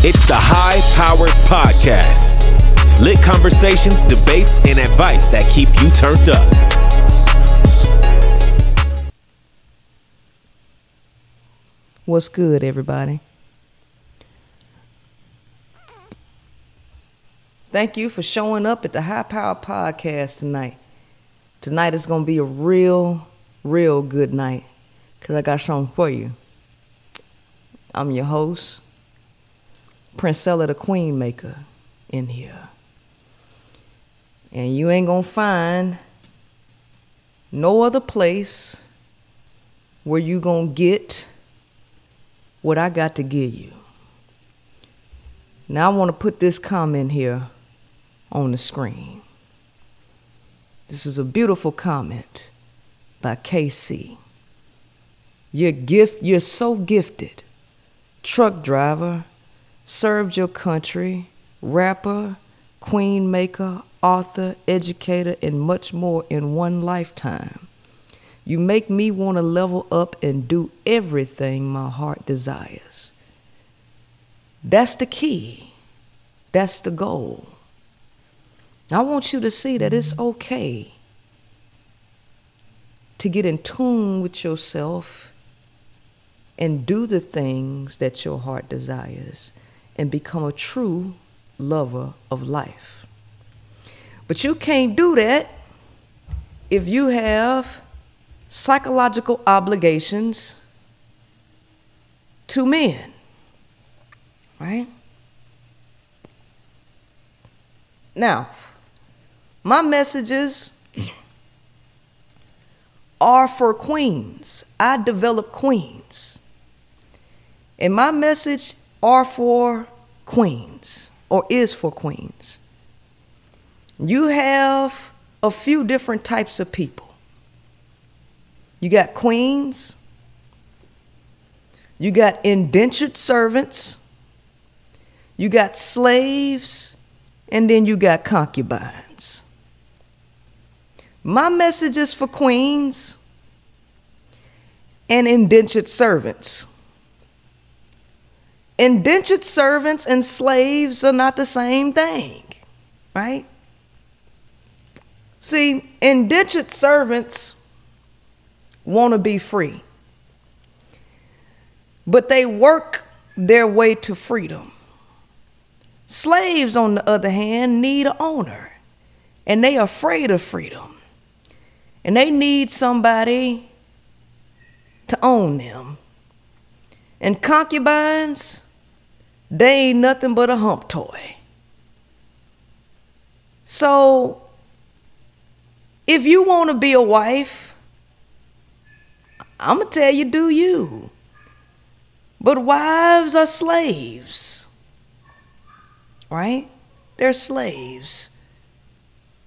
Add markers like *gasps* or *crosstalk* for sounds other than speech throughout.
It's the High Powered Podcast. Lit conversations, debates, and advice that keep you turned up. What's good, everybody? Thank you for showing up at the High Power Podcast tonight. Tonight is going to be a real, real good night because I got something for you. I'm your host, Princella the Queen Maker, in here. And you ain't to find no other place where you to get what I got to give you. Now I want to put this comment here on the screen. This is a beautiful comment by KC. You're gift you're so gifted. Truck driver, served your country, rapper, queen maker, author, educator, and much more in one lifetime. You make me want to level up and do everything my heart desires. That's the key. That's the goal. I want you to see that it's okay to get in tune with yourself and do the things that your heart desires and become a true lover of life. But you can't do that if you have psychological obligations to men, right? Now, my messages *clears throat* are for queens. I develop queens. And my message are for queens or is for queens. You have a few different types of people. You got queens, you got indentured servants, you got slaves, and then you got concubines. My message is for queens and indentured servants. Indentured servants and slaves are not the same thing, right? See, indentured servants want to be free, but they work their way to freedom. Slaves, on the other hand, need an owner, and they are afraid of freedom and they need somebody to own them. And concubines, they ain't nothing but a hump toy. So, if you want to be a wife, I'm going to tell you, do you. But wives are slaves, right? They're slaves.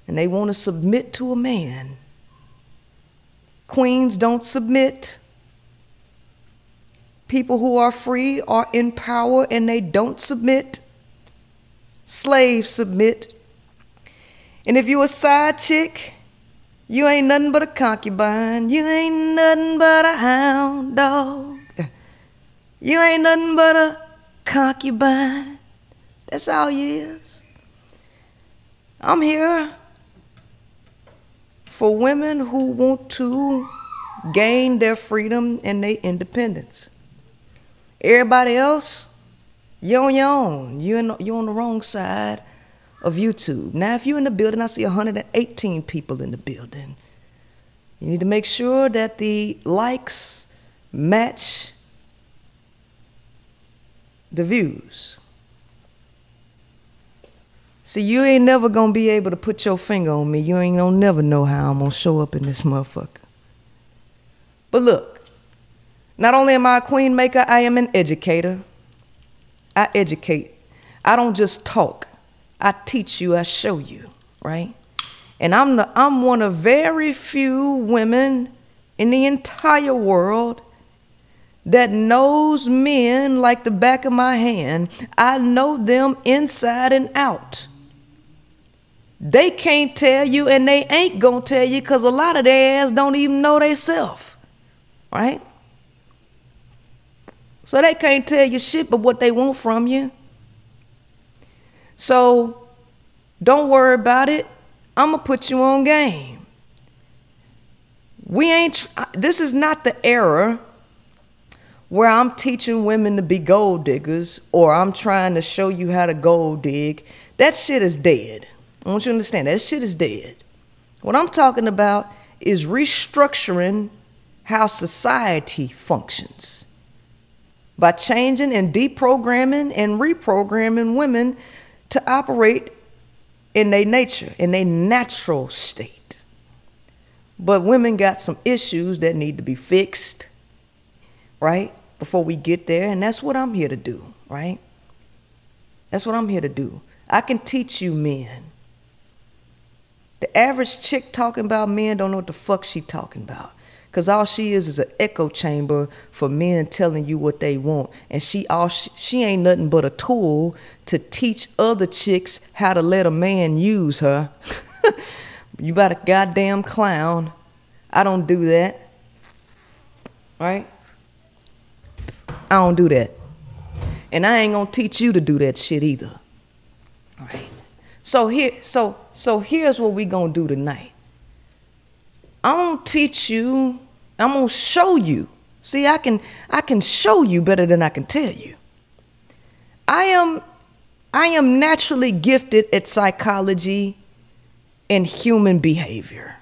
And they want to submit to a man. Queens don't submit. People who are free are in power and they don't submit. Slaves submit. And if you a side chick, you ain't nothing but a concubine. You ain't nothing but a hound dog. You ain't nothing but a concubine. That's all you is. I'm here for women who want to gain their freedom and their independence. Everybody else, you're on your own. You're, in, you're on the wrong side of YouTube. Now, if you're in the building, I see 118 people in the building. You need to make sure that the likes match the views. See, you ain't never gonna be able to put your finger on me. You ain't gonna never know how I'm gonna show up in this motherfucker. But look, not only am I a queen maker, I am an educator. I educate. I don't just talk. I teach you, I show you, right? And I'm the, I'm one of very few women in the entire world that knows men like the back of my hand. I know them inside and out. They can't tell you and they ain't gonna tell you because a lot of their ass don't even know they self. Right? So they can't tell you shit but what they want from you. So don't worry about it. I'm going to put you on game. We ain't, this is not the era where I'm teaching women to be gold diggers or I'm trying to show you how to gold dig. That shit is dead. I want you to understand that shit is dead. What I'm talking about is restructuring how society functions by changing and deprogramming and reprogramming women to operate in their nature, in their natural state. But women got some issues that need to be fixed, right? Before we get there. And that's what I'm here to do, right? That's what I'm here to do. I can teach you men. The average chick talking about men don't know what the fuck she talking about. Cause all she is is an echo chamber for men telling you what they want, and she all she, she ain't nothing but a tool to teach other chicks how to let a man use her. *laughs* you about a goddamn clown. I don't do that. Right? I don't do that. And I ain't gonna teach you to do that shit either. All right. So here, so so here's what we gonna do tonight. I'm gonna teach you, I'm gonna show you. See, I can I can show you better than I can tell you. I am I am naturally gifted at psychology and human behavior.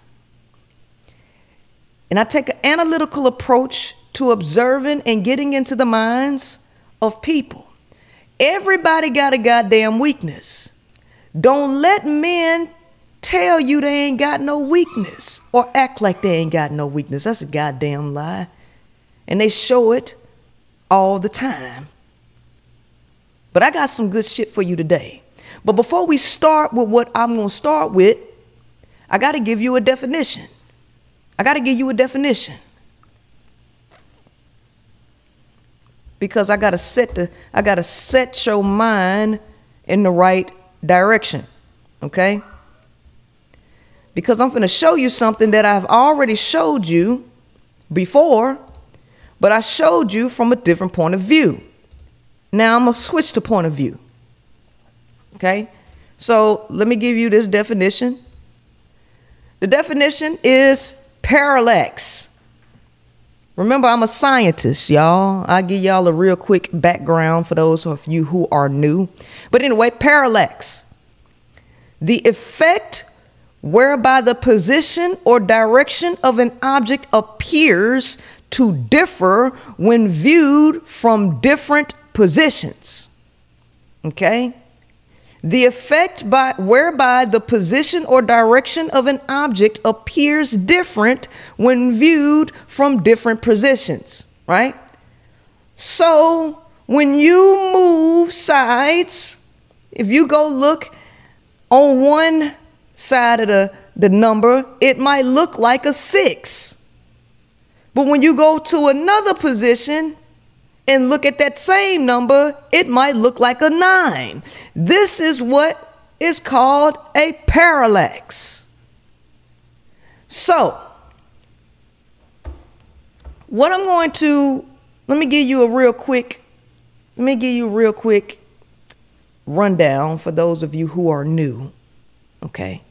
And I take an analytical approach to observing and getting into the minds of people. Everybody got a goddamn weakness. Don't let men tell you they ain't got no weakness or act like they ain't got no weakness. That's a goddamn lie. And they show it all the time. But I got some good shit for you today. But before we start with what I'm going to start with, I got to give you a definition. I got to give you a definition. Because I got to set the I got to set your mind in the right direction. Okay? Because I'm going to show you something that I've already showed you before, but I showed you from a different point of view. Now I'm going to switch to point of view. Okay? So let me give you this definition. The definition is parallax. Remember, I'm a scientist, y'all. i give y'all a real quick background for those of you who are new. But anyway, parallax. The effect whereby the position or direction of an object appears to differ when viewed from different positions. Okay? The effect by whereby the position or direction of an object appears different when viewed from different positions, right? So, when you move sides, if you go look on one side of the, the number, it might look like a six. But when you go to another position and look at that same number, it might look like a nine. This is what is called a parallax. So, what I'm going to let me give you a real quick let me give you a real quick rundown for those of you who are new. Okay.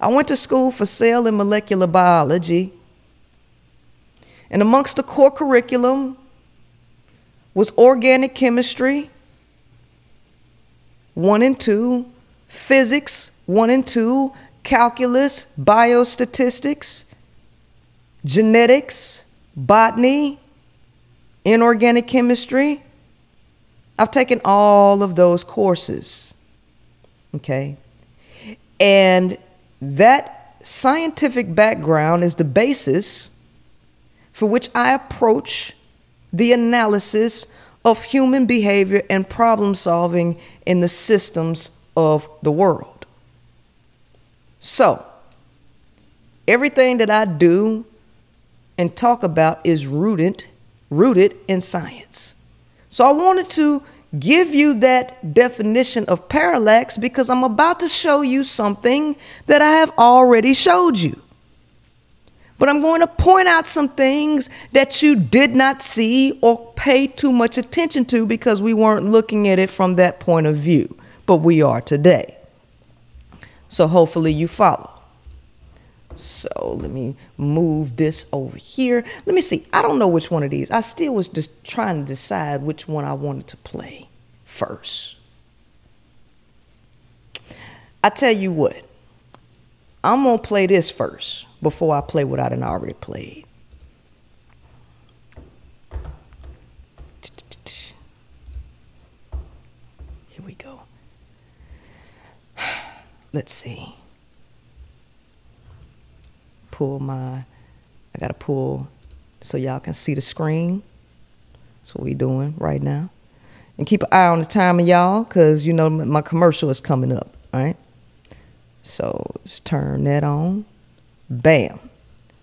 I went to school for cell and molecular biology. And amongst the core curriculum was organic chemistry, one and two, physics, one and two, calculus, biostatistics, genetics, botany, inorganic chemistry. I've taken all of those courses. Okay. And that scientific background is the basis for which I approach the analysis of human behavior and problem solving in the systems of the world. So, everything that I do and talk about is rooted rooted in science. So I wanted to give you that definition of parallax because I'm about to show you something that I have already showed you. But I'm going to point out some things that you did not see or pay too much attention to because we weren't looking at it from that point of view. but we are today. So hopefully you follow. So let me move this over here. Let me see. I don't know which one of these. I still was just trying to decide which one I wanted to play first. I tell you what, I'm gonna play this first before I play what I done already played. Here we go. *sighs* Let's see. Pull my, I gotta pull so y'all can see the screen. That's what we doing right now. And keep an eye on the time of y'all, cause you know my commercial is coming up, right? So let's turn that on. Bam.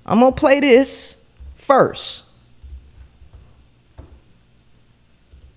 I'm gonna play this first.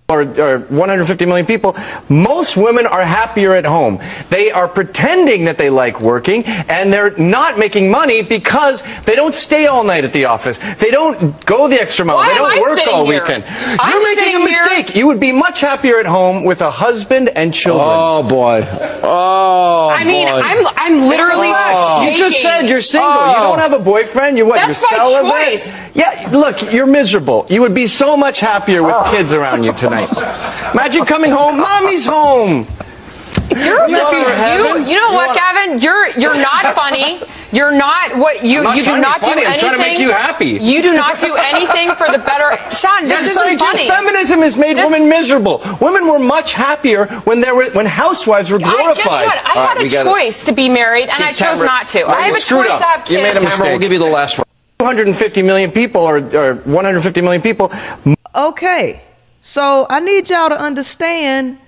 Or, or 150 million people, most women are happier at home. They are pretending that they like working and they're not making money because they don't stay all night at the office. They don't go the extra mile. Why they don't work all here? weekend. I'm You're making a sitting here- mistake. You would be much happier at home with a husband and children. Oh boy. Oh. I mean, boy. I'm I'm literally oh. You just said you're single. You Oh. don't have a boyfriend. You what? That's you're my celibate. choice. Yeah, look, you're miserable. You would be so much happier with Oh. kids around you tonight. *laughs* Imagine coming home. Mommy's home. You're You you, heaven? you know You what, wanna- Gavin? You're you're not *laughs* funny. You're not what you I'm not you do trying to be not do funny. I'm anything. trying to make you happy. You do not do *laughs* anything for the better. Sean, this Yes, isn't I do. funny. Feminism has made This- women miserable. Women were much happier when there were when housewives were I, guess glorified. what? I All right, had we a got it. choice to be married, and I chose Tamara, not to. right, I have a choice up. to have kids. You made a Tamara, we'll give you the last one. 250 million people, or, or 150 million people, Okay, so I need y'all to understand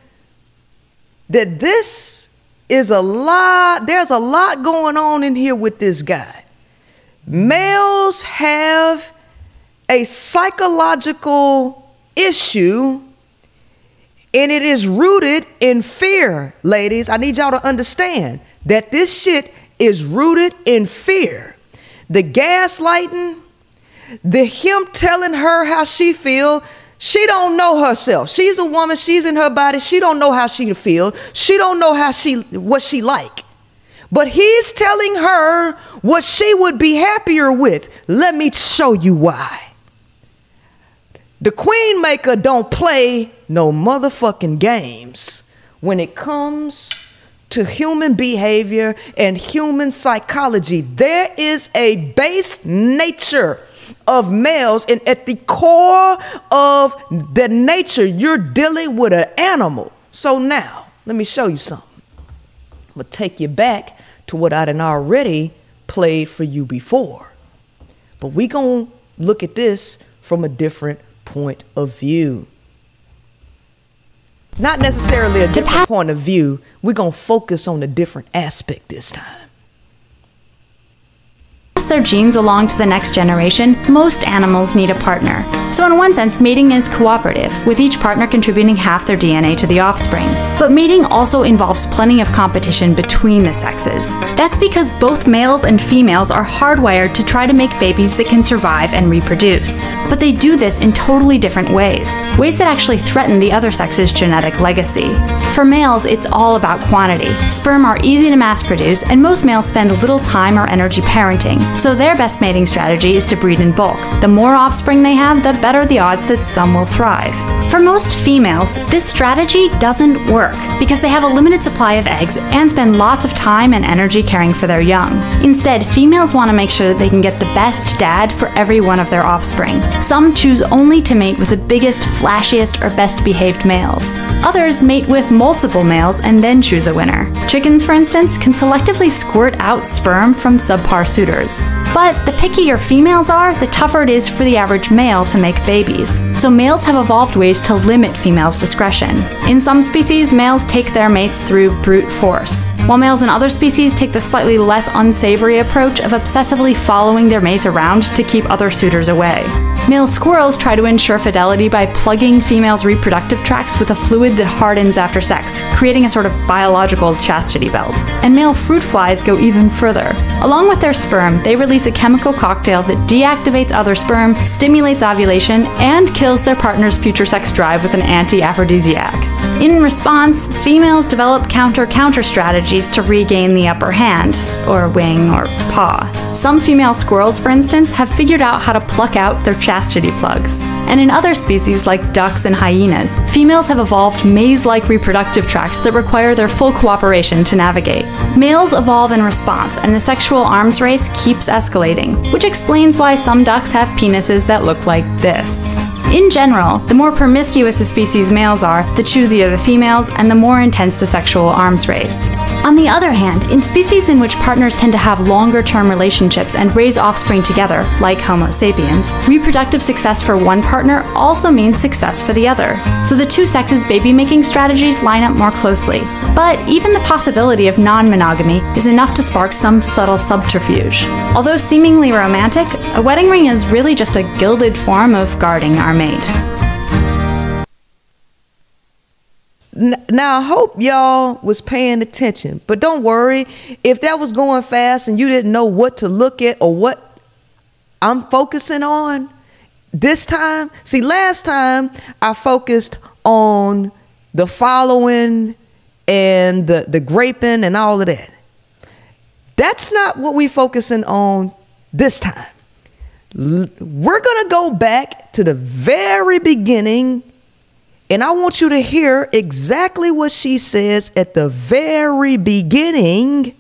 that this is a lot, there's a lot going on in here with this guy. Males have a psychological issue, and it is rooted in fear, ladies. I need y'all to understand that this shit is rooted in fear. The gaslighting, the him telling her how she feel she don't know herself. She's a woman she's in her body she don't know how she feel. She don't know how she what she like. But he's telling her what she would be happier with. Let me show you why. The queen maker don't play no motherfucking games when it comes to human behavior and human psychology. There is a base nature of males, and at the core of the nature, you're dealing with an animal. So now, let me show you something. I'm gonna take you back to what I done already played for you before. But we gonna look at this from a different point of view. Not necessarily a different point of view. We're gonna focus on a different aspect this time. Their genes along to the next generation, most animals need a partner. So, in one sense, mating is cooperative, with each partner contributing half their DNA to the offspring. But mating also involves plenty of competition between the sexes. That's because both males and females are hardwired to try to make babies that can survive and reproduce. But they do this in totally different ways, ways that actually threaten the other sex's genetic legacy. For males, it's all about quantity. Sperm are easy to mass produce, and most males spend little time or energy parenting, so their best mating strategy is to breed in bulk. The more offspring they have, the better the odds that some will thrive. For most females, this strategy doesn't work because they have a limited supply of eggs and spend lots of time and energy caring for their young. Instead, females want to make sure that they can get the best dad for every one of their offspring. Some choose only to mate with the biggest, flashiest, or best behaved males. Others mate with multiple males and then choose a winner. Chickens, for instance, can selectively squirt out sperm from subpar suitors. But the pickier females are, the tougher it is for the average male to make babies. So males have evolved ways to limit females' discretion. In some species, males take their mates through brute force, while males in other species take the slightly less unsavory approach of obsessively following their mates around to keep other suitors away. Male squirrels try to ensure fidelity by plugging females' reproductive tracts with a fluid that hardens after sex, creating a sort of biological chastity belt. And male fruit flies go even further. Along with their sperm, they release a chemical cocktail that deactivates other sperm, stimulates ovulation, and kills their partner's future sex drive with an anti aphrodisiac. In response, females develop counter counter strategies to regain the upper hand, or wing, or paw. Some female squirrels, for instance, have figured out how to pluck out their chastity plugs. And in other species like ducks and hyenas, females have evolved maze like reproductive tracts that require their full cooperation to navigate. Males evolve in response, and the sexual arms race keeps escalating, which explains why some ducks have penises that look like this. In general, the more promiscuous a species' males are, the choosier the females, and the more intense the sexual arms race. On the other hand, in species in which partners tend to have longer term relationships and raise offspring together, like Homo sapiens, reproductive success for one partner also means success for the other. So the two sexes' baby making strategies line up more closely. But even the possibility of non monogamy is enough to spark some subtle subterfuge. Although seemingly romantic, a wedding ring is really just a gilded form of guarding our mate. N- Now I hope y'all was paying attention, but don't worry if that was going fast and you didn't know what to look at or what I'm focusing on this time. See, last time I focused on the following and the the graping and all of that. That's not what we focusing on this time. We're going to go back to the very beginning and I want you to hear exactly what she says at the very beginning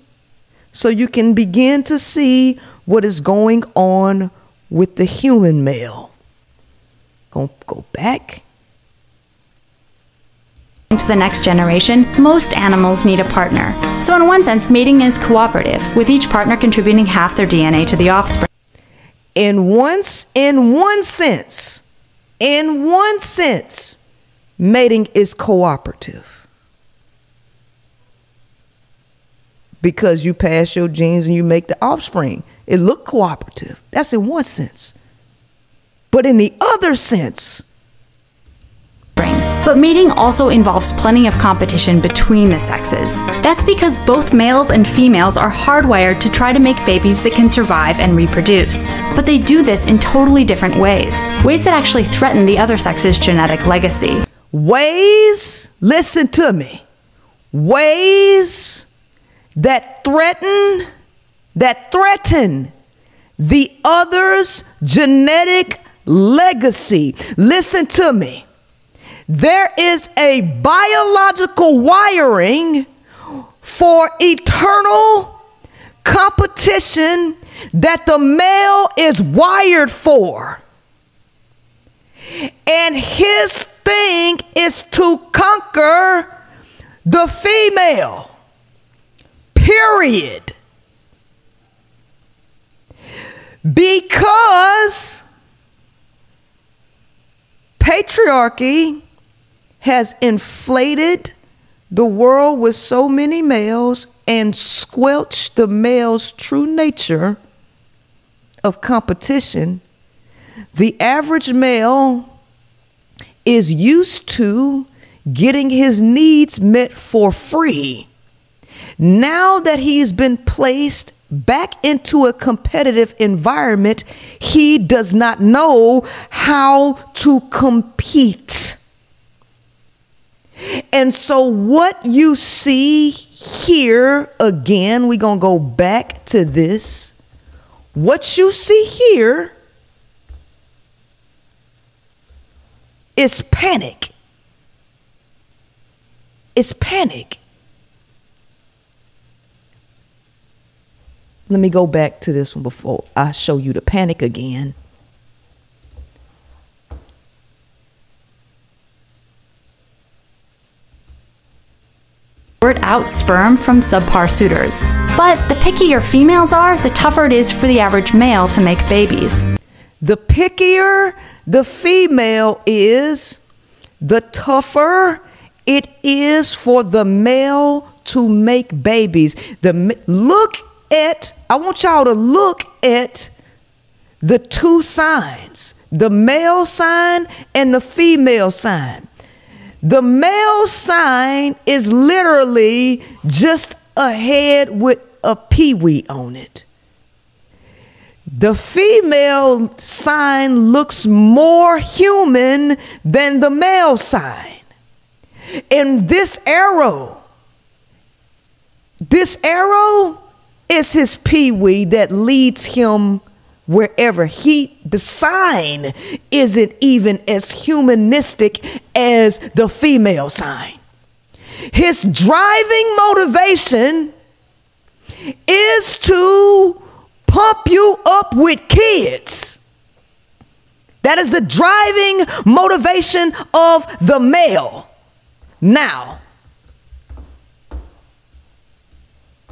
so you can begin to see what is going on with the human male. Go, go back. To the next generation, most animals need a partner. So, in one sense, mating is cooperative, with each partner contributing half their DNA to the offspring. In one, in one sense, in one sense, mating is cooperative. Because you pass your genes and you make the offspring. It look cooperative. That's in one sense. But in the other sense, But mating also involves plenty of competition between the sexes. That's because both males and females are hardwired to try to make babies that can survive and reproduce. But they do this in totally different ways, ways that actually threaten the other sex's genetic legacy. ways, listen to me, ways that threaten, that threaten the other's genetic legacy. Listen to me. There is a biological wiring for eternal competition that the male is wired for. And his thing is to conquer the female. Period. Because patriarchy has inflated the world with so many males and squelched the male's true nature of competition, the average male is used to getting his needs met for free. Now that he's been placed back into a competitive environment, he does not know how to compete. And so, what you see here again, we're going to go back to this. What you see here is panic. It's panic. Let me go back to this one before I show you the panic again. Out sperm from subpar suitors. But the pickier females are, the tougher it is for the average male to make babies. The pickier the female is, the tougher it is for the male to make babies. The look at I want y'all to look at the two signs, the male sign and the female sign. The male sign is literally just a head with a peewee on it. The female sign looks more human than the male sign. And this arrow, this arrow is his peewee that leads him wherever he the sign isn't even as humanistic as the female sign. His driving motivation is to pump you up with kids. That is the driving motivation of the male. Now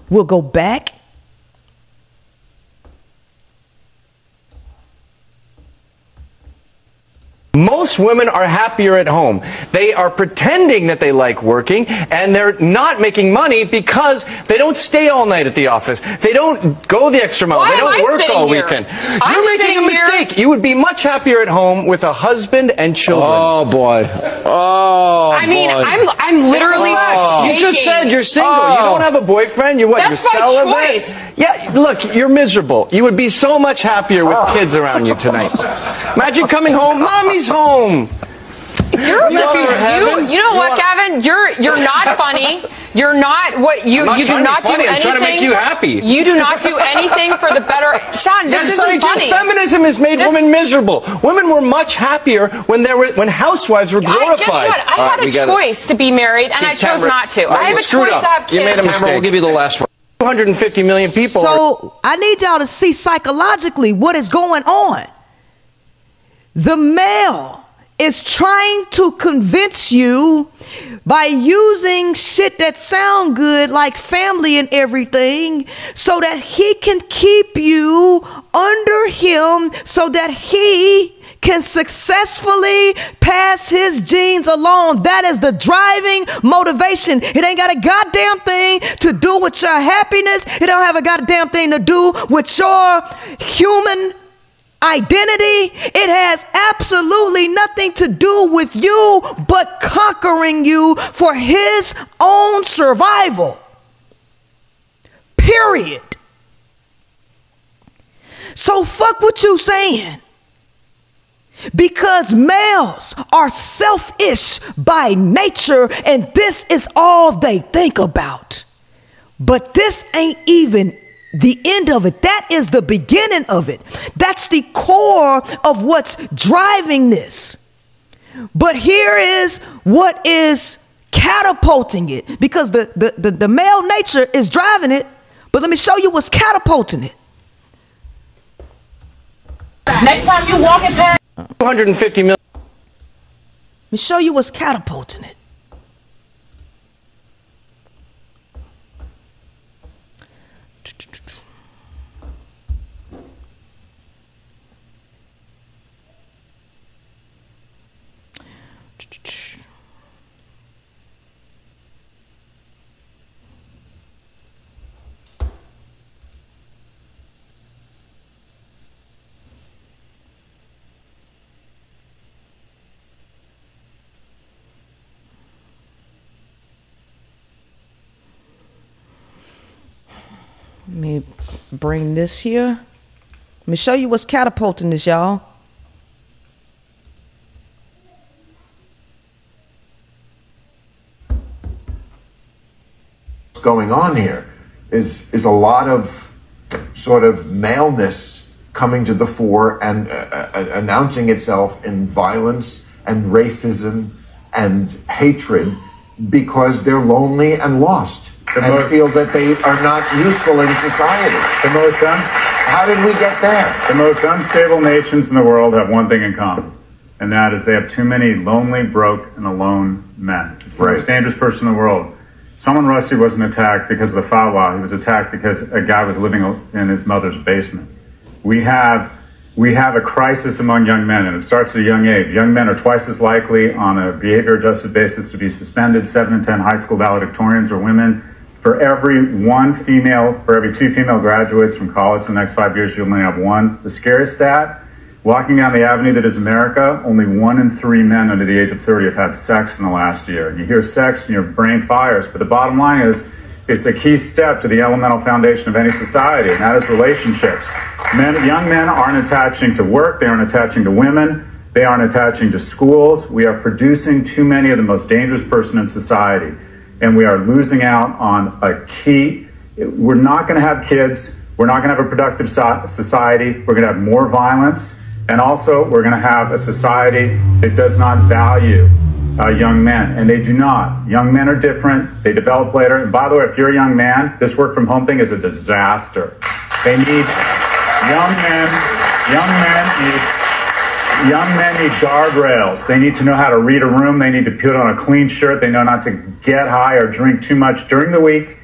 we'll go back Most women are happier at home. They are pretending that they like working and they're not making money because they don't stay all night at the office. They don't go the extra mile. Why they don't work all here? weekend. I'm You're making a sitting here- mistake. You would be much happier at home with a husband and children. Oh boy. Oh I mean, boy. I'm I'm literally oh. You just said you're single. You Oh. don't have a boyfriend. You what? That's you're my choice. Yeah. Look, you're miserable. You would be so much happier with oh. kids around you tonight. Imagine coming home. *laughs* Mommy's home. You're You you, you know You what, are- Gavin? You're you're not funny. You're not what you I'm not you do trying to be not do funny. I'm anything. trying to make you happy. You do not do anything for the better. Sean, this Yes, isn't I do. funny. Feminism has made This- women miserable. Women were much happier when there were when housewives were I, guess glorified. what? I had right, a gotta- choice to be married, and I chose Tamara, not to. no, I have you a choice up. to have kids. You made a mistake. Tamara, we'll give you the last one. 250 million people. So I need y'all to see psychologically what is going on. The male is trying to convince you by using shit that sound good like family and everything so that he can keep you under him so that he can successfully pass his genes along. That is the driving motivation. It ain't got a goddamn thing to do with your happiness. It don't have a goddamn thing to do with your human identity. It has absolutely nothing to do with you but conquering you for his own survival. Period. So fuck what you saying. Because males are selfish by nature, and this is all they think about. But this ain't even the end of it. That is the beginning of it. That's the core of what's driving this. But here is what is catapulting it because the, the, the, the male nature is driving it. But let me show you what's catapulting it. Next time you walk in past 250 million. Let me show you what's catapulting it. Let me bring this here. Let me show you what's catapulting this, y'all. what's going on here is is a lot of sort of maleness coming to the fore and uh, uh, announcing itself in violence and racism and hatred because they're lonely and lost The and most- feel that they are not useful in society. The most, uns- How did we get there? the most unstable nations in the world have one thing in common, and that is they have too many lonely, broke, and alone men. It's the Right. most dangerous person in the world. Salman Rushdie wasn't attacked because of the fatwa. He was attacked because a guy was living in his mother's basement. We have we have a crisis among young men, and it starts at a young age. Young men are twice as likely on a behavior adjusted basis to be suspended. Seven in ten high school valedictorians are women. For every one female, for every two female graduates from college in the next five years, you only have one. The scariest stat walking down the avenue that is America, only one in three men under the age of 30 have had sex in the last year. You hear sex and your brain fires, but the bottom line is it's a key step to the elemental foundation of any society, and that is relationships. Men, young men aren't attaching to work, they aren't attaching to women. They aren't attaching to schools. We are producing too many of the most dangerous person in society. And we are losing out on a key. We're not going to have kids. We're not going to have a productive so- society. We're going to have more violence. And also, we're going to have a society that does not value uh, young men, and they do not. Young men are different. They develop later. And by the way, if you're a young man, this work from home thing is a disaster. They need young men. Young men need young men need guardrails. They need to know how to read a room. They need to put on a clean shirt. They know not to get high or drink too much during the week,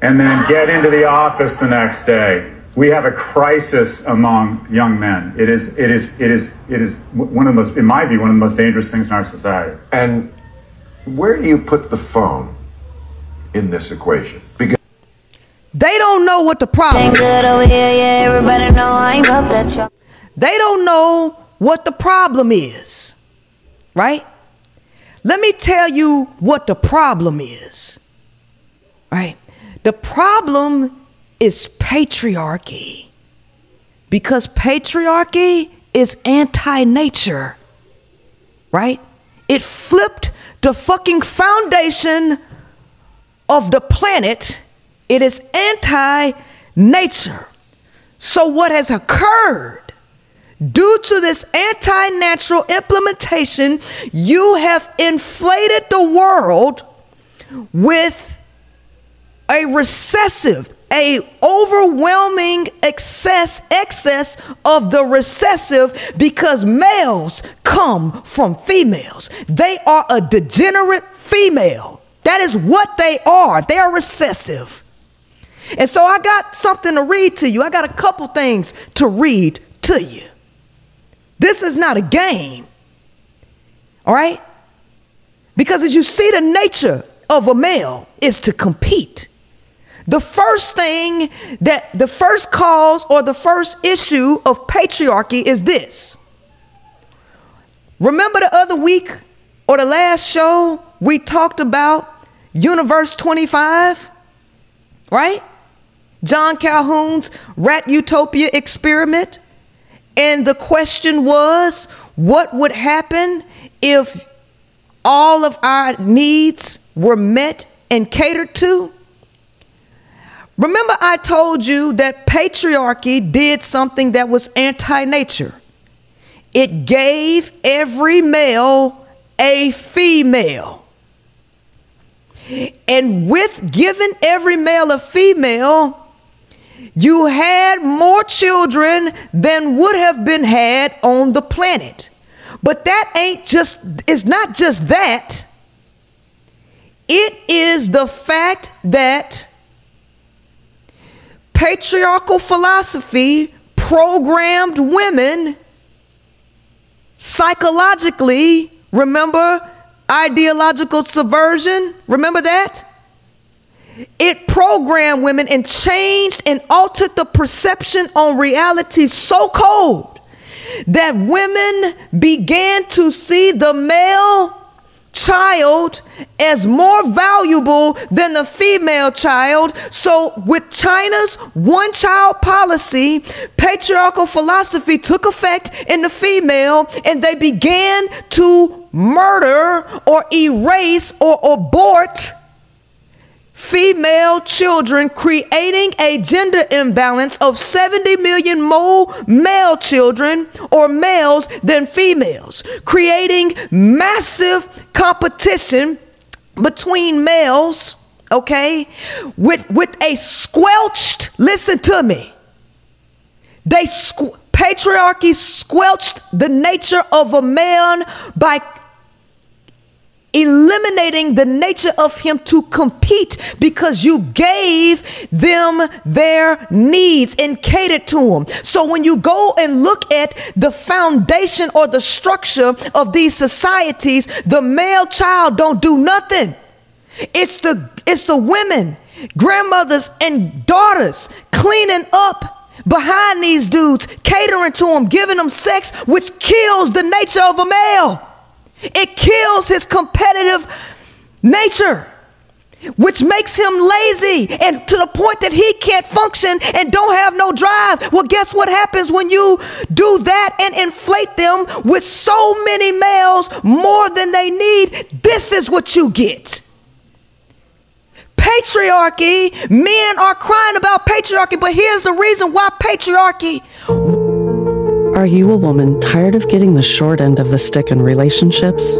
and then get into the office the next day we have a crisis among young men. It is, it is, it is, it is one of the most, in my view, one of the most dangerous things in our society. And where do you put the phone in this equation? Because they don't know what the problem. Good over here, yeah. Everybody know I ain't up that truck. They don't know what the problem is, right? Let me tell you what the problem is, right? The problem is patriarchy. Because patriarchy is anti nature, right? It flipped the fucking foundation of the planet. It is anti nature. So, what has occurred due to this anti natural implementation, you have inflated the world with a recessive a overwhelming excess excess of the recessive because males come from females. They are a degenerate female. That is what they are. They are recessive. And so i got something to read to you. I got a couple things to read to you. This is not a game all right? Because as you see the nature of a male is to compete the first thing that the first cause or the first issue of patriarchy is this. Remember the other week or the last show we talked about Universe 25? Right? John Calhoun's Rat Utopia experiment. And the question was what would happen if all of our needs were met and catered to? Remember, I told you that patriarchy did something that was anti nature. It gave every male a female. And with giving every male a female, you had more children than would have been had on the planet. But that ain't just, it's not just that. It is the fact that patriarchal philosophy programmed women psychologically. Remember ideological subversion? Remember that? It programmed women and changed and altered the perception on reality so cold that women began to see the male child as more valuable than the female child. So, with China's one child policy, patriarchal philosophy took effect in the female and they began to murder or erase or abort female children, creating a gender imbalance of 70 million more male children or males than females, creating massive competition between males, okay, with, with a squelched, listen to me, they squ- patriarchy squelched the nature of a man by eliminating the nature of him to compete because you gave them their needs and catered to them. So when you go and look at the foundation or the structure of these societies, the male child don't do nothing. It's the it's the women, grandmothers and daughters cleaning up behind these dudes, catering to them, giving them sex which kills the nature of a male. It kills his competitive nature. which makes him lazy and to the point that he can't function and don't have no drive. Well, guess what happens when you do that and inflate them with so many males more than they need? This is what you get. Patriarchy, men are crying about patriarchy, but here's the reason why patriarchy. Are you a woman tired of getting the short end of the stick in relationships?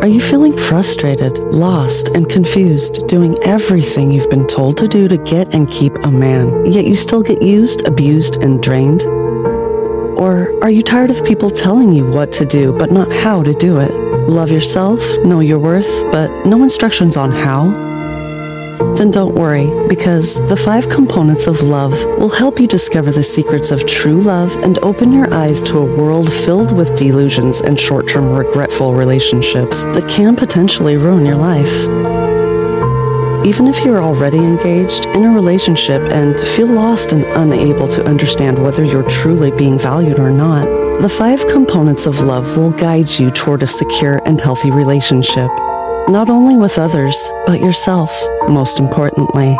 Are you feeling frustrated, lost, and confused, doing everything you've been told to do to get and keep a man, yet you still get used, abused, and drained? Or are you tired of people telling you what to do but not how to do it? Love yourself, know your worth, but no instructions on how? Then don't worry, because the five components of love will help you discover the secrets of true love and open your eyes to a world filled with delusions and short term regretful relationships that can potentially ruin your life. Even if you're already engaged in a relationship and feel lost and unable to understand whether you're truly being valued or not, the five components of love will guide you toward a secure and healthy relationship not only with others, but yourself, most importantly.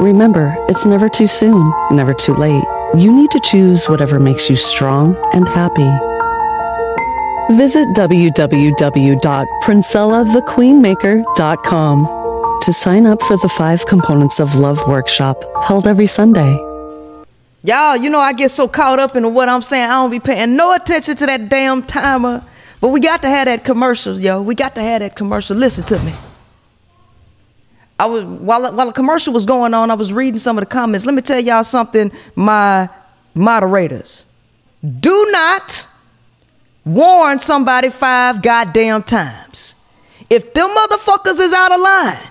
Remember, it's never too soon, never too late. You need to choose whatever makes you strong and happy. Visit www.princellathequeenmaker.com to sign up for the Five Components of Love workshop held every Sunday. Y'all, you know I get so caught up in what I'm saying, I don't be paying no attention to that damn timer. But we got to have that commercial, yo. We got to have that commercial. Listen to me. I was while while the commercial was going on, I was reading some of the comments. Let me tell y'all something, my moderators. Do not warn somebody five goddamn times. If them motherfuckers is out of line,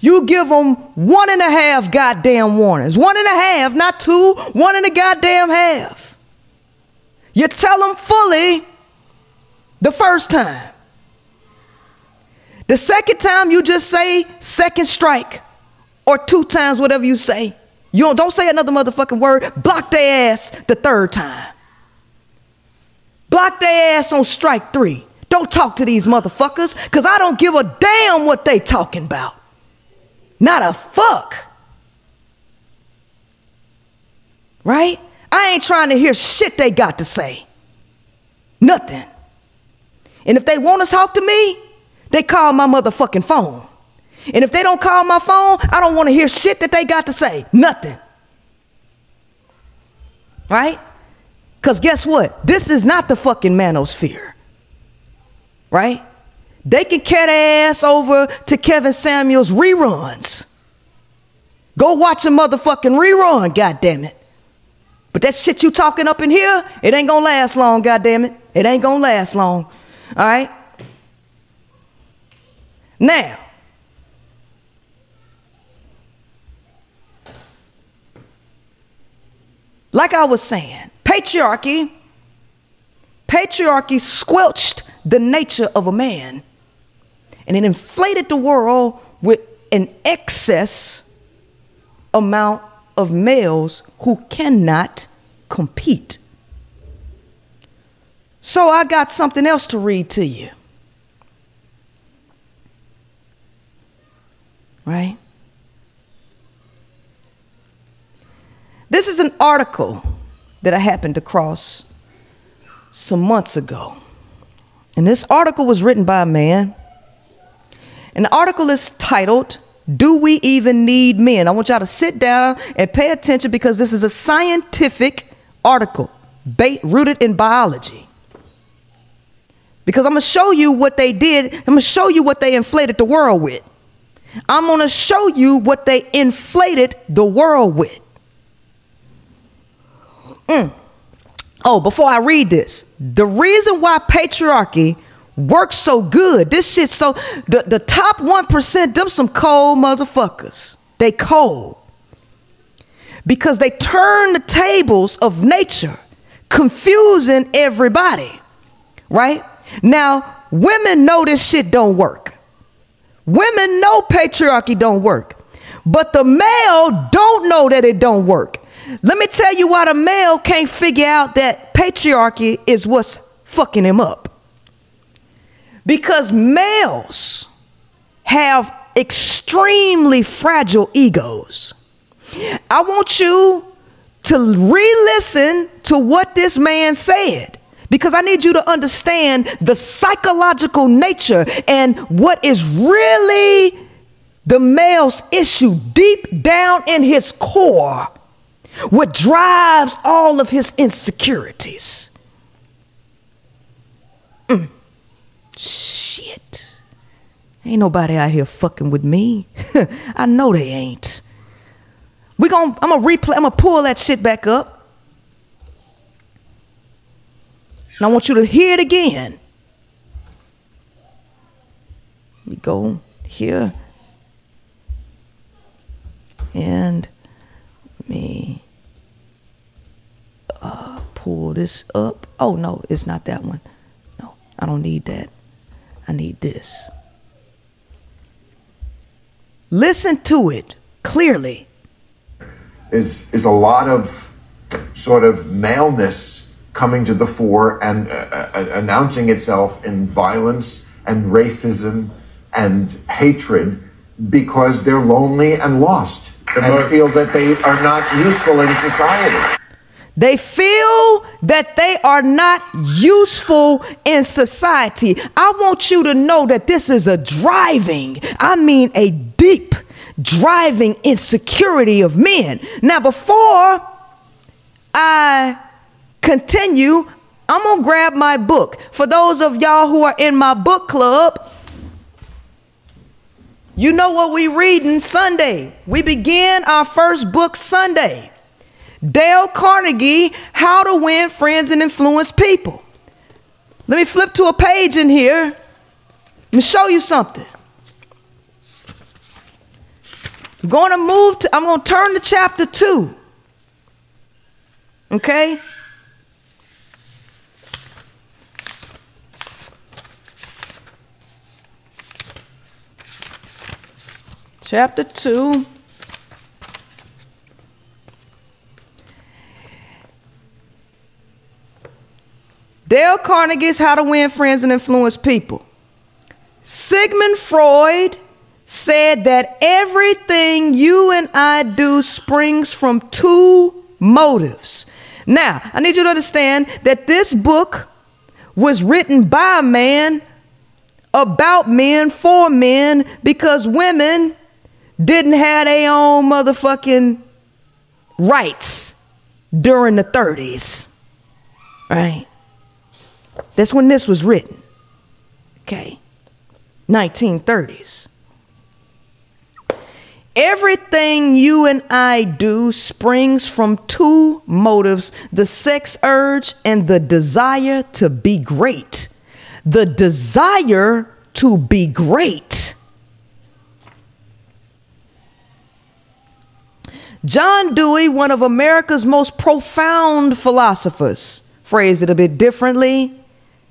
you give them one and a half goddamn warnings. One and a half, not two, one and a goddamn half. You tell them fully the first time. The second time, you just say second strike or two times, whatever you say. You don't, don't say another motherfucking word. Block their ass the third time. Block their ass on strike three. Don't talk to these motherfuckers because I don't give a damn what they talking about. Not a fuck. Right? I ain't trying to hear shit they got to say. Nothing. And if they want to talk to me, they call my motherfucking phone. And if they don't call my phone, I don't want to hear shit that they got to say. Nothing. Right? Because guess what? This is not the fucking manosphere. Right? They can cat ass over to Kevin Samuels reruns. Go watch a motherfucking rerun, goddamn it. But that shit you talking up in here, it ain't gonna last long, goddamn it. It ain't gonna last long. All right? Now, like I was saying, patriarchy, patriarchy squelched the nature of a man and it inflated the world with an excess amount of males who cannot compete. So I got something else to read to you. Right? This is an article that I happened to cross some months ago. And this article was written by a man. And the article is titled, Do We Even Need Men? I want y'all to sit down and pay attention because this is a scientific article rooted in biology. Because I'm going to show you what they did. I'm going to show you what they inflated the world with. I'm going to show you what they inflated the world with. Mm. Oh, before I read this, the reason why patriarchy works so good, this shit so, the, the top 1%, them some cold motherfuckers. They cold. Because they turn the tables of nature, confusing everybody, right? Now, women know this shit don't work. Women know patriarchy don't work. But the male don't know that it don't work. Let me tell you why the male can't figure out that patriarchy is what's fucking him up. Because males have extremely fragile egos. I want you to re listen to what this man said because I need you to understand the psychological nature and what is really the male's issue deep down in his core, what drives all of his insecurities. Mm. Shit. Ain't nobody out here fucking with me. *laughs* I know they ain't. We gon' I'm gonna replay, I'm gonna pull that shit back up. And I want you to hear it again. We go here. And me uh, pull this up. Oh no, it's not that one. No, I don't need that. I need this. Listen to it clearly. Is is a lot of sort of maleness coming to the fore and uh, uh, announcing itself in violence and racism and hatred because they're lonely and lost and feel that they are not useful in society. They feel that they are not useful in society. I want you to know that this is a driving, I mean, a deep driving insecurity of men. Now, before I continue, I'm gonna grab my book. For those of y'all who are in my book club, you know what we reading Sunday. We begin our first book Sunday. Dale Carnegie, How to Win Friends and Influence People. Let me flip to a page in here. Let me show you something. I'm going to move to, I'm going to turn to chapter 2. Okay? Chapter 2. Dale Carnegie's How to Win Friends and Influence People. Sigmund Freud said that everything you and I do springs from two motives. Now, I need you to understand that this book was written by a man about men for men because women didn't have their own motherfucking rights during the 30s. Right? That's when this was written. Okay. 1930s. Everything you and I do springs from two motives the sex urge and the desire to be great. The desire to be great. John Dewey, one of America's most profound philosophers, phrased it a bit differently.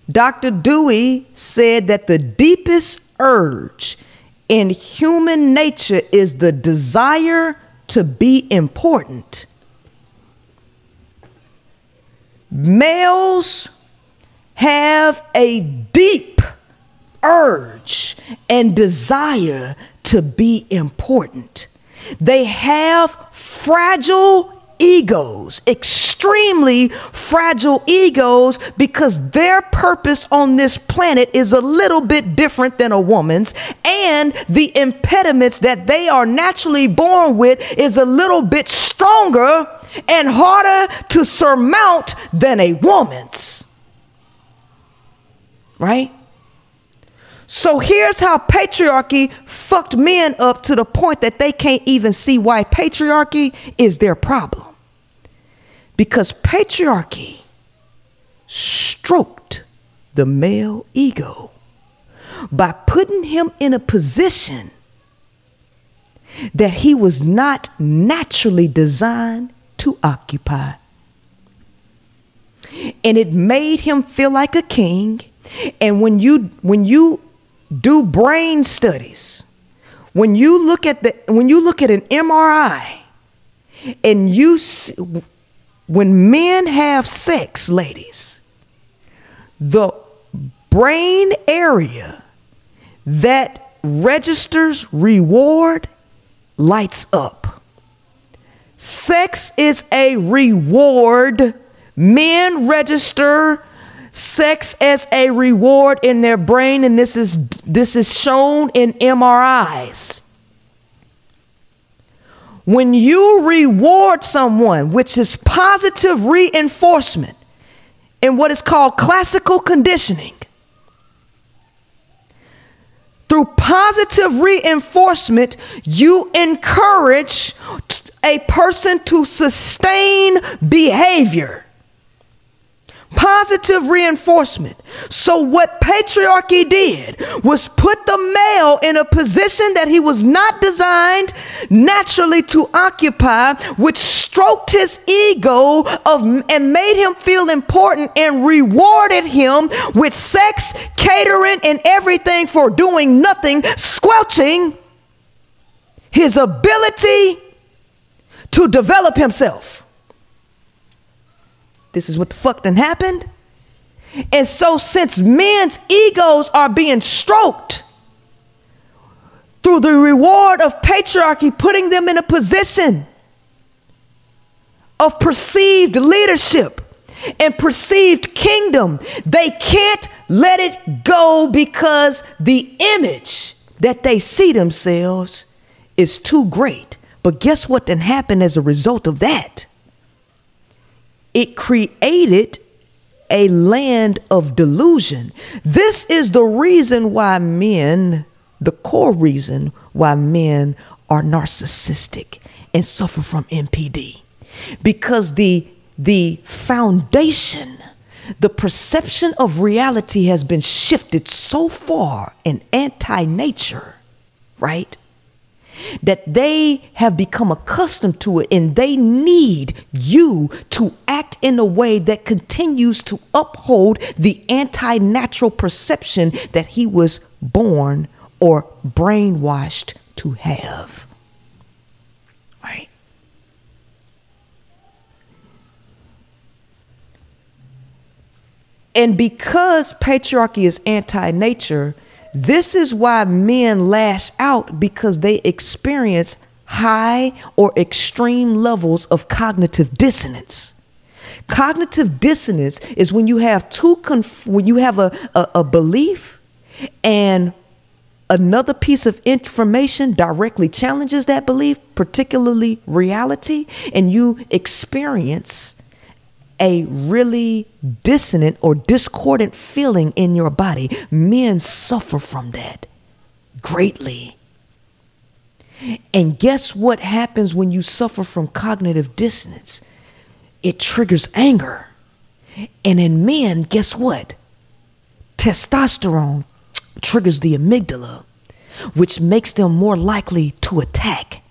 Dr. Dewey said that the deepest urge in human nature is the desire to be important. Males have a deep urge and desire to be important. They have fragile egos, extremely fragile egos, because their purpose on this planet is a little bit different than a woman's, and the impediments that they are naturally born with is a little bit stronger and harder to surmount than a woman's. Right? So here's how patriarchy fucked men up to the point that they can't even see why patriarchy is their problem. Because patriarchy stroked the male ego by putting him in a position that he was not naturally designed to occupy. And it made him feel like a king. And when you when you do brain studies. When you look at the when you look at an MRI and you see, when men have sex, ladies, the brain area that registers reward lights up. Sex is a reward. Men register sex as a reward in their brain and this is this is shown in MRIs. When you reward someone, which is positive reinforcement in what is called classical conditioning, through positive reinforcement, you encourage a person to sustain behavior positive reinforcement. So, what patriarchy did was put the male in a position that he was not designed naturally to occupy, which stroked his ego of, and made him feel important and rewarded him with sex, catering, and everything for doing nothing, squelching his ability to develop himself. This is what the fuck done happened. And so, since men's egos are being stroked through the reward of patriarchy, putting them in a position of perceived leadership and perceived kingdom, they can't let it go because the image that they see themselves is too great. But guess what then happened as a result of that? It created a land of delusion. This is the reason why men, the core reason why men are narcissistic and suffer from NPD. Because the the foundation, the perception of reality has been shifted so far in anti-nature, right? That they have become accustomed to it and they need you to act in a way that continues to uphold the anti natural perception that he was born or brainwashed to have. Right? And because patriarchy is anti nature, this is why men lash out because they experience high or extreme levels of cognitive dissonance. Cognitive dissonance is when you have two conf- when you have a, a, a belief and another piece of information directly challenges that belief, particularly reality, and you experience a really dissonant or discordant feeling in your body. Men suffer from that greatly. And guess what happens when you suffer from cognitive dissonance? It triggers anger. And in men, guess what? Testosterone triggers the amygdala, which makes them more likely to attack.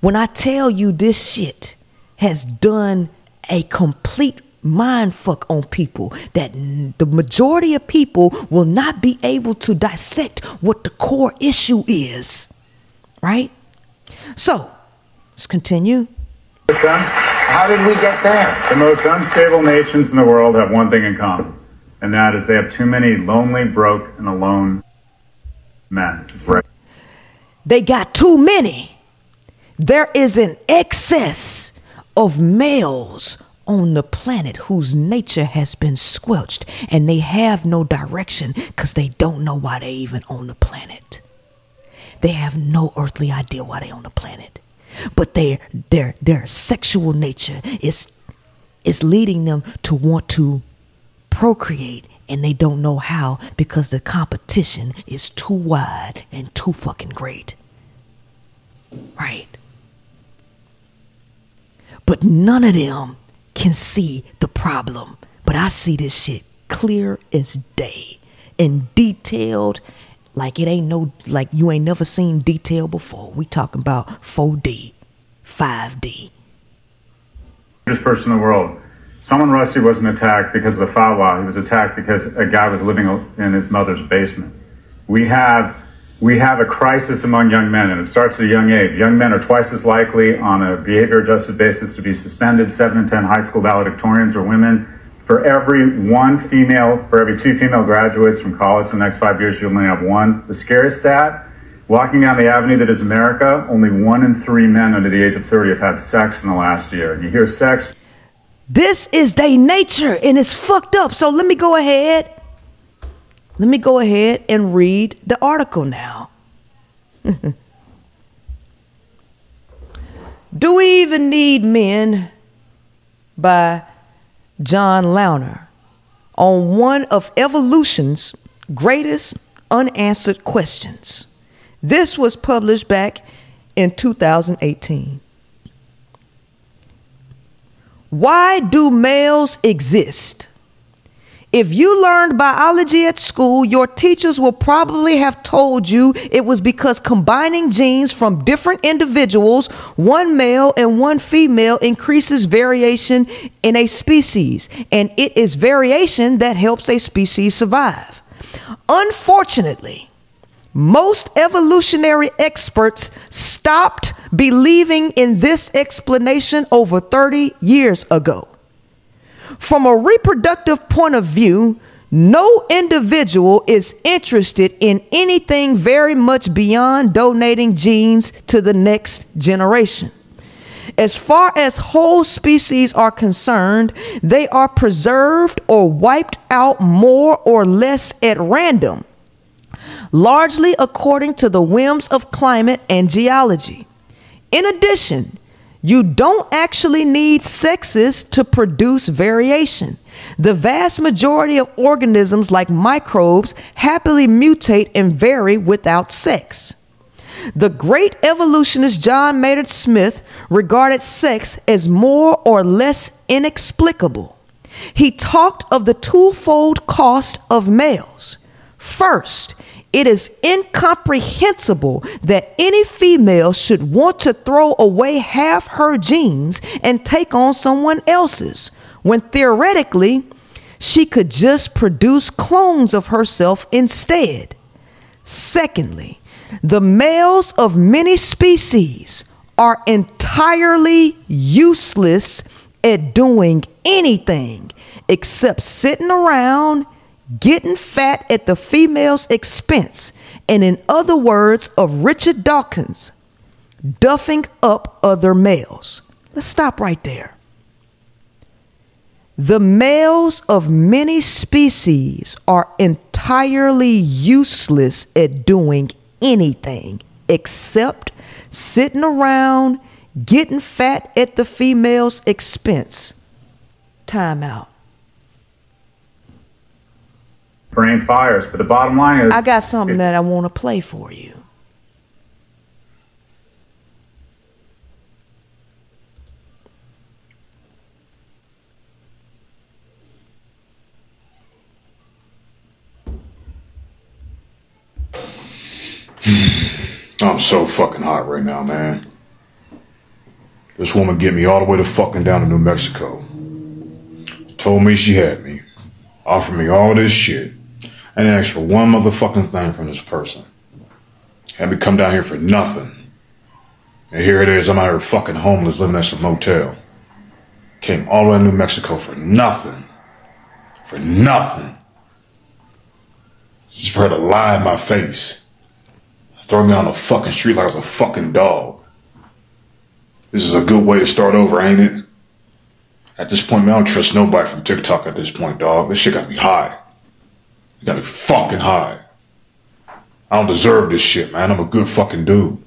When I tell you this shit, has done a complete mind fuck on people that the majority of people will not be able to dissect what the core issue is. Right? So, let's continue. How did we get there? The most unstable nations in the world have one thing in common, and that is they have too many lonely, broke, and alone men. Right. They got too many. There is an excess of males on the planet whose nature has been squelched and they have no direction because they don't know why they even on the planet. They have no earthly idea why they on the planet. But their their their sexual nature is is leading them to want to procreate and they don't know how because the competition is too wide and too fucking great. Right. But none of them can see the problem. But I see this shit clear as day and detailed like it ain't no like you ain't never seen detail before. We talking about 4D, 5D. Greatest person in the world. Salman Rushdie wasn't attacked because of the fatwa. He was attacked because a guy was living in his mother's basement. We have we have a crisis among young men, and it starts at a young age. Young men are twice as likely on a behavior adjusted basis to be suspended. Seven in 10 high school valedictorians are women. For every one female, for every two female graduates from college in the next five years, you'll only have one. The scariest stat walking down the avenue that is America, only one in three men under the age of 30 have had sex in the last year. You hear sex. This is their nature and it's fucked up. So let me go ahead. Let me go ahead and read the article now. *laughs* Do we even need men by John Launer on one of evolution's greatest unanswered questions? This was published back in 2018. Why do males exist? If you learned biology at school, your teachers will probably have told you it was because combining genes from different individuals, one male and one female, increases variation in a species. And it is variation that helps a species survive. Unfortunately, most evolutionary experts stopped believing in this explanation over 30 years ago. From a reproductive point of view, no individual is interested in anything very much beyond donating genes to the next generation. As far as whole species are concerned, they are preserved or wiped out more or less at random, largely according to the whims of climate and geology. In addition, you don't actually need sexes to produce variation. The vast majority of organisms, like microbes, happily mutate and vary without sex. The great evolutionist John Maynard Smith regarded sex as more or less inexplicable. He talked of the twofold cost of males. First, it is incomprehensible that any female should want to throw away half her genes and take on someone else's, when theoretically, she could just produce clones of herself instead. Secondly, the males of many species are entirely useless at doing anything except sitting around getting fat at the female's expense, and in other words of Richard Dawkins, duffing up other males. Let's stop right there. The males of many species are entirely useless at doing anything except sitting around getting fat at the female's expense. Time out. Brain fires. But the bottom line is I got something that I want to play for you. *sighs* I'm so fucking hot right now, man. This woman get me all the way to fucking down to New Mexico. Told me she had me. Offered me all this shit. I didn't ask for one motherfucking thing from this person. Had me come down here for nothing. And here it is, I'm out here fucking homeless living at some motel. Came all the way to New Mexico for nothing. For nothing. Just for her to lie in my face. Throw me on the fucking street like I was a fucking dog. This is a good way to start over, ain't it? At this point, man, I don't trust nobody from TikTok at this point, dog. This shit got me high. You got me fucking high. I don't deserve this shit, man. I'm a good fucking dude.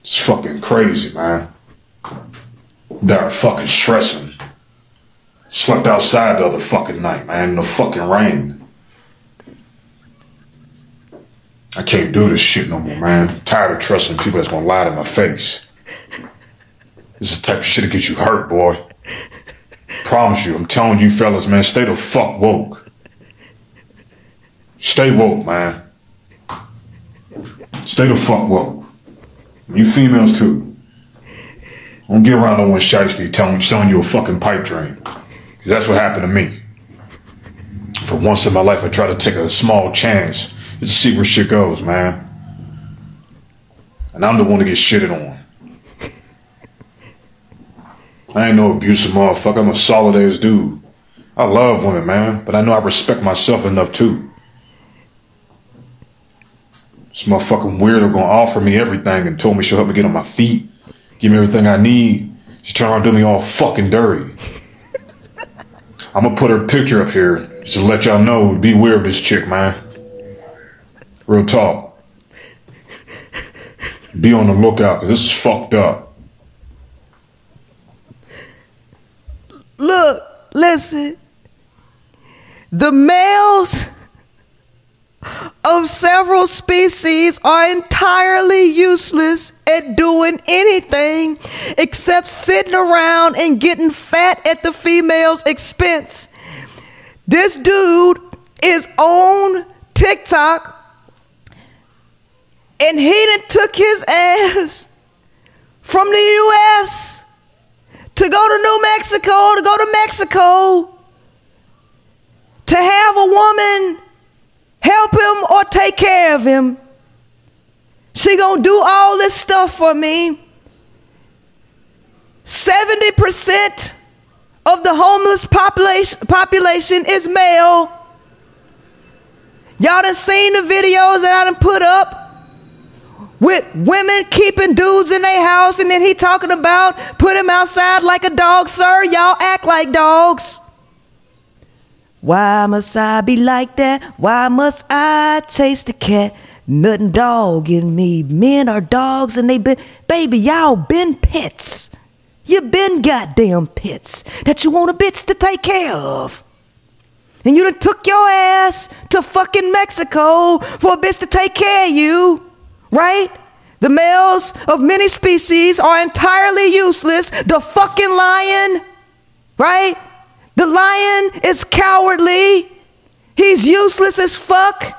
It's fucking crazy, man. They're fucking stressing. Slept outside the other fucking night, man, in the fucking rain. I can't do this shit no more, man. I'm tired of trusting people that's gonna lie to my face. This is the type of shit that gets you hurt, boy. Promise you, I'm telling you fellas, man, stay the fuck woke. Stay woke, man. Stay the fuck woke. You females too. Don't get around no one shiesty telling selling you a fucking pipe dream. Cause that's what happened to me. For once in my life I try to take a small chance to see where shit goes, man. And I'm the one to get shitted on. I ain't no abusive motherfucker. I'm a solid ass dude. I love women, man, but I know I respect myself enough too. This motherfucking weirdo gonna offer me everything and told me she'll help me get on my feet, give me everything I need. She's trying to do me all fucking dirty. I'm gonna put her picture up here just to let y'all know. Beware of this chick, man. Real talk. Be on the lookout, cause this is fucked up. Look, listen. The males of several species are entirely useless at doing anything except sitting around and getting fat at the female's expense. This dude is on TikTok and he done took his ass from the US to go to New Mexico, to go to Mexico, to have a woman help him or take care of him. She gonna do all this stuff for me. 70% of the homeless population, population is male. Y'all done seen the videos that I done put up with women keeping dudes in their house and then he talking about put him outside like a dog, sir. Y'all act like dogs. Why must I be like that? Why must I chase the cat? Nothing dog in me. Men are dogs and they been, baby, y'all been pets. You been goddamn pets that you want a bitch to take care of. And you done took your ass to fucking Mexico for a bitch to take care of you, right? The males of many species are entirely useless. The fucking lion, right? The lion is cowardly. He's useless as fuck.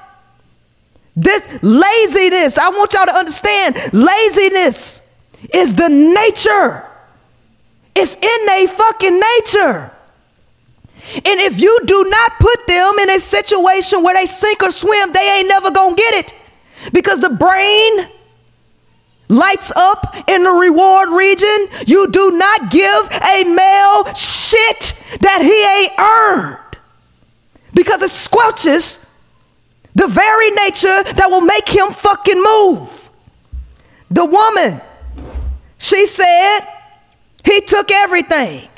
This laziness, I want y'all to understand laziness is the nature. It's in their fucking nature. And if you do not put them in a situation where they sink or swim, they ain't never gonna get it. Because the brain lights up in the reward region. You do not give a male shit that he ain't earned because it squelches the very nature that will make him fucking move. The woman, she said, he took everything.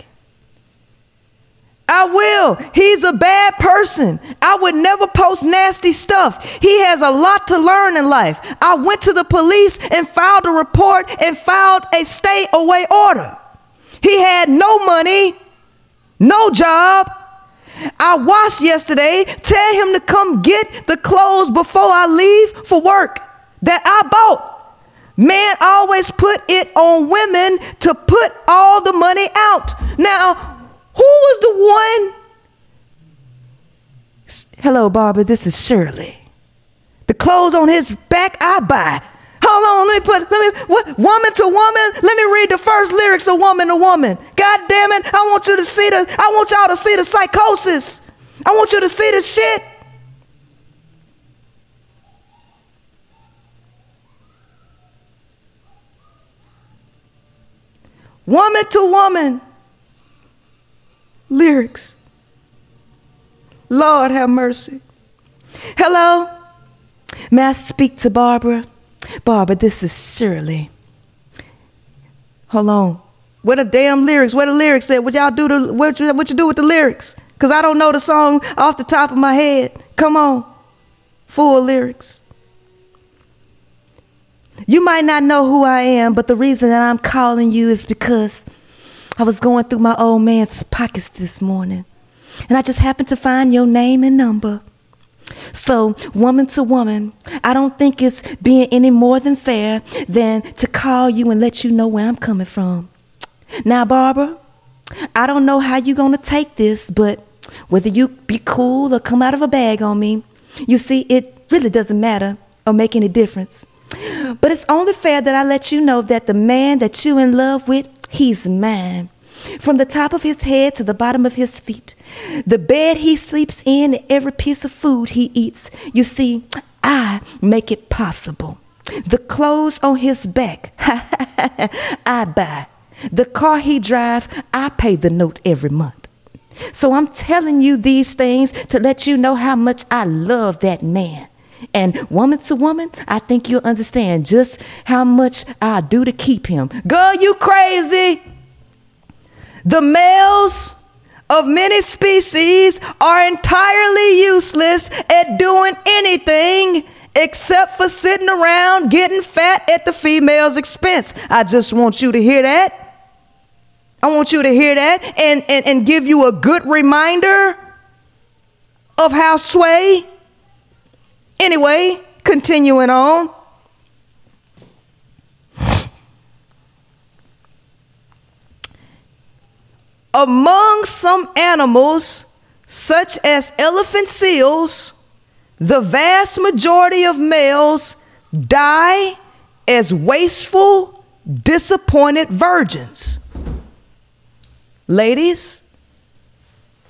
I will. He's a bad person. I would never post nasty stuff. He has a lot to learn in life. I went to the police and filed a report and filed a stay away order. He had no money, no job. I washed yesterday. Tell him to come get the clothes before I leave for work that I bought. Man always put it on women to put all the money out. Now, who was the one? Hello, Barbara, this is Shirley. The clothes on his back I buy. Hold on, let me put, let me, what, woman to woman, let me read the first lyrics of woman to woman. God damn it, I want you to see the, I want y'all to see the psychosis. I want you to see the shit. Woman to woman lyrics. Lord have mercy. Hello? May I speak to Barbara? Barbara, this is Shirley. Hold on. What the damn lyrics? What the lyrics said? What y'all do to what what you do with the lyrics? Cause I don't know the song off the top of my head. Come on. Full lyrics. You might not know who I am, but the reason that I'm calling you is because I was going through my old man's pockets this morning, and I just happened to find your name and number. So, woman to woman, I don't think it's being any more than fair than to call you and let you know where I'm coming from. Now, Barbara, I don't know how you're going to take this, but whether you be cool or come out of a bag on me, you see, it really doesn't matter or make any difference. But it's only fair that I let you know that the man that you in love with He's mine. From the top of his head to the bottom of his feet, the bed he sleeps in, every piece of food he eats. You see, I make it possible. The clothes on his back, *laughs* I buy. The car he drives, I pay the note every month. So I'm telling you these things to let you know how much I love that man. And woman to woman, I think you'll understand just how much I do to keep him. Girl, you crazy. The males of many species are entirely useless at doing anything except for sitting around getting fat at the female's expense. I just want you to hear that. I want you to hear that and, and, and give you a good reminder of how sway. Anyway, continuing on. Among some animals, such as elephant seals, the vast majority of males die as wasteful, disappointed virgins. Ladies,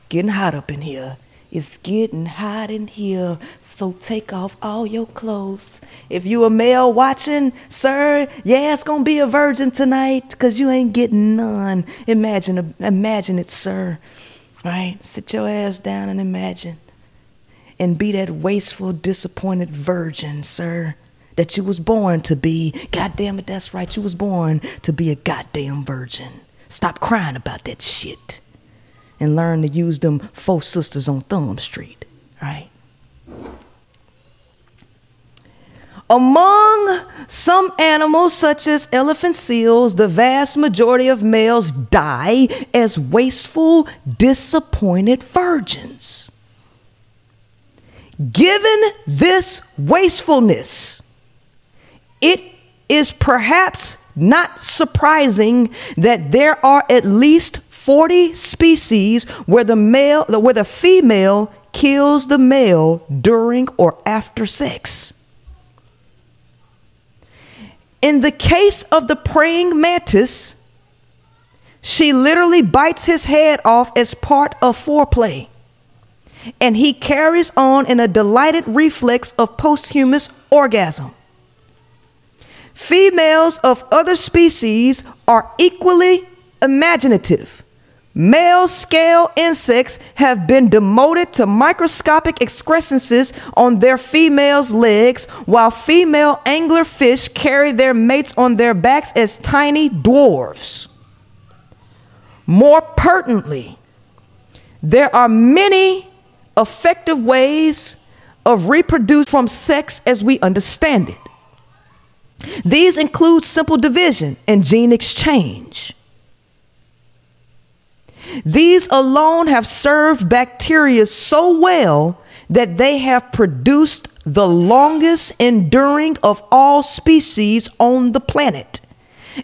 getting hot up in here. It's getting hot in here, so take off all your clothes. If you a male watching, sir, yeah, it's gonna be a virgin tonight, cause you ain't getting none. Imagine, imagine it, sir. Right? Sit your ass down and imagine, and be that wasteful, disappointed virgin, sir, that you was born to be. God damn it, that's right. You was born to be a goddamn virgin. Stop crying about that shit and learn to use them four sisters on Thumb Street, right? Among some animals, such as elephant seals, the vast majority of males die as wasteful, disappointed virgins. Given this wastefulness, it is perhaps not surprising that there are at least 40 species where the male where the female kills the male during or after sex. In the case of the praying mantis, she literally bites his head off as part of foreplay. And he carries on in a delighted reflex of posthumous orgasm. Females of other species are equally imaginative. Male scale insects have been demoted to microscopic excrescences on their females' legs, while female anglerfish carry their mates on their backs as tiny dwarfs. More pertinently, there are many effective ways of reproducing from sex as we understand it. These include simple division and gene exchange. These alone have served bacteria so well that they have produced the longest enduring of all species on the planet,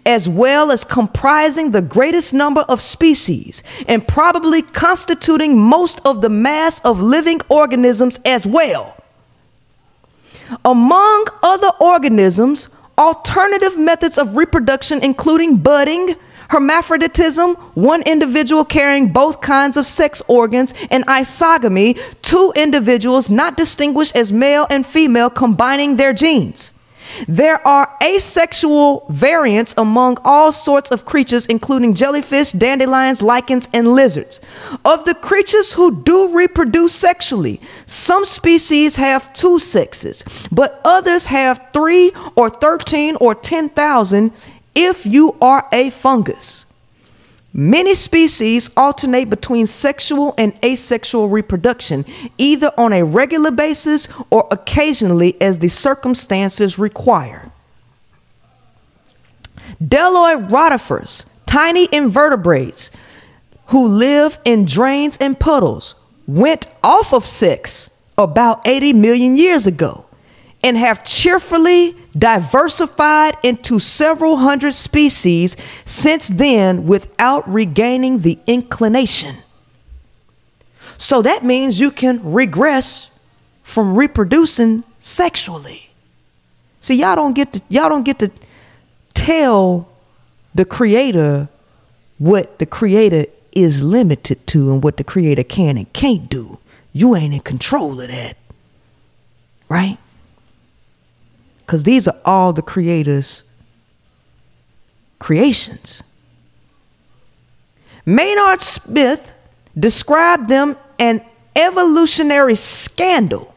as well as comprising the greatest number of species and probably constituting most of the mass of living organisms as well. Among other organisms, alternative methods of reproduction, including budding, hermaphroditism, one individual carrying both kinds of sex organs, and isogamy, two individuals not distinguished as male and female combining their genes. There are asexual variants among all sorts of creatures, including jellyfish, dandelions, lichens, and lizards. Of the creatures who do reproduce sexually, some species have two sexes, but others have three or 13 or 10,000 if you are a fungus. Many species alternate between sexual and asexual reproduction, either on a regular basis or occasionally as the circumstances require. Bdelloid rotifers, tiny invertebrates who live in drains and puddles, went off of sex about 80 million years ago and have cheerfully diversified into several hundred species since then without regaining the inclination. So that means you can regress from reproducing sexually. See, y'all don't get to y'all don't get to tell the creator what the creator is limited to and what the creator can and can't do. You ain't in control of that. Right? Because these are all the creator's creations. Maynard Smith described them an evolutionary scandal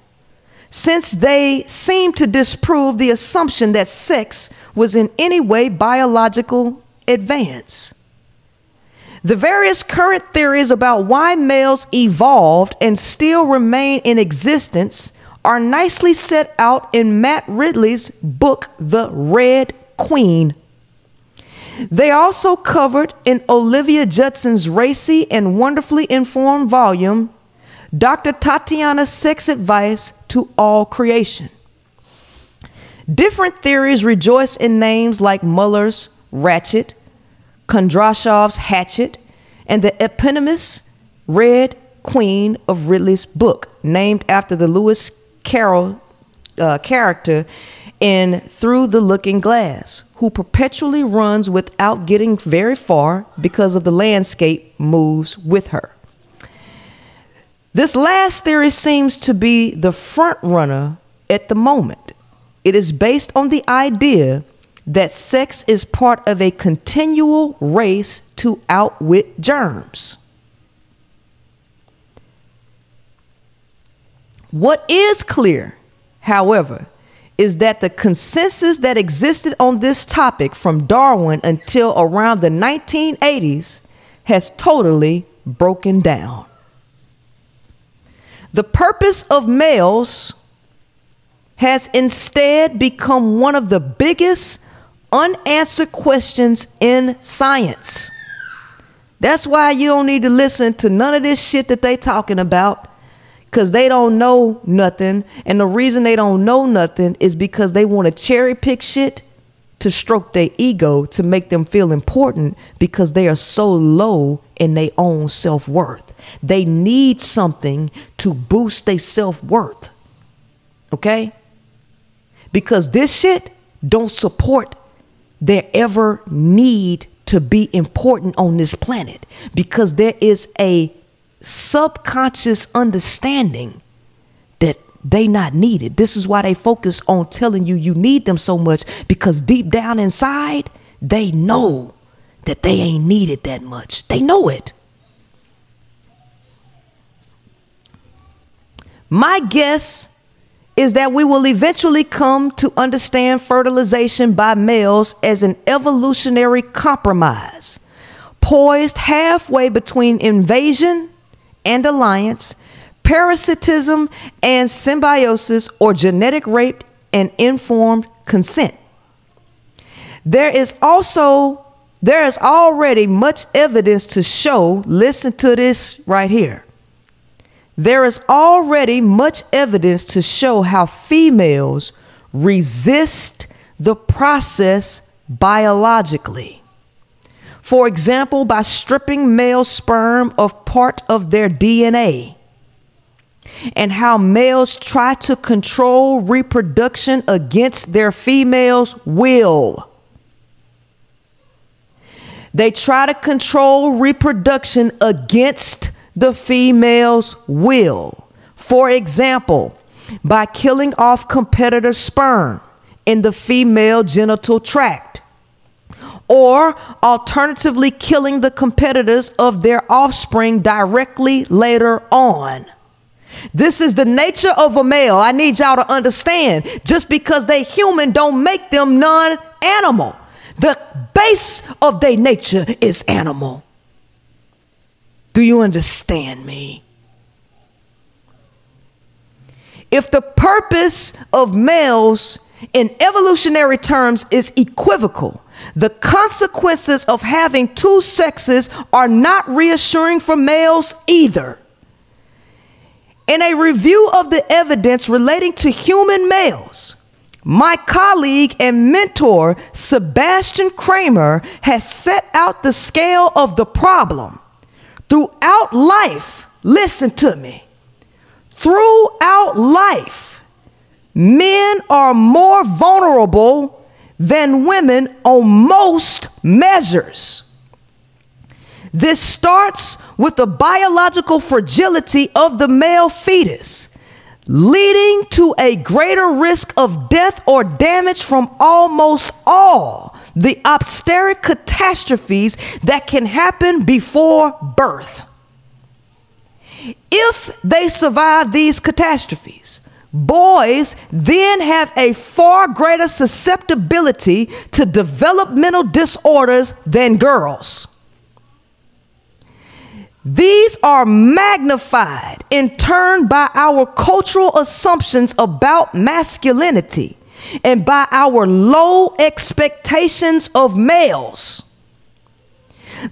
since they seem to disprove the assumption that sex was in any way biological advance. The various current theories about why males evolved and still remain in existence are nicely set out in Matt Ridley's book, The Red Queen. They also covered in Olivia Judson's racy and wonderfully informed volume, Dr. Tatiana's Sex Advice to All Creation. Different theories rejoice in names like Muller's Ratchet, Kondrashov's Hatchet, and the eponymous Red Queen of Ridley's book, named after the Lewis Carroll uh, character in Through the Looking Glass, who perpetually runs without getting very far because of the landscape moves with her. This last theory seems to be the front runner at the moment. It is based on the idea that sex is part of a continual race to outwit germs. What is clear, however, is that the consensus that existed on this topic from Darwin until around the 1980s has totally broken down. The purpose of males has instead become one of the biggest unanswered questions in science. That's why you don't need to listen to none of this shit that they talking about cuz they don't know nothing and the reason they don't know nothing is because they want to cherry pick shit to stroke their ego to make them feel important because they are so low in their own self-worth. They need something to boost their self-worth. Okay? Because this shit don't support their ever need to be important on this planet because there is a subconscious understanding that they not needed. This is why they focus on telling you you need them so much because deep down inside they know that they ain't needed that much. They know it. My guess is that we will eventually come to understand fertilization by males as an evolutionary compromise, poised halfway between invasion and alliance, parasitism and symbiosis, or genetic rape and informed consent. There is also there is already much evidence to show, listen to this right here there is already much evidence to show how females resist the process biologically. For example, by stripping male sperm of part of their DNA, and how males try to control reproduction against their female's will. They try to control reproduction against the female's will. For example, by killing off competitor sperm in the female genital tract, or alternatively killing the competitors of their offspring directly later on. This is the nature of a male. I need y'all to understand. Just because they human don't make them non-animal. The base of their nature is animal. Do you understand me? If the purpose of males in evolutionary terms is equivocal, the consequences of having two sexes are not reassuring for males either. In a review of the evidence relating to human males, my colleague and mentor, Sebastian Kraemer, has set out the scale of the problem Throughout life, listen to me. Throughout life, men are more vulnerable than women on most measures. This starts with the biological fragility of the male fetus, leading to a greater risk of death or damage from almost all the obstetric catastrophes that can happen before birth. If they survive these catastrophes, boys then have a far greater susceptibility to developmental disorders than girls. These are magnified in turn by our cultural assumptions about masculinity and by our low expectations of males.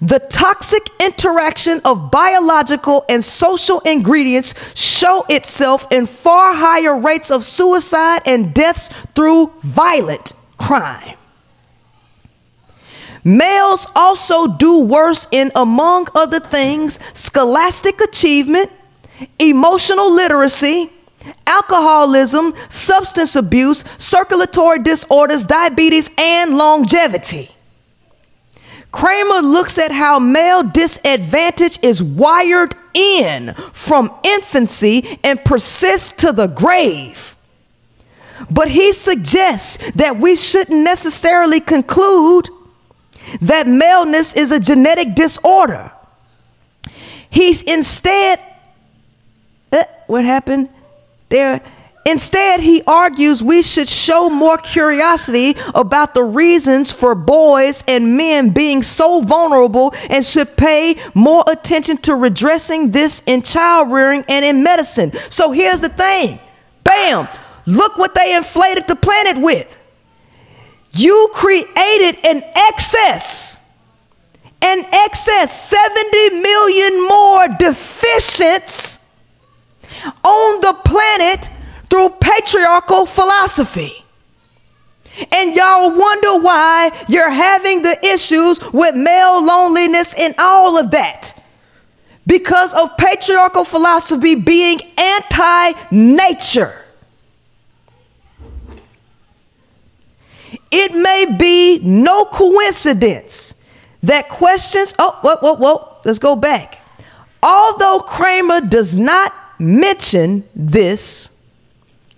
The toxic interaction of biological and social ingredients show itself in far higher rates of suicide and deaths through violent crime. Males also do worse in, among other things, scholastic achievement, emotional literacy, alcoholism, substance abuse, circulatory disorders, diabetes, and longevity. Kraemer looks at how male disadvantage is wired in from infancy and persists to the grave. But he suggests that we shouldn't necessarily conclude that maleness is a genetic disorder. He's instead, uh, what happened? There, Instead, he argues we should show more curiosity about the reasons for boys and men being so vulnerable and should pay more attention to redressing this in child rearing and in medicine. So here's the thing bam, look what they inflated the planet with. You created an excess, an excess 70 million more deficients on the planet through patriarchal philosophy. And y'all wonder why you're having the issues with male loneliness and all of that. Because of patriarchal philosophy being anti nature. It may be no coincidence that questions, oh, whoa, whoa, whoa, let's go back. Although Kraemer does not mention this,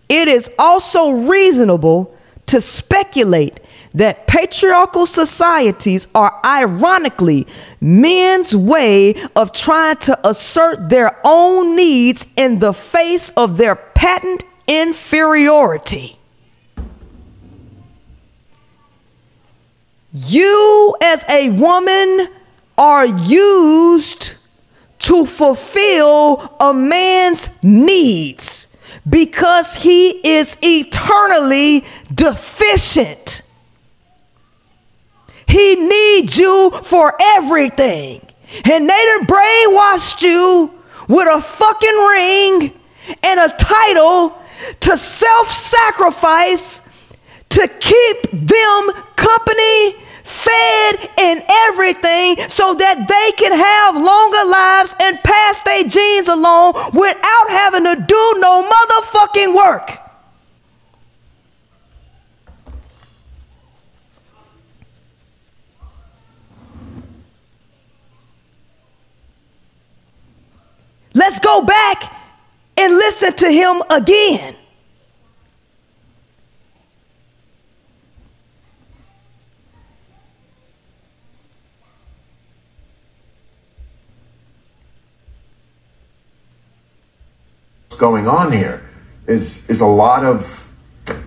it is also reasonable to speculate that patriarchal societies are ironically men's way of trying to assert their own needs in the face of their patent inferiority. You, as a woman, are used to fulfill a man's needs because he is eternally deficient. He needs you for everything. And they done brainwashed you with a fucking ring and a title to self sacrifice to keep them company fed and everything so that they can have longer lives and pass their genes along without having to do no motherfucking work. Let's go back and listen to him again. Going on here is is a lot of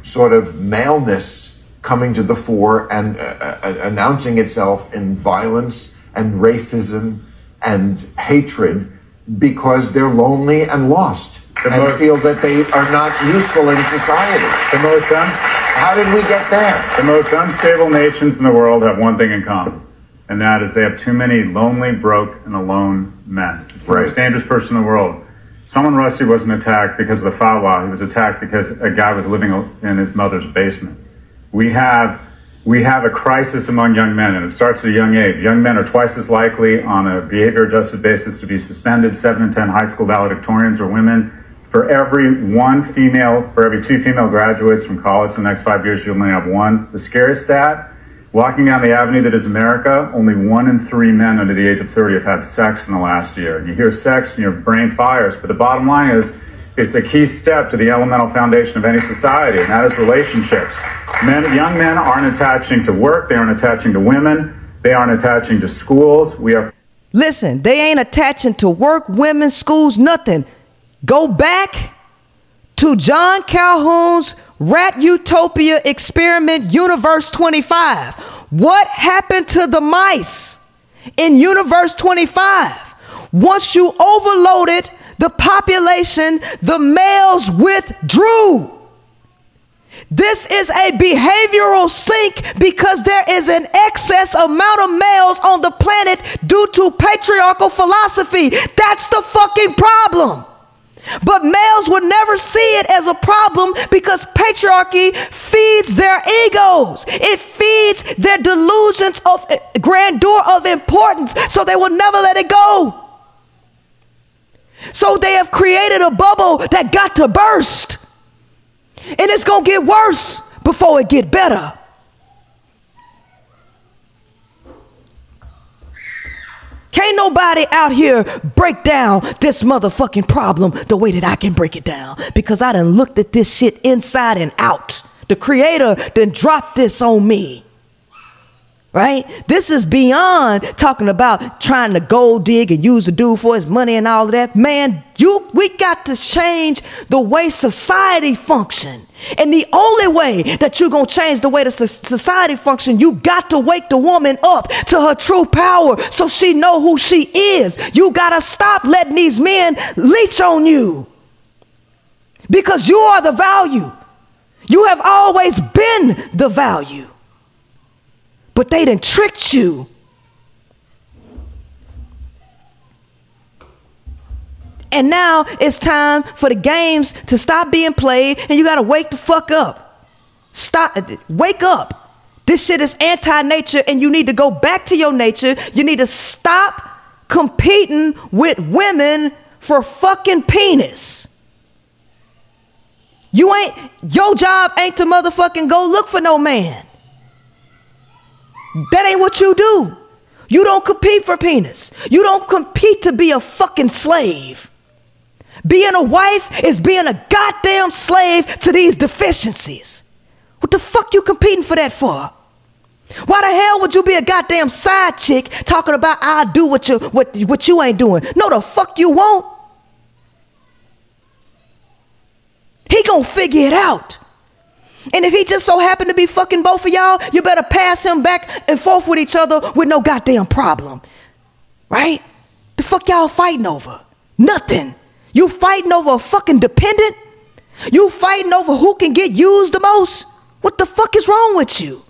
sort of maleness coming to the fore and uh, uh, announcing itself in violence and racism and hatred because they're lonely and lost the and most, feel that they are not useful in society. The most uns- How did we get there? The most unstable nations in the world have one thing in common, and that is they have too many lonely, broke, and alone men. It's the right. most dangerous person in the world. Salman Rushdie wasn't attacked because of the fatwa. He was attacked because a guy was living in his mother's basement. We have we have a crisis among young men, and it starts at a young age. Young men are twice as likely on a behavior adjusted basis to be suspended. Seven in ten high school valedictorians are women. For every one female, for every two female graduates from college in the next five years, you only have one. The scariest stat Walking down the avenue that is America, only one in three men under the age of 30 have had sex in the last year. You hear sex and your brain fires, but the bottom line is it's a key step to the elemental foundation of any society, and that is relationships. Men, young men aren't attaching to work, they aren't attaching to women, they aren't attaching to schools. We are. Listen, they ain't attaching to work, women, schools, nothing. Go back to John Calhoun's Rat Utopia experiment, Universe 25. What happened to the mice in Universe 25? Once you overloaded the population, the males withdrew. This is a behavioral sink because there is an excess amount of males on the planet due to patriarchal philosophy. That's the fucking problem. But males would never see it as a problem because patriarchy feeds their egos. It feeds their delusions of eh, grandeur of importance. So they will never let it go. So they have created a bubble that got to burst. And it's going to get worse before it get better. Can't nobody out here break down this motherfucking problem the way that I can break it down because I done looked at this shit inside and out. The creator done dropped this on me right? This is beyond talking about trying to gold dig and use the dude for his money and all of that. Man, you we got to change the way society function. And the only way that you're going to change the way the society function, you got to wake the woman up to her true power so she know who she is. You got to stop letting these men leech on you. Because you are the value. You have always been the value but they done tricked you. And now it's time for the games to stop being played, and you gotta wake the fuck up. Stop, wake up. This shit is anti nature, and you need to go back to your nature. You need to stop competing with women for fucking penis. You ain't, your job ain't to motherfucking go look for no man. That ain't what you do. You don't compete for penis. You don't compete to be a fucking slave. Being a wife is being a goddamn slave to these deficiencies. What the fuck you competing for that for? Why the hell would you be a goddamn side chick talking about I do what you what what you ain't doing? No, the fuck you won't. He gonna figure it out. And if he just so happened to be fucking both of y'all, you better pass him back and forth with each other with no goddamn problem. Right? The fuck y'all fighting over? Nothing. You fighting over a fucking dependent? You fighting over who can get used the most? What the fuck is wrong with you?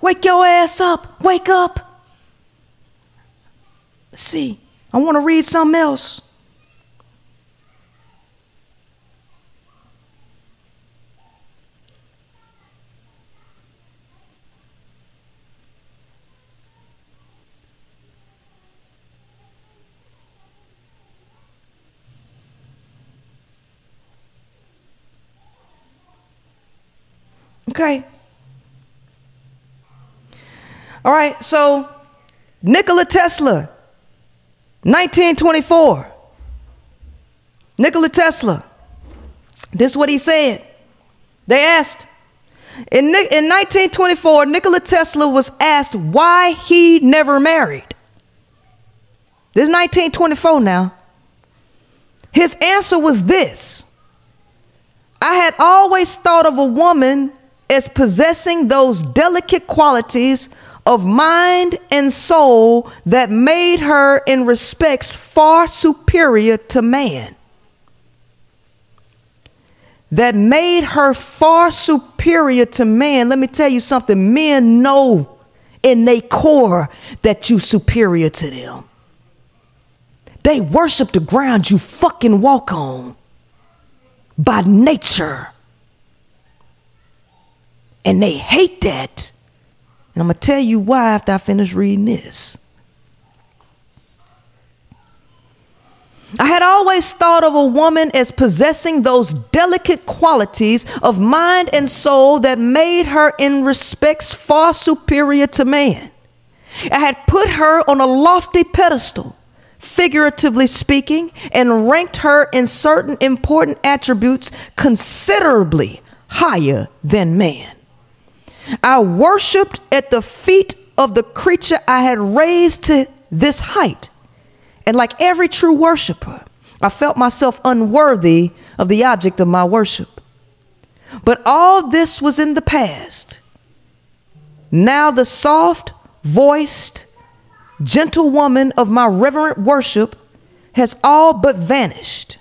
Wake your ass up. Wake up. Let's see. I want to read something else. Okay. All right, so Nikola Tesla, 1924. Nikola Tesla, this is what he said. They asked, in, in 1924, Nikola Tesla was asked why he never married. This is 1924 now. His answer was this I had always thought of a woman as possessing those delicate qualities of mind and soul that made her in respects far superior to man. That made her far superior to man. Let me tell you something men know in their core that you superior to them. They worship the ground you fucking walk on by nature. And they hate that. And I'm going to tell you why after I finish reading this. I had always thought of a woman as possessing those delicate qualities of mind and soul that made her in respects far superior to man. I had put her on a lofty pedestal, figuratively speaking, and ranked her in certain important attributes considerably higher than man. I worshiped at the feet of the creature I had raised to this height. And like every true worshiper, I felt myself unworthy of the object of my worship. But all this was in the past. Now the soft voiced, gentle woman of my reverent worship has all but vanished.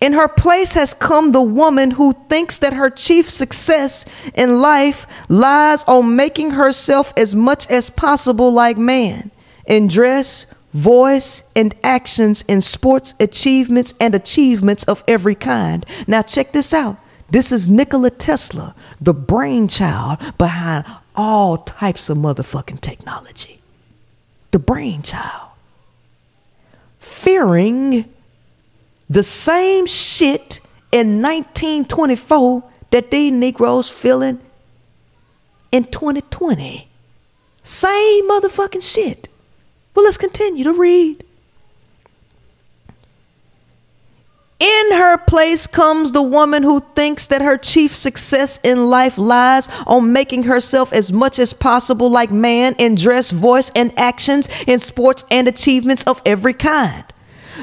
In her place has come the woman who thinks that her chief success in life lies on making herself as much as possible like man in dress, voice, and actions in sports achievements and achievements of every kind. Now, check this out. This is Nikola Tesla, the brainchild behind all types of motherfucking technology. The brainchild. Fearing the same shit in 1924 that these Negroes feeling in 2020. Same motherfucking shit. Well, let's continue to read. In her place comes the woman who thinks that her chief success in life lies on making herself as much as possible like man in dress, voice, and actions, in sports and achievements of every kind.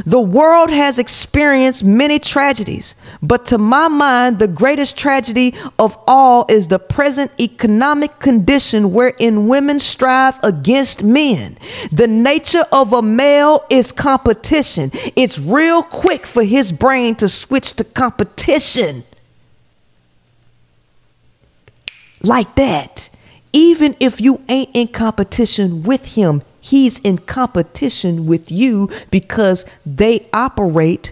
The world has experienced many tragedies, but to my mind, the greatest tragedy of all is the present economic condition wherein women strive against men. The nature of a male is competition. It's real quick for his brain to switch to competition. Like that. Even if you ain't in competition with him, he's in competition with you because they operate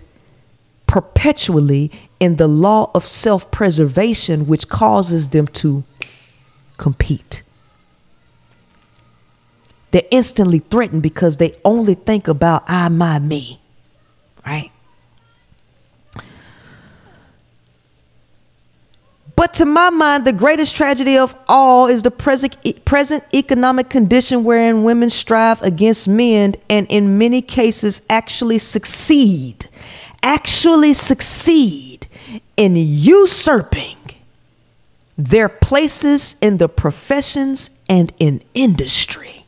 perpetually in the law of self preservation, which causes them to compete. They're instantly threatened because they only think about I, my, me, right? But to my mind, the greatest tragedy of all is the present, present economic condition wherein women strive against men and in many cases actually succeed, actually succeed in usurping their places in the professions and in industry.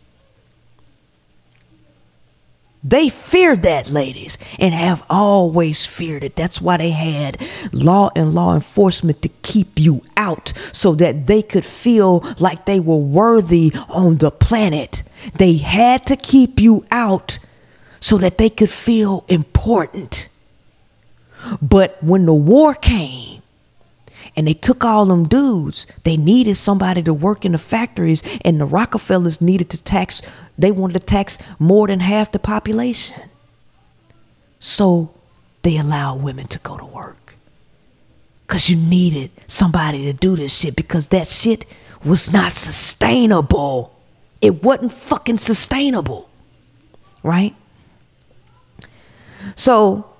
They feared that, ladies, and have always feared it. That's why they had law and law enforcement to keep you out so that they could feel like they were worthy on the planet. They had to keep you out so that they could feel important. But when the war came, and they took all them dudes. They needed somebody to work in the factories, and the Rockefellers needed to tax they wanted to tax more than half the population. So they allowed women to go to work. Because you needed somebody to do this shit because that shit was not sustainable. It wasn't fucking sustainable. Right? So,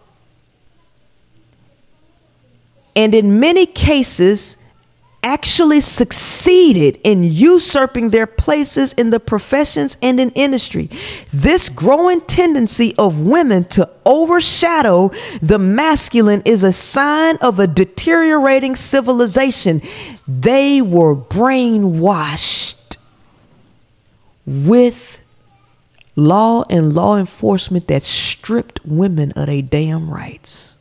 and in many cases, actually succeeded in usurping their places in the professions and in industry. This growing tendency of women to overshadow the masculine is a sign of a deteriorating civilization. They were brainwashed with law and law enforcement that stripped women of their damn rights.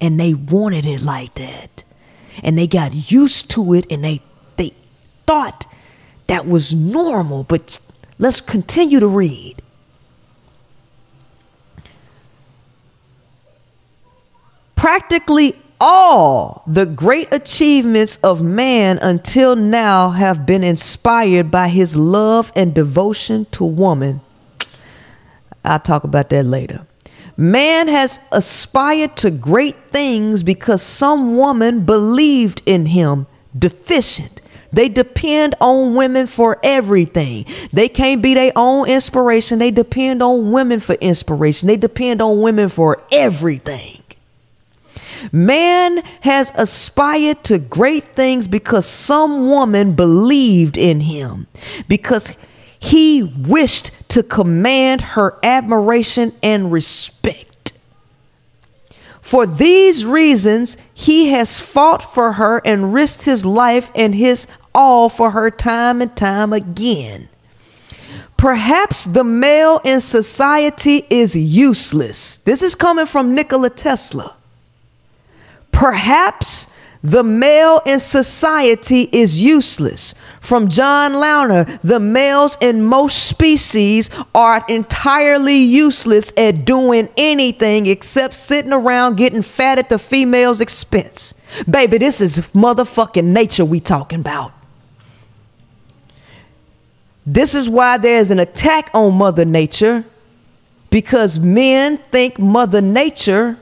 And they wanted it like that and they got used to it and they they thought that was normal but let's continue to read practically all the great achievements of man until now have been inspired by his love and devotion to woman. I'll talk about that later. Man has aspired to great things because some woman believed in him, deficient. They depend on women for everything. They can't be their own inspiration. They depend on women for inspiration. They depend on women for everything. Man has aspired to great things because some woman believed in him, because he wished to command her admiration and respect. For these reasons, he has fought for her and risked his life and his all for her time and time again. Perhaps the male in society is useless. This is coming from Nikola Tesla. Perhaps the male in society is useless. From John Launer, the males in most species are entirely useless at doing anything except sitting around getting fat at the female's expense. Baby, this is motherfucking nature we talking about. This is why there's an attack on Mother Nature because men think Mother Nature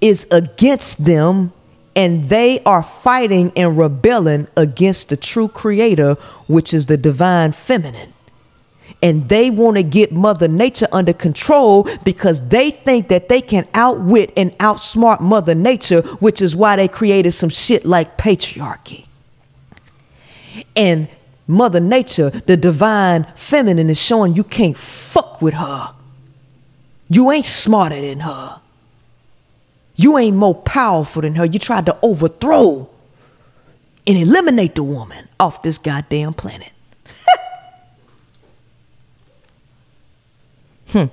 is against them and they are fighting and rebelling against the true creator, which is the divine feminine. And they want to get Mother Nature under control because they think that they can outwit and outsmart Mother Nature, which is why they created some shit like patriarchy. And Mother Nature, the divine feminine, is showing you can't fuck with her. You ain't smarter than her. You ain't more powerful than her. You tried to overthrow and eliminate the woman off this goddamn planet. *laughs* hmm.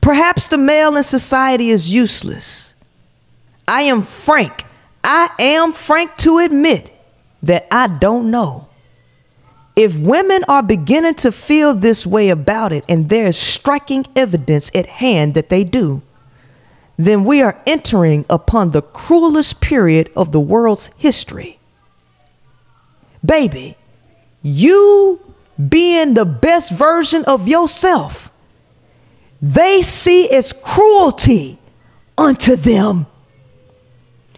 Perhaps the male in society is useless. I am frank. I am frank to admit that I don't know. If women are beginning to feel this way about it, and there is striking evidence at hand that they do, then we are entering upon the cruelest period of the world's history. Baby, you being the best version of yourself, they see as cruelty unto them.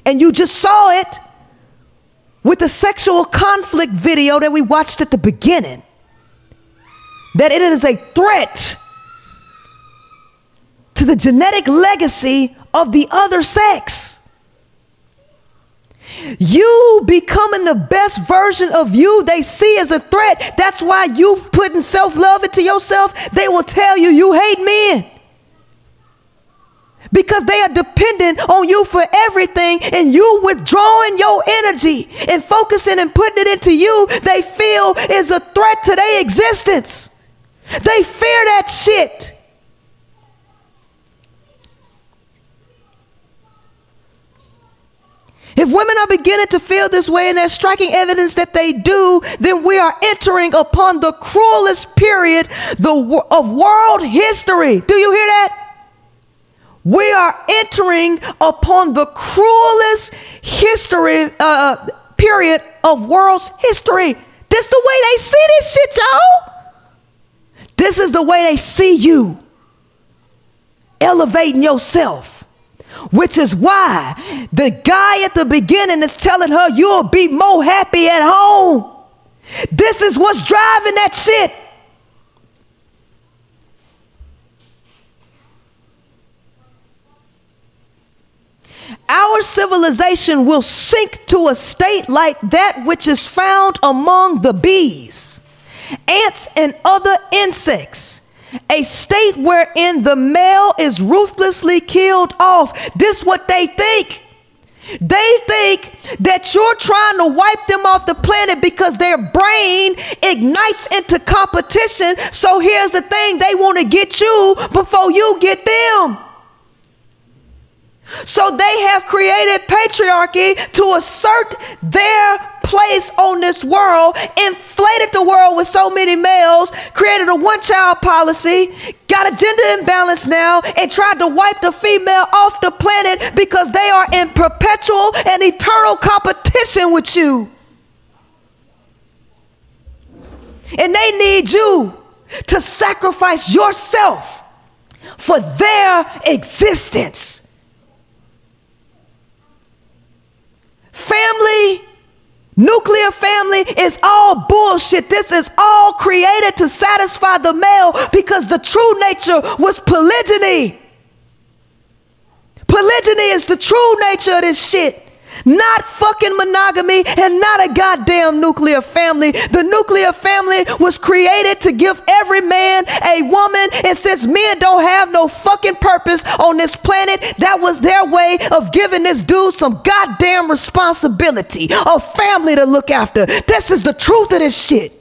And you just saw it with the sexual conflict video that we watched at the beginning. That it is a threat to the genetic legacy of the other sex. You becoming the best version of you they see as a threat. That's why you putting self love into yourself. They will tell you you hate men because they are dependent on you for everything and you withdrawing your energy and focusing and putting it into you they feel is a threat to their existence they fear that shit If women are beginning to feel this way and there's striking evidence that they do, then we are entering upon the cruelest period the, of world history. Do you hear that? We are entering upon the cruelest history uh, period of world's history. This is the way they see this shit, y'all. This is the way they see you elevating yourself. Which is why the guy at the beginning is telling her you'll be more happy at home. This is what's driving that shit. Our civilization will sink to a state like that which is found among the bees, ants, and other insects. A state wherein the male is ruthlessly killed off. This what they think. They think that you're trying to wipe them off the planet because their brain ignites into competition. So here's the thing they want to get you before you get them. So they have created patriarchy to assert their place on this world, inflated the world with so many males, created a one child policy, got a gender imbalance now, and tried to wipe the female off the planet because they are in perpetual and eternal competition with you. And they need you to sacrifice yourself for their existence. Family, nuclear family is all bullshit. This is all created to satisfy the male because the true nature was polygyny. Polygyny is the true nature of this shit. Not fucking monogamy and not a goddamn nuclear family. The nuclear family was created to give every man a woman, and since men don't have no fucking purpose on this planet, that was their way of giving this dude some goddamn responsibility, a family to look after. This is the truth of this shit.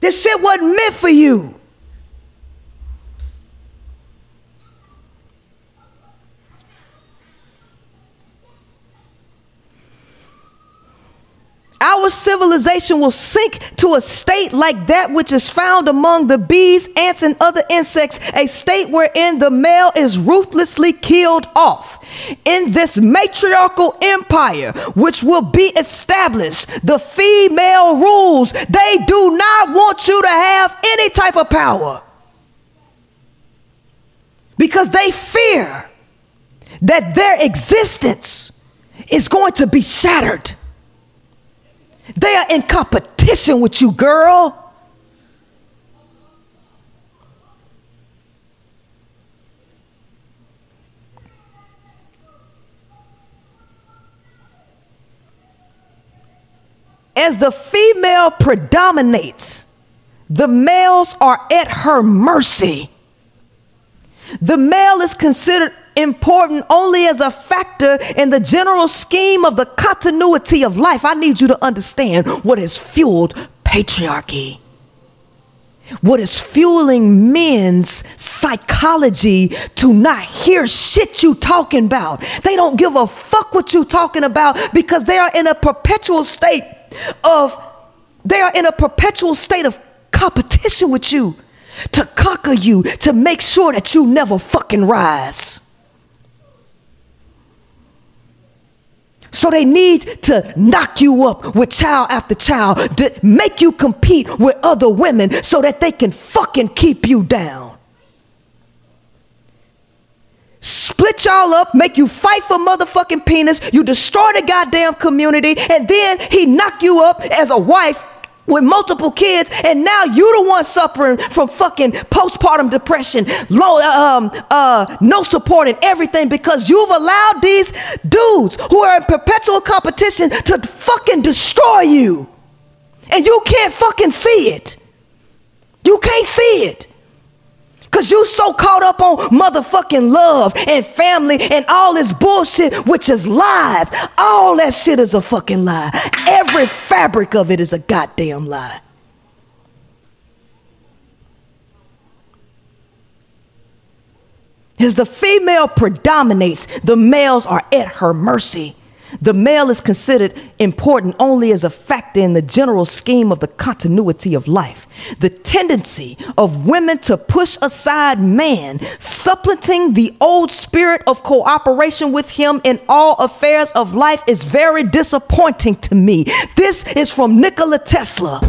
This shit wasn't meant for you. Our civilization will sink to a state like that which is found among the bees, ants, and other insects, a state wherein the male is ruthlessly killed off. In this matriarchal empire, which will be established, the female rules. They do not want you to have any type of power because they fear that their existence is going to be shattered. They are in competition with you, girl. As the female predominates, the males are at her mercy. The male is considered important only as a factor in the general scheme of the continuity of life. I need you to understand what has fueled patriarchy. What is fueling men's psychology to not hear shit you talking about? They don't give a fuck what you talking about because they are in a perpetual state of they are in a perpetual state of competition with you to conquer you, to make sure that you never fucking rise. So they need to knock you up with child after child, to make you compete with other women so that they can fucking keep you down. Split y'all up, make you fight for motherfucking penis, you destroy the goddamn community, and then he knock you up as a wife with multiple kids, and now you're the one suffering from fucking postpartum depression, low, um, uh, no support and everything because you've allowed these dudes who are in perpetual competition to fucking destroy you, and you can't fucking see it. You can't see it. Cause you so caught up on motherfucking love and family and all this bullshit, which is lies. All that shit is a fucking lie. Every fabric of it is a goddamn lie. As the female predominates, the males are at her mercy. The male is considered important only as a factor in the general scheme of the continuity of life. The tendency of women to push aside man, supplanting the old spirit of cooperation with him in all affairs of life, is very disappointing to me. This is from Nikola Tesla.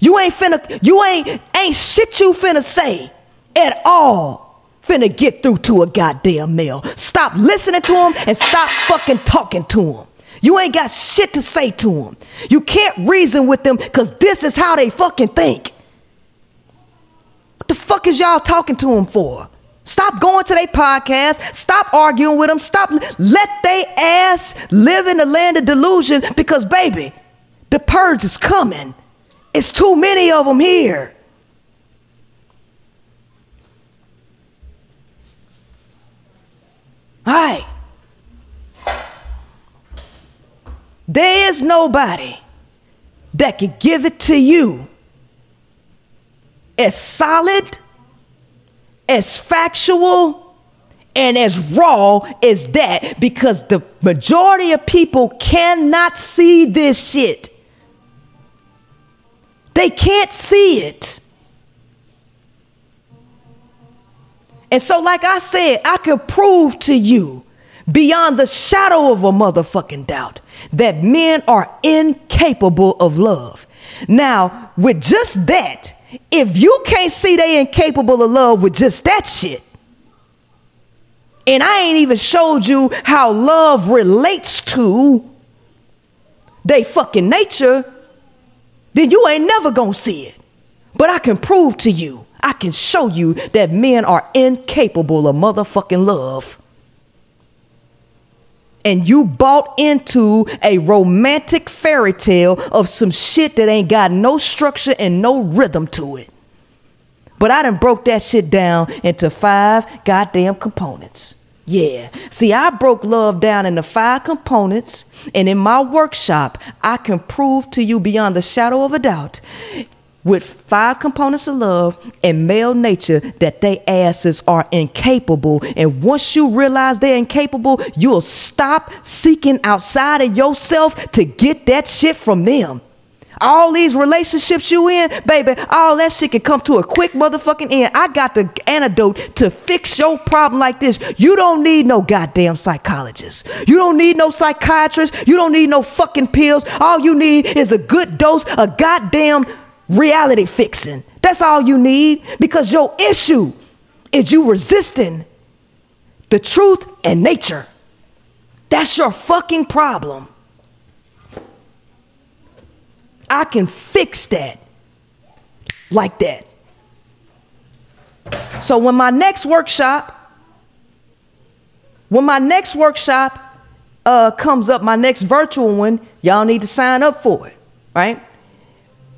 You ain't finna, you ain't, ain't shit you finna say at all finna get through to a goddamn male. Stop listening to him and stop fucking talking to him. You ain't got shit to say to them. You can't reason with them because this is how they fucking think. What the fuck is y'all talking to them for? Stop going to their podcast. Stop arguing with them. Stop. Let they ass live in the land of delusion because, baby, the purge is coming. It's too many of them here. Right. There is nobody that could give it to you as solid, as factual, and as raw as that because the majority of people cannot see this shit. They can't see it. And so, like I said, I can prove to you beyond the shadow of a motherfucking doubt that men are incapable of love. Now, with just that, if you can't see they incapable of love with just that shit, and I ain't even showed you how love relates to they fucking nature, then you ain't never gonna see it. But I can prove to you, I can show you that men are incapable of motherfucking love. And you bought into a romantic fairy tale of some shit that ain't got no structure and no rhythm to it. But I done broke that shit down into five goddamn components. Yeah. See, I broke love down into five components, and in my workshop, I can prove to you beyond the shadow of a doubt with five components of love and male nature that they asses are incapable. And once you realize they're incapable, you'll stop seeking outside of yourself to get that shit from them. All these relationships you in, baby, all that shit can come to a quick motherfucking end. I got the antidote to fix your problem like this. You don't need no goddamn psychologist. You don't need no psychiatrist. You don't need no fucking pills. All you need is a good dose of goddamn reality fixing. That's all you need because your issue is you resisting the truth and nature. That's your fucking problem. I can fix that like that. So when my next workshop, when my next workshop uh, comes up, my next virtual one, y'all need to sign up for it, right?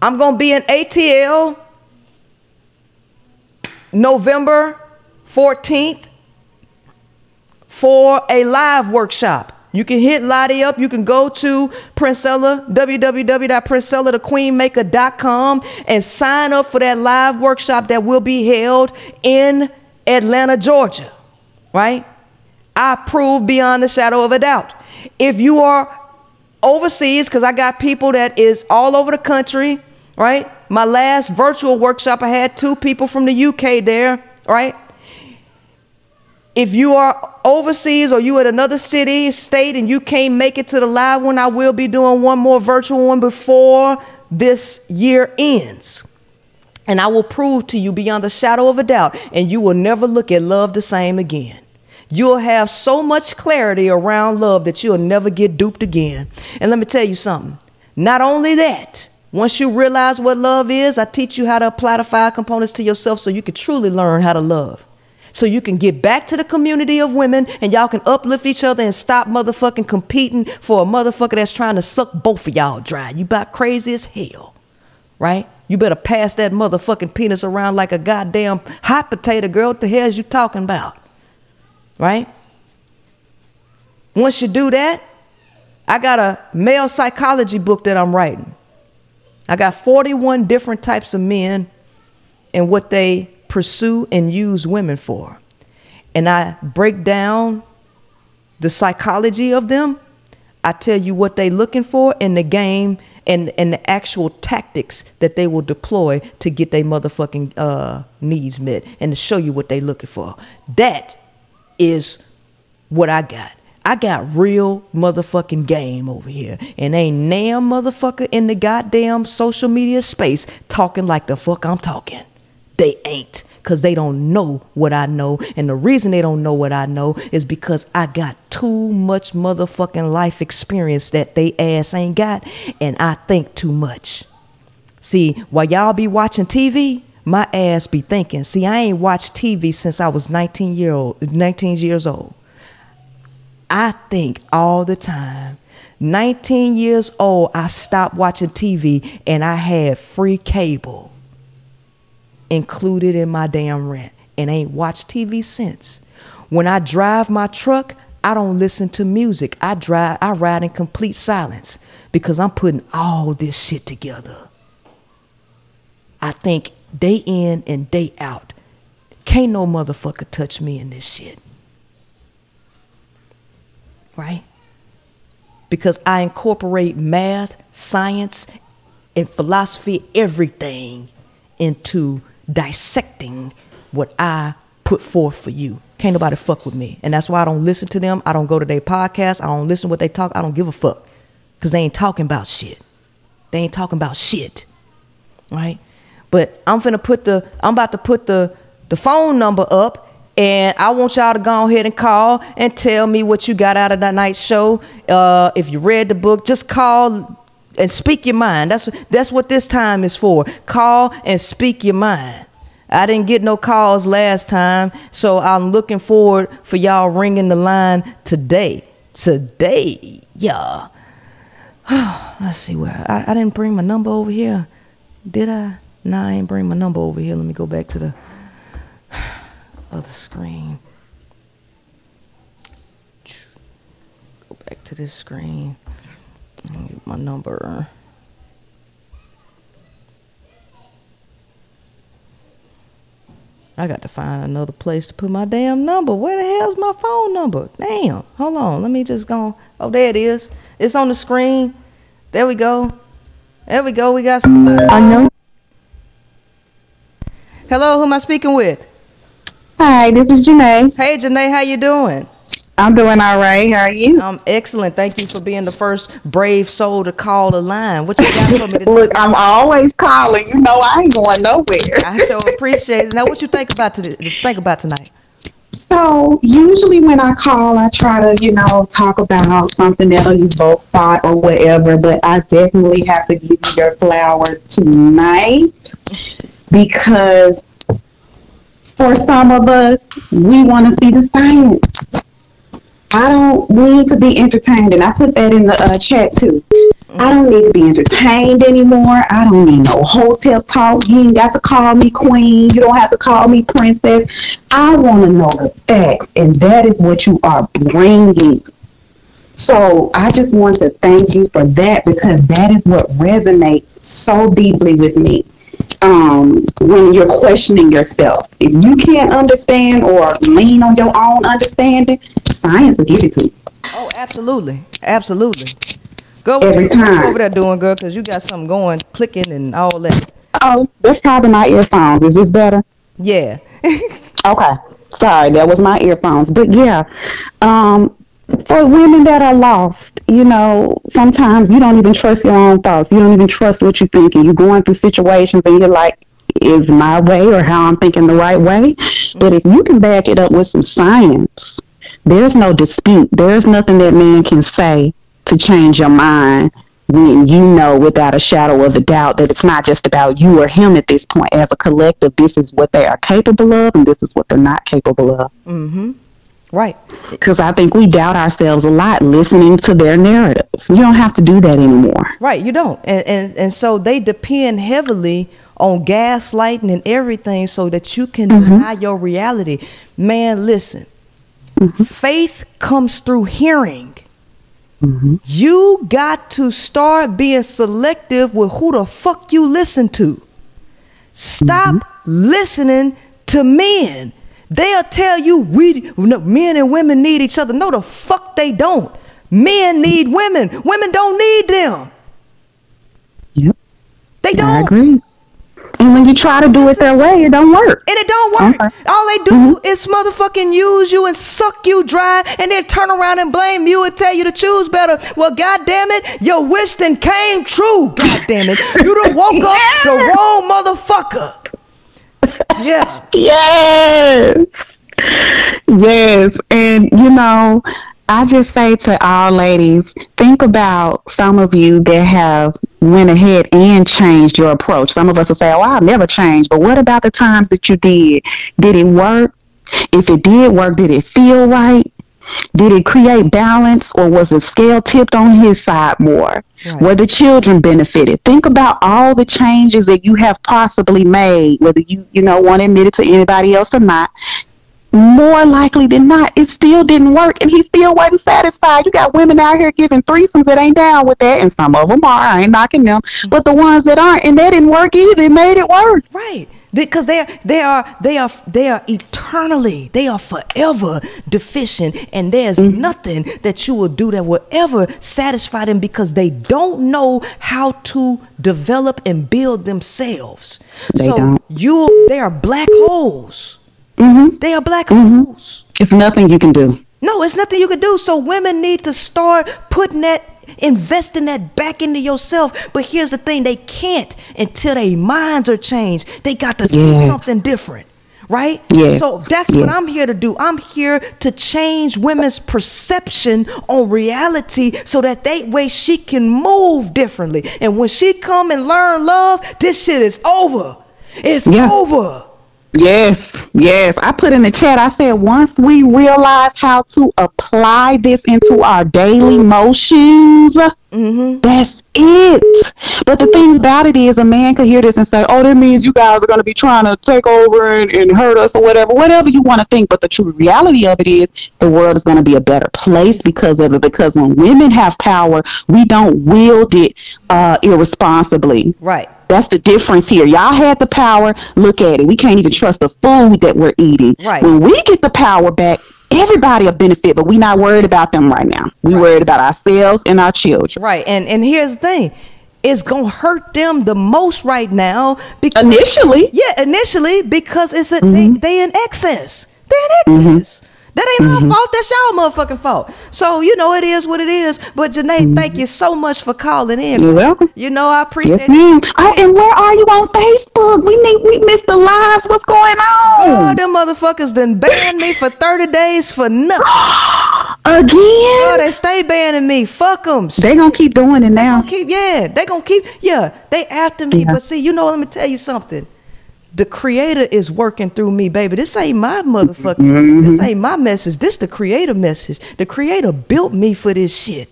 I'm gonna be in ATL November 14th for a live workshop. You can hit Lottie up. You can go to Princella, www.princella, and sign up for that live workshop that will be held in Atlanta, Georgia. Right? I prove beyond the shadow of a doubt. If you are overseas, because I got people that is all over the country, right? My last virtual workshop, I had two people from the UK there, right? If you are overseas or you at another city, state, and you can't make it to the live one, I will be doing one more virtual one before this year ends. And I will prove to you beyond the shadow of a doubt, and you will never look at love the same again. You'll have so much clarity around love that you'll never get duped again. And let me tell you something. Not only that, once you realize what love is, I teach you how to apply the five components to yourself so you can truly learn how to love so you can get back to the community of women and y'all can uplift each other and stop motherfucking competing for a motherfucker that's trying to suck both of y'all dry. You about crazy as hell, right? You better pass that motherfucking penis around like a goddamn hot potato, girl. What the hell is you talking about? Right? Once you do that, I got a male psychology book that I'm writing. I got 41 different types of men and what they pursue and use women for. And I break down the psychology of them. I tell you what they're looking for in the game and, and the actual tactics that they will deploy to get their motherfucking uh, needs met and to show you what they're looking for. That is what I got. I got real motherfucking game over here. And ain't damn motherfucker in the goddamn social media space talking like the fuck I'm talking. They ain't because they don't know what I know. And the reason they don't know what I know is because I got too much motherfucking life experience that they ass ain't got. And I think too much. See, while y'all be watching TV, my ass be thinking. See, I ain't watched TV since I was 19 year old, 19 years old. I think all the time. 19 years old, I stopped watching TV and I had free cable included in my damn rent and ain't watched TV since. When I drive my truck, I don't listen to music. I drive I ride in complete silence because I'm putting all this shit together. I think day in and day out. Can't no motherfucker touch me in this shit. Right? Because I incorporate math, science, and philosophy, everything into dissecting what I put forth for you. Can't nobody fuck with me. And that's why I don't listen to them. I don't go to their podcast. I don't listen to what they talk. I don't give a fuck. Because they ain't talking about shit. They ain't talking about shit. Right? But I'm finna put the, I'm about to put the, the phone number up and I want y'all to go ahead and call and tell me what you got out of that night show. Uh, if you read the book, just call and speak your mind. That's that's what this time is for. Call and speak your mind. I didn't get no calls last time, so I'm looking forward for y'all ringing the line today. Today, yeah. *sighs* Let's see where I, I didn't bring my number over here. Did I? Nah, I ain't bring my number over here. Let me go back to the other screen. Go back to this screen. Me get my number. I got to find another place to put my damn number. Where the hell's my phone number? Damn. Hold on. Let me just go. Oh, there it is. It's on the screen. There we go. There we go. We got some. I know. Hello, who am I speaking with? Hi, this is Janae. Hey, Janae, how you doing? I'm doing all right. How are you? I'm excellent. Thank you for being the first brave soul to call the line. What you got for me today? Look, I'm always calling. You know, I ain't going nowhere. I sure appreciate it. Now, what you think about to think about tonight? So usually when I call, I try to, you know, talk about something that'll evoke thought or whatever. But I definitely have to give you your flowers tonight because for some of us, we want to see the science. I don't need to be entertained, and I put that in the uh, chat too. I don't need to be entertained anymore. I don't need no hotep talk. You ain't got to call me queen. You don't have to call me princess. I want to know the facts, and that is what you are bringing. So I just want to thank you for that because that is what resonates so deeply with me. Um, when you're questioning yourself, if you can't understand or lean on your own understanding, science will give it to you. Oh, absolutely, absolutely. Go Every what you time. over there doing, girl, because you got something going, clicking and all that. Oh, that's probably my earphones. Is this better? Yeah. *laughs* Okay. Sorry, that was my earphones. But yeah, um, for women that are lost, you know, sometimes you don't even trust your own thoughts. You don't even trust what you're thinking. You're going through situations and you're like, is my way or how I'm thinking the right way? But if you can back it up with some science, there's no dispute. There's nothing that man can say to change your mind when you know without a shadow of a doubt that it's not just about you or him at this point. As a collective, this is what they are capable of and this is what they're not capable of. Mm-hmm. Right. Because I think we doubt ourselves a lot listening to their narrative. You don't have to do that anymore. Right, you don't. And, and and so they depend heavily on gaslighting and everything so that you can mm-hmm. deny your reality. Man, listen. Mm-hmm. Faith comes through hearing. Mm-hmm. You got to start being selective with who the fuck you listen to. Stop listening to men. They'll tell you we men and women need each other. No, the fuck they don't. Men need women. Women don't need them. Yep. They don't. I agree. And when you try to do it their way, it don't work. And it don't work. All they do mm-hmm. is motherfucking use you and suck you dry and then turn around and blame you and tell you to choose better. Well, goddamn it, your wish then came true. Goddamn it. You done woke up the *laughs* wrong motherfucker. Yeah. Yes. Yes. And, you know, I just say to all ladies, think about some of you that have went ahead and changed your approach. Some of us will say, oh, I'll never change. But what about the times that you did? Did it work? If it did work, did it feel right? Did it create balance or was the scale tipped on his side more? Were the children benefited? Think about all the changes that you have possibly made, whether you, you know, want to admit it to anybody else or not. More likely than not, it still didn't work and he still wasn't satisfied. You got women out here giving threesomes that ain't down with that, and some of them are. I ain't knocking them. Mm-hmm. But the ones that aren't, and that didn't work either, made it worse. Right. Because they are they are they are they are eternally, they are forever deficient, and there's nothing that you will do that will ever satisfy them because they don't know how to develop and build themselves. They so don't. you they are black holes. Mm-hmm. They are black holes. It's nothing you can do. No, it's nothing you can do. So women need to start putting that, investing that back into yourself. But here's the thing: they can't until their minds are changed. They got to see Yeah. something different, right? Yes. So that's what I'm here to do. I'm here to change women's perception on reality so that they way she can move differently. And when she come and learn love, this shit is over. It's Yeah. over. Yes, yes. I put in the chat, I said, once we realize how to apply this into our daily motions, that's it. But the thing about it is, a man could hear this and say, oh, that means you guys are going to be trying to take over and, and hurt us or whatever, whatever you want to think. But the true reality of it is, the world is going to be a better place because of it. Because when women have power, we don't wield it uh, irresponsibly. Right. That's the difference here. Y'all had the power. Look at it. We can't even trust the food that we're eating. Right. When we get the power back, everybody will benefit, but we're not worried about them right now. We worried about ourselves and our children. Right. And and here's the thing. It's gonna hurt them the most right now because Initially. Yeah, initially because it's a they, mm-hmm. they in excess. They're in excess. Mm-hmm. That ain't my mm-hmm. fault. That's y'all motherfucking fault. So you know it is what it is. But Janae, thank mm-hmm. you so much for calling in. You're welcome. You know I appreciate Yes, ma'am. Oh, and where are you on Facebook? We need we missed the lives. What's going on? Oh, them motherfuckers done banned me for 30 days for nothing. *gasps* Again? Oh, they stay banning me. Fuck them. They gonna keep doing it now. keep yeah they gonna keep yeah they after me Yeah. but see you know let me tell you something the creator is working through me baby this ain't my motherfucking Mm-hmm. this ain't my message this the creator message the creator built me for this shit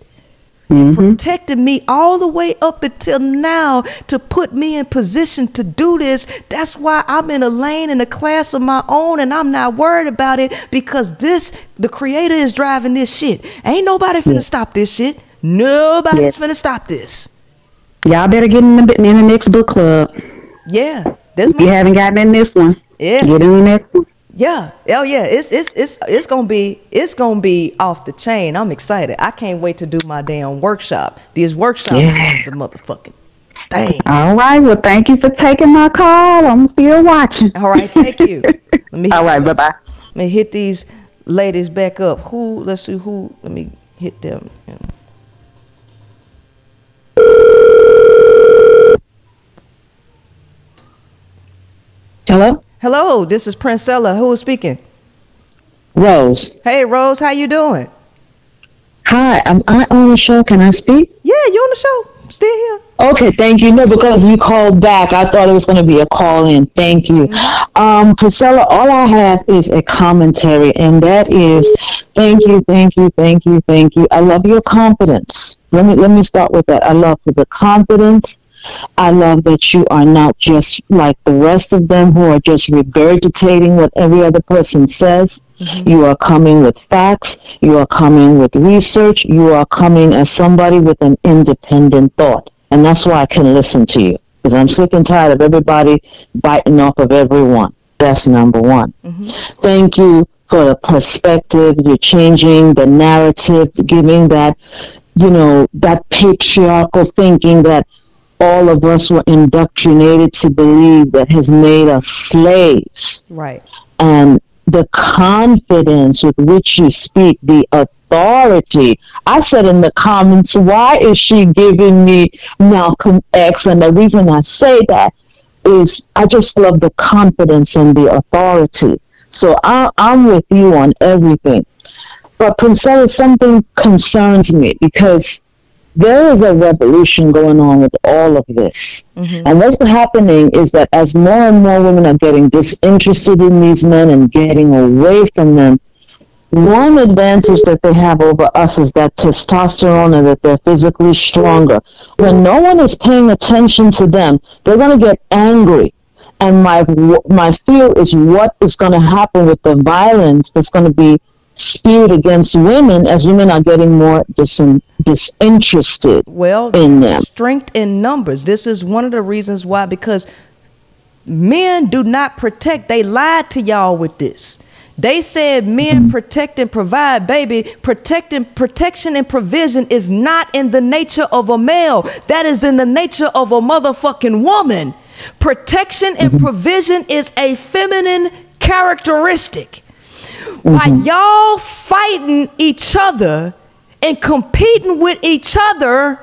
Mm-hmm. protected me all the way up until now to put me in position to do this. That's why I'm in a lane in a class of my own and I'm not worried about it because this, the creator is driving this shit. Ain't nobody finna stop this shit. Nobody's finna stop this. Y'all better get in the in the next book club. Yeah. This you haven't gotten in this one, Yeah. get in the next one. Yeah. Oh yeah. It's it's it's it's gonna be it's gonna be off the chain. I'm excited. I can't wait to do my damn workshop. These workshops Yeah. are the motherfucking thing. All right. Well, thank you for taking my call. I'm still watching. All right, thank you. *laughs* Let me All right. Bye bye. Let me hit these ladies back up. Who? Let's see who. Let me hit them. Hello? Hello, this is Princella. Who is speaking? Rose. Hey, Rose, how you doing? Hi, am I on the show? Can I speak? Yeah, you on the show. Still here. Okay, thank you. No, because you called back, I thought it was going to be a call in. Thank you. Um, Priscilla, all I have is a commentary, and that is thank you, thank you, thank you, thank you. I love your confidence. Let me let me start with that. I love the confidence. I love that you are not just like the rest of them who are just regurgitating what every other person says. Mm-hmm. You are coming with facts. You are coming with research. You are coming as somebody with an independent thought. And that's why I can listen to you. Because I'm sick and tired of everybody biting off of everyone. That's number one. Mm-hmm. Thank you for the perspective. You're changing the narrative, giving that, you know, that patriarchal thinking that all of us were indoctrinated to believe that has made us slaves Right. and the confidence with which you speak, the authority. I said in the comments, why is she giving me Malcolm X? And the reason I say that is I just love the confidence and the authority. So I, I'm with you on everything. But Princella, something concerns me because there is a revolution going on with all of this. Mm-hmm. And what's happening is that as more and more women are getting disinterested in these men and getting away from them, one advantage that they have over us is that testosterone and that they're physically stronger. When no one is paying attention to them, they're going to get angry. And my my fear is what is going to happen with the violence that's going to be spewed against women as women are getting more dis- disinterested Well, in them. strength in numbers. This is one of the reasons why, because men do not protect. They lied to y'all with this. They said men mm-hmm. protect and provide, baby. Protecting, protection and provision is not in the nature of a male. That is in the nature of a motherfucking woman. Protection and mm-hmm. provision is a feminine characteristic. While mm-hmm. y'all fighting each other and competing with each other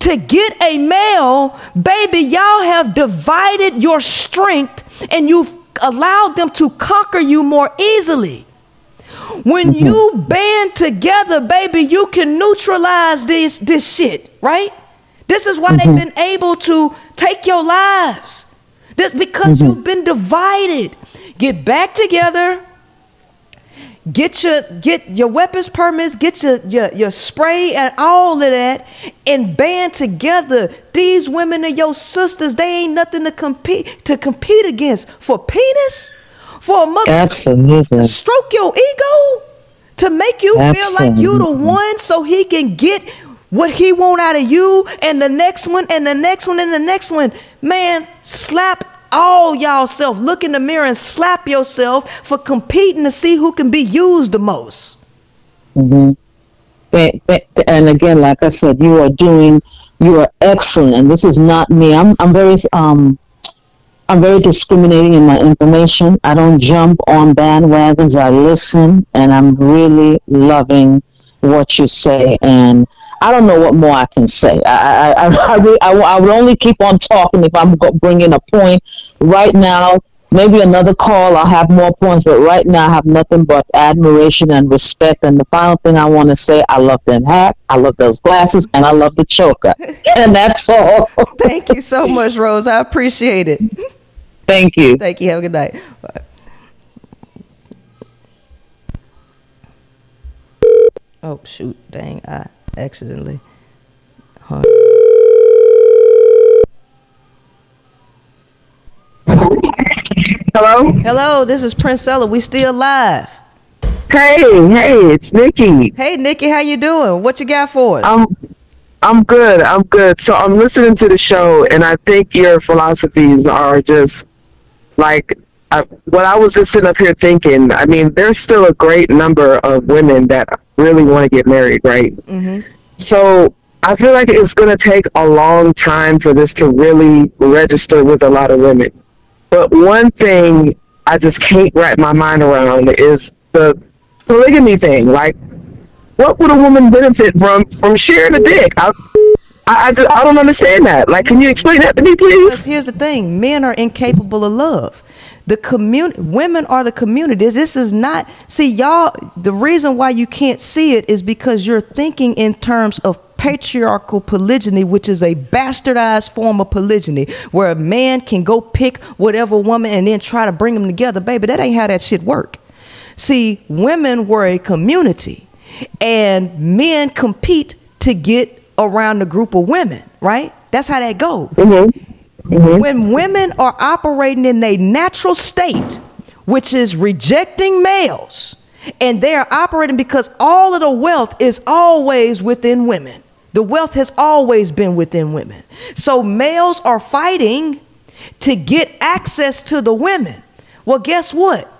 to get a male, baby, y'all have divided your strength and you've allowed them to conquer you more easily. When mm-hmm. you band together, baby, you can neutralize this this shit, right? This is why they've mm-hmm. been able to take your lives. This because you've been divided. Get back together. Get your get your weapons permits, get your, your your spray and all of that, and band together. These women are your sisters. They ain't nothing to compete to compete against for penis, for a mother Absolutely. to stroke your ego, to make you feel like you the one, so he can get what he want out of you, and the next one, and the next one, and the next one. Man, slap all y'all self. Look in the mirror and slap yourself for competing to see who can be used the most. hmm and again, like I said, you are doing, you are excellent. This is not me. I'm, I'm very, um, I'm very discriminating in my information. I don't jump on bandwagons. I listen, and I'm really loving what you say. And I don't know what more I can say. I, I, I, *laughs* I, I, I would only keep on talking if I'm bringing a point. Right now, maybe another call, I'll have more points. But right now, I have nothing but admiration and respect. And the final thing I want to say, I love them hats, I love those glasses, and I love the choker. *laughs* and that's all. Thank you so much, Rose. I appreciate it. Thank you. Thank you. Have a good night. Bye. Oh shoot! Dang! I accidentally. hung. Hello? Hello, this is Princella. We still live. Hey, hey, it's Nikki. Hey, Nikki, how you doing? What you got for us? I'm I'm good. I'm good. So I'm listening to the show, and I think your philosophies are just like I, what I was just sitting up here thinking. I mean, there's still a great number of women that really want to get married, right? Mm-hmm. So I feel like it's going to take a long time for this to really register with a lot of women. But one thing I just can't wrap my mind around is the polygamy thing. Like, what would a woman benefit from from sharing a dick? I, I, I, just, I don't understand that. Like, can you explain that to me, please? Because here's the thing: men are incapable of love. The community, women are the community. This is not. See, y'all. The reason why you can't see it is because you're thinking in terms of patriarchal polygyny, which is a bastardized form of polygyny, where a man can go pick whatever woman and then try to bring them together. Baby, that ain't how that shit work. See, women were a community, and men compete to get around the group of women. Right? That's how that mm-hmm. Go. When women are operating in a natural state, which is rejecting males, and they are operating because all of the wealth is always within women. The wealth has always been within women. So males are fighting to get access to the women. Well, guess what?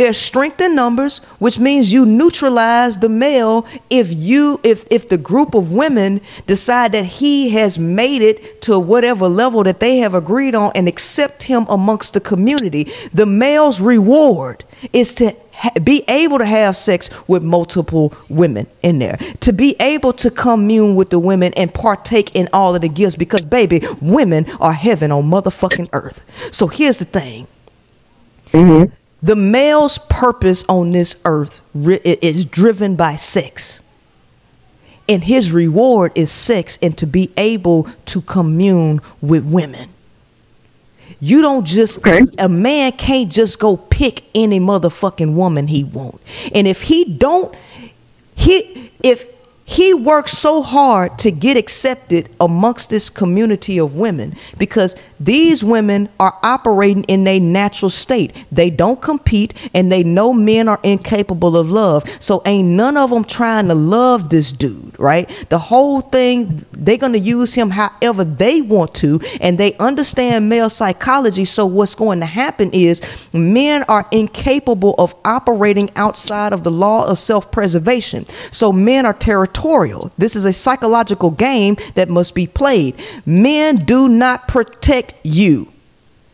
There's strength in numbers, which means you neutralize the male if you if if the group of women decide that he has made it to whatever level that they have agreed on and accept him amongst the community. The male's reward is to ha- be able to have sex with multiple women in there, to be able to commune with the women and partake in all of the gifts because baby, women are heaven on motherfucking earth. So here's the thing. Mm-hmm. The male's purpose on this earth is driven by sex. And his reward is sex and to be able to commune with women. You don't just a man can't just go pick any motherfucking woman he want. And if he don't he if he works so hard to get accepted amongst this community of women because these women are operating in a natural state. They don't compete and they know men are incapable of love. So ain't none of them trying to love this dude, right? The whole thing, they're going to use him however they want to and they understand male psychology. So what's going to happen is men are incapable of operating outside of the law of self-preservation. So men are territorial. This is a psychological game that must be played. Men do not protect you.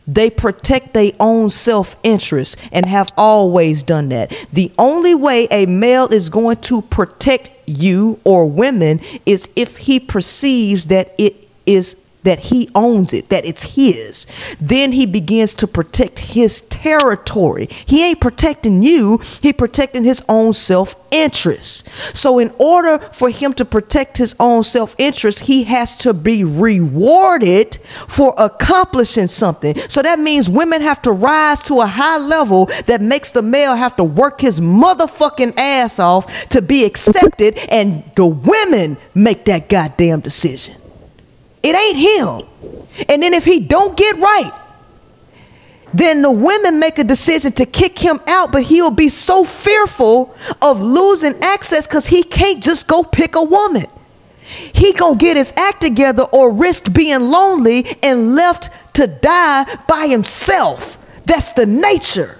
They protect their own self interest and have always done that. The only way a male is going to protect you or women is if he perceives that it is that he owns it, that it's his. Then he begins to protect his territory. He ain't protecting you, he protecting his own self-interest. So in order for him to protect his own self-interest, he has to be rewarded for accomplishing something. So that means women have to rise to a high level that makes the male have to work his motherfucking ass off to be accepted and the women make that goddamn decision. It ain't him. And then if he don't get right, then the women make a decision to kick him out, but he'll be so fearful of losing access because he can't just go pick a woman. He gonna get his act together or risk being lonely and left to die by himself. That's the nature.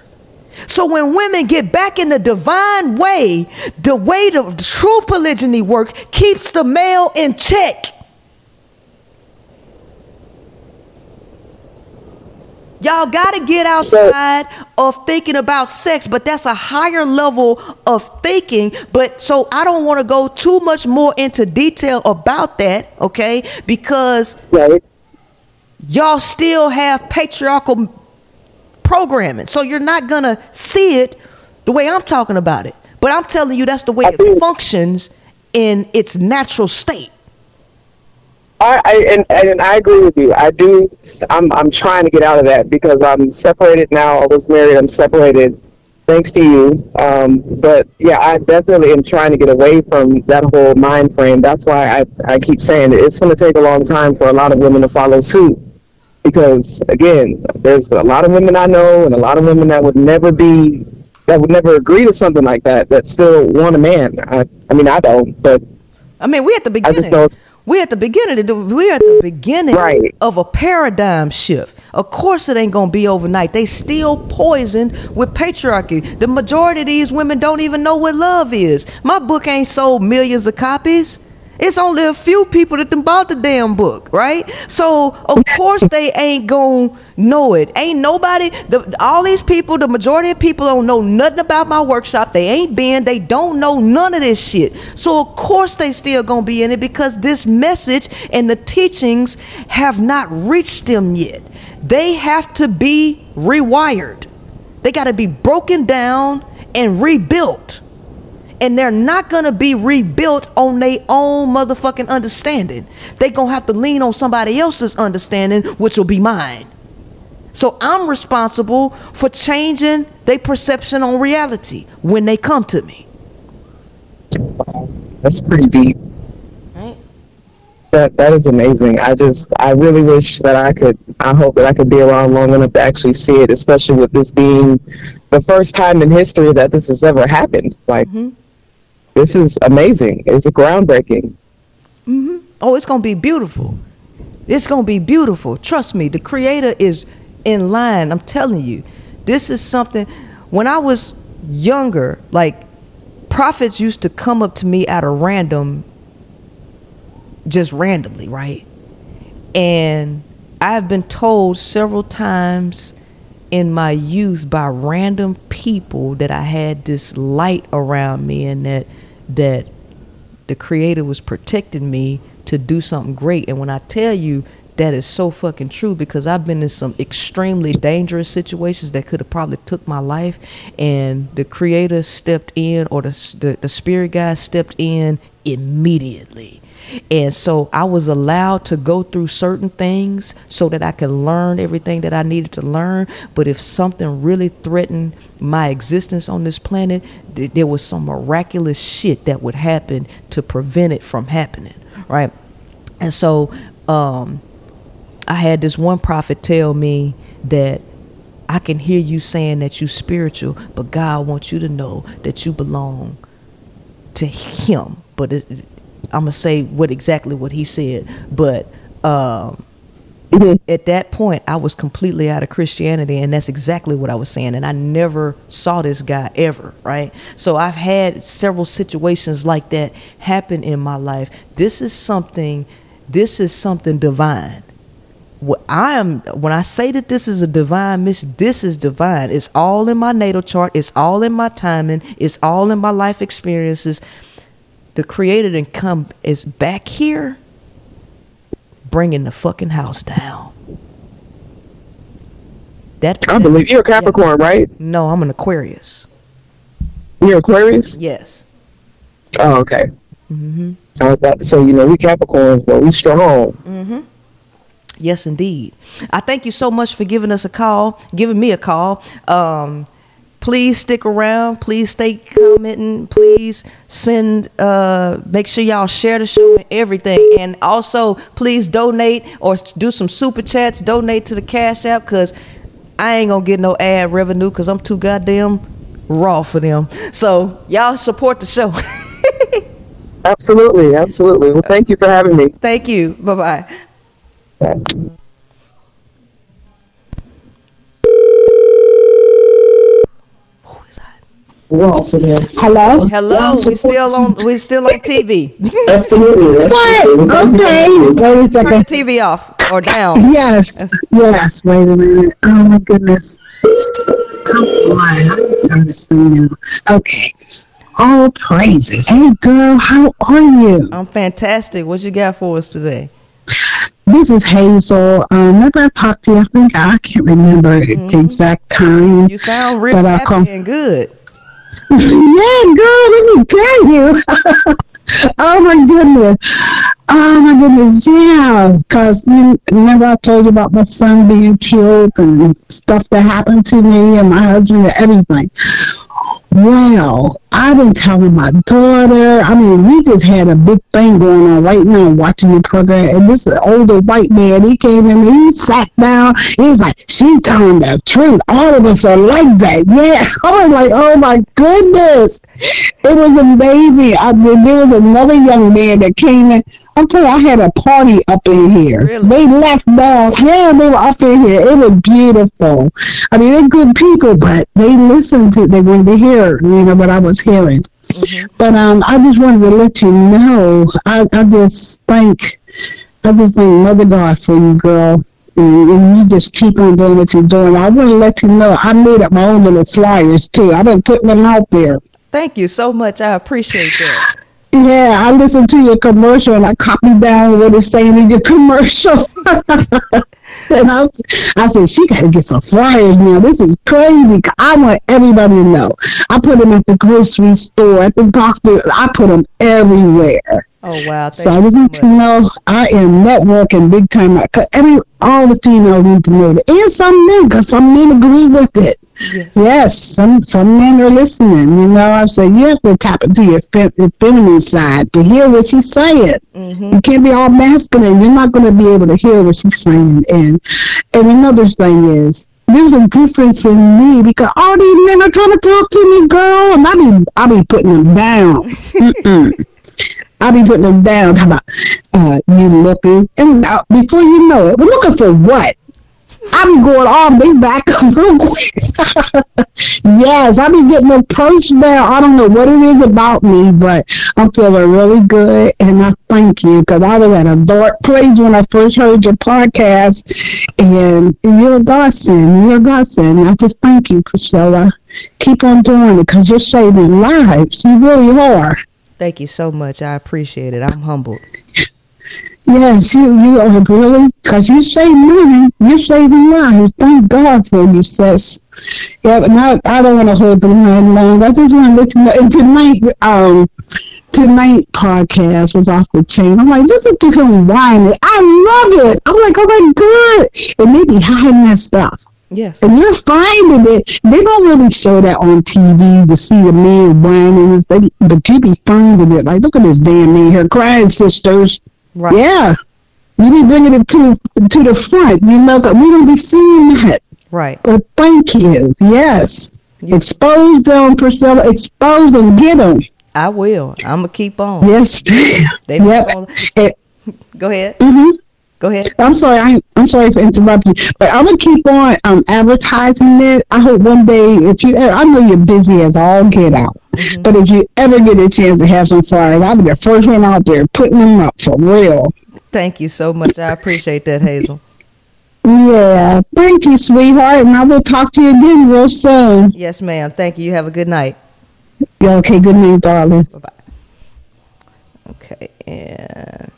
So when women get back in the divine way, the way the true polygyny work keeps the male in check. Y'all got to get outside of thinking about sex, but that's a higher level of thinking. But so I don't want to go too much more into detail about that, okay? Because y'all still have patriarchal programming. So you're not going to see it the way I'm talking about it. But I'm telling you, that's the way it functions in its natural state. I, I and, and I agree with you. I do. I'm I'm trying to get out of that because I'm separated now. I was married. I'm separated, thanks to you. Um, but yeah, I definitely am trying to get away from that whole mind frame. That's why I I keep saying it. it's going to take a long time for a lot of women to follow suit. Because again, there's a lot of women I know and a lot of women that would never be that would never agree to something like that that still want a man. I I mean I don't, but I mean, we at the I beginning. Just don't. We at the beginning. of the- We at the beginning of a paradigm shift. Of course, it ain't gonna be overnight. They still poisoned with patriarchy. The majority of these women don't even know what love is. My book ain't sold millions of copies. It's only a few people that done bought the damn book, right? So of course they ain't gonna know it. Ain't nobody. The, all these people, the majority of people don't know nothing about my workshop. They ain't been. They don't know none of this shit. So of course they still gonna be in it because this message and the teachings have not reached them yet. They have to be rewired. They got to be broken down and rebuilt and they're not gonna be rebuilt on their own motherfucking understanding. They gonna have to lean on somebody else's understanding, which will be mine. So I'm responsible for changing their perception on reality when they come to me. That's pretty deep. That that is amazing. I just I really wish that I could. I hope that I could be around long enough to actually see it, especially with this being the first time in history that this has ever happened. Like mm-hmm. This is amazing. It's groundbreaking. hmm Oh, it's gonna be beautiful. It's gonna be beautiful. Trust me, the creator is in line. I'm telling you, this is something. When I was younger, like prophets used to come up to me at a random, just randomly, right? And I've been told several times in my youth by random people that I had this light around me and that that the creator was protecting me to do something great. And when I tell you that is so fucking true because I've been in some extremely dangerous situations that could have probably took my life and the creator stepped in or the, the, the spirit guide stepped in immediately. And so I was allowed to go through certain things so that I could learn everything that I needed to learn. But if something really threatened my existence on this planet, th- there was some miraculous shit that would happen to prevent it from happening. Right. And so um, I had this one prophet tell me that I can hear you saying that you spiritual, but God wants you to know that you belong to Him. But it, I'm gonna say what exactly what he said. But um, at that point, I was completely out of Christianity, and that's exactly what I was saying. And I never saw this guy ever, right? So I've had several situations like that happen in my life. This is something. This is something divine what I am when I say that this is a divine mission, this is divine. It's all in my natal chart, it's all in my timing, it's all in my life experiences. The creator then come is back here, bringing the fucking house down. That I believe you're a Capricorn, right? No, I'm an Aquarius. You're Aquarius. Yes. Oh, okay. Mm-hmm. I was about to say, you know, we Capricorns, but we strong. Mm-hmm. Yes, indeed. I thank you so much for giving us a call, giving me a call. Um, please stick around. Please stay commenting. Please send. Uh, make sure y'all share the show and everything. And also, please donate or do some super chats. Donate to the Cash App because I ain't gonna get no ad revenue because I'm too goddamn raw for them. So y'all support the show. *laughs* Absolutely, absolutely. Well, thank you for having me. Thank you. Bye bye. Hello. Hello. We still on. We still on TV. Absolutely. What? Okay. Wait a second. Turn the TV off or down. Yes. Yes. Wait a minute. Oh my goodness. Come on. Let me turn this thing down. Okay. All praises. Hey girl, how are you? I'm fantastic. What you got for us today? This is Hazel. Um, remember I talked to you? I think I can't remember the exact time. You sound real but I happy call- and good. Yeah, girl, let me tell you. *laughs* oh my goodness. Oh my goodness, yeah. Because remember I told you about my son being killed and stuff that happened to me and my husband and everything. Well, I've been telling my daughter. I mean, we just had a big thing going on right now watching the program. And this older white man, he came in, he sat down. He's like, she's telling the truth. All of us are like that. *laughs* Yeah. I was like, oh my goodness. It was amazing. I, there was another young man that came in. I'm telling you, I had a party up in here. They left now. Yeah, they were up in here. It was beautiful. I mean, they're good people, but they listened to, they wanted to hear, you know, what I was hearing. But um, I just wanted to let you know, I, I just thank, I just thank Mother God for you, girl. And, and you just keep on doing what you're doing. I want to let you know, I made up my own little flyers too. I've been putting them out there. Thank you so much. I appreciate that. Yeah, I listened to your commercial and I copied down what it's saying in your commercial. *laughs* and I, was- I said, she got to get some flyers now. This is crazy. I want everybody to know. I put them at the grocery store, at the doctor. I put them everywhere. Oh wow. So I want to know I am networking big time. Cause every all the females need to know that, and some men, cause some men agree with it. Yes, some some men are listening. You know, I've said you have to tap into your, fe- your feminine side to hear what she's saying. You can't be all masculine. You're not going to be able to hear what she's saying. And and another thing is. There's a difference in me because all these men are trying to talk to me, girl, and I be I be putting them down. *laughs* I be putting them down. How about uh, you looking? And uh, before you know it, we're looking for what? I be going off, they back *laughs* real quick. *laughs* yes, I be getting approached now. I don't know what it is about me, but I'm feeling really good, and I thank you because I was at a dark place when I first heard your podcast, and you're a godsend. You're a godsend. I just thank you, Priscilla. Keep on doing it because you're saving lives. You really are. Thank you so much. I appreciate it. I'm humbled. Yes, you you are really because you save money. You're saving lives. Thank God for you, sis. Yeah, but now I don't want to hold the line long. I just want to let you know. And tonight, um, tonight podcast was off the chain. I'm like, listen to him whining. I love it. I'm like, oh my god, it may be hiding that stuff. Yes. And you're finding it. They don't really show that on TV to see a man whining, and stuff, but you be finding it. Like, look at this damn man here crying, sisters. Right. Yeah. You be bringing it to to the front. You know, we don't be seeing that. Right. But thank you. Yes. Expose them, Priscilla. Expose them. Get them. I will. I'm gonna keep on. Yes. They yep. *laughs* Go ahead. mhm. Go ahead. I'm sorry. I, I'm sorry for interrupting, you. but I'm gonna keep on um, advertising it. I hope one day, if you, I know you're busy as all get out, but if you ever get a chance to have some flyers, I'll be the first one out there putting them up for real. Thank you so much. I appreciate that, Hazel. Yeah, thank you, sweetheart, and I will talk to you again real soon. Yes, ma'am. Thank you. You have a good night. Yeah, okay, good night, darling. Okay. And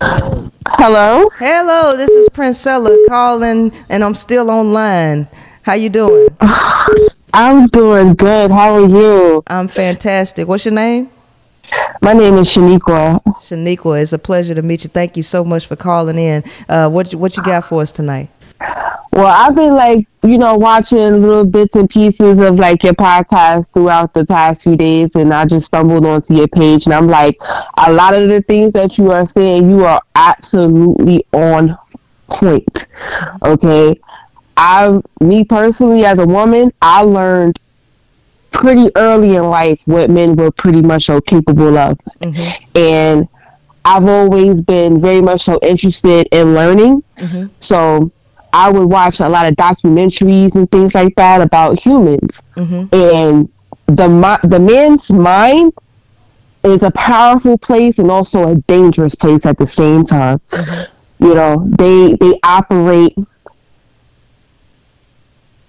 Hello. Hello, this is Princella calling, and I'm still online. How you doing? I'm doing good. How are you? I'm fantastic. What's your name? My name is Shaniqua. Shaniqua, it's a pleasure to meet you. Thank you so much for calling in. Uh, what what you got for us tonight? Well, I've been like, you know, watching little bits and pieces of like your podcast throughout the past few days, and I just stumbled onto your page, and I'm like, a lot of the things that you are saying, you are absolutely on point. Okay, I, me personally, as a woman, I learned pretty early in life what men were pretty much so capable of, mm-hmm. and I've always been very much so interested in learning. Mm-hmm. So I would watch a lot of documentaries and things like that about humans, mm-hmm. and the the man's mind is a powerful place and also a dangerous place at the same time. Mm-hmm. You know, they they operate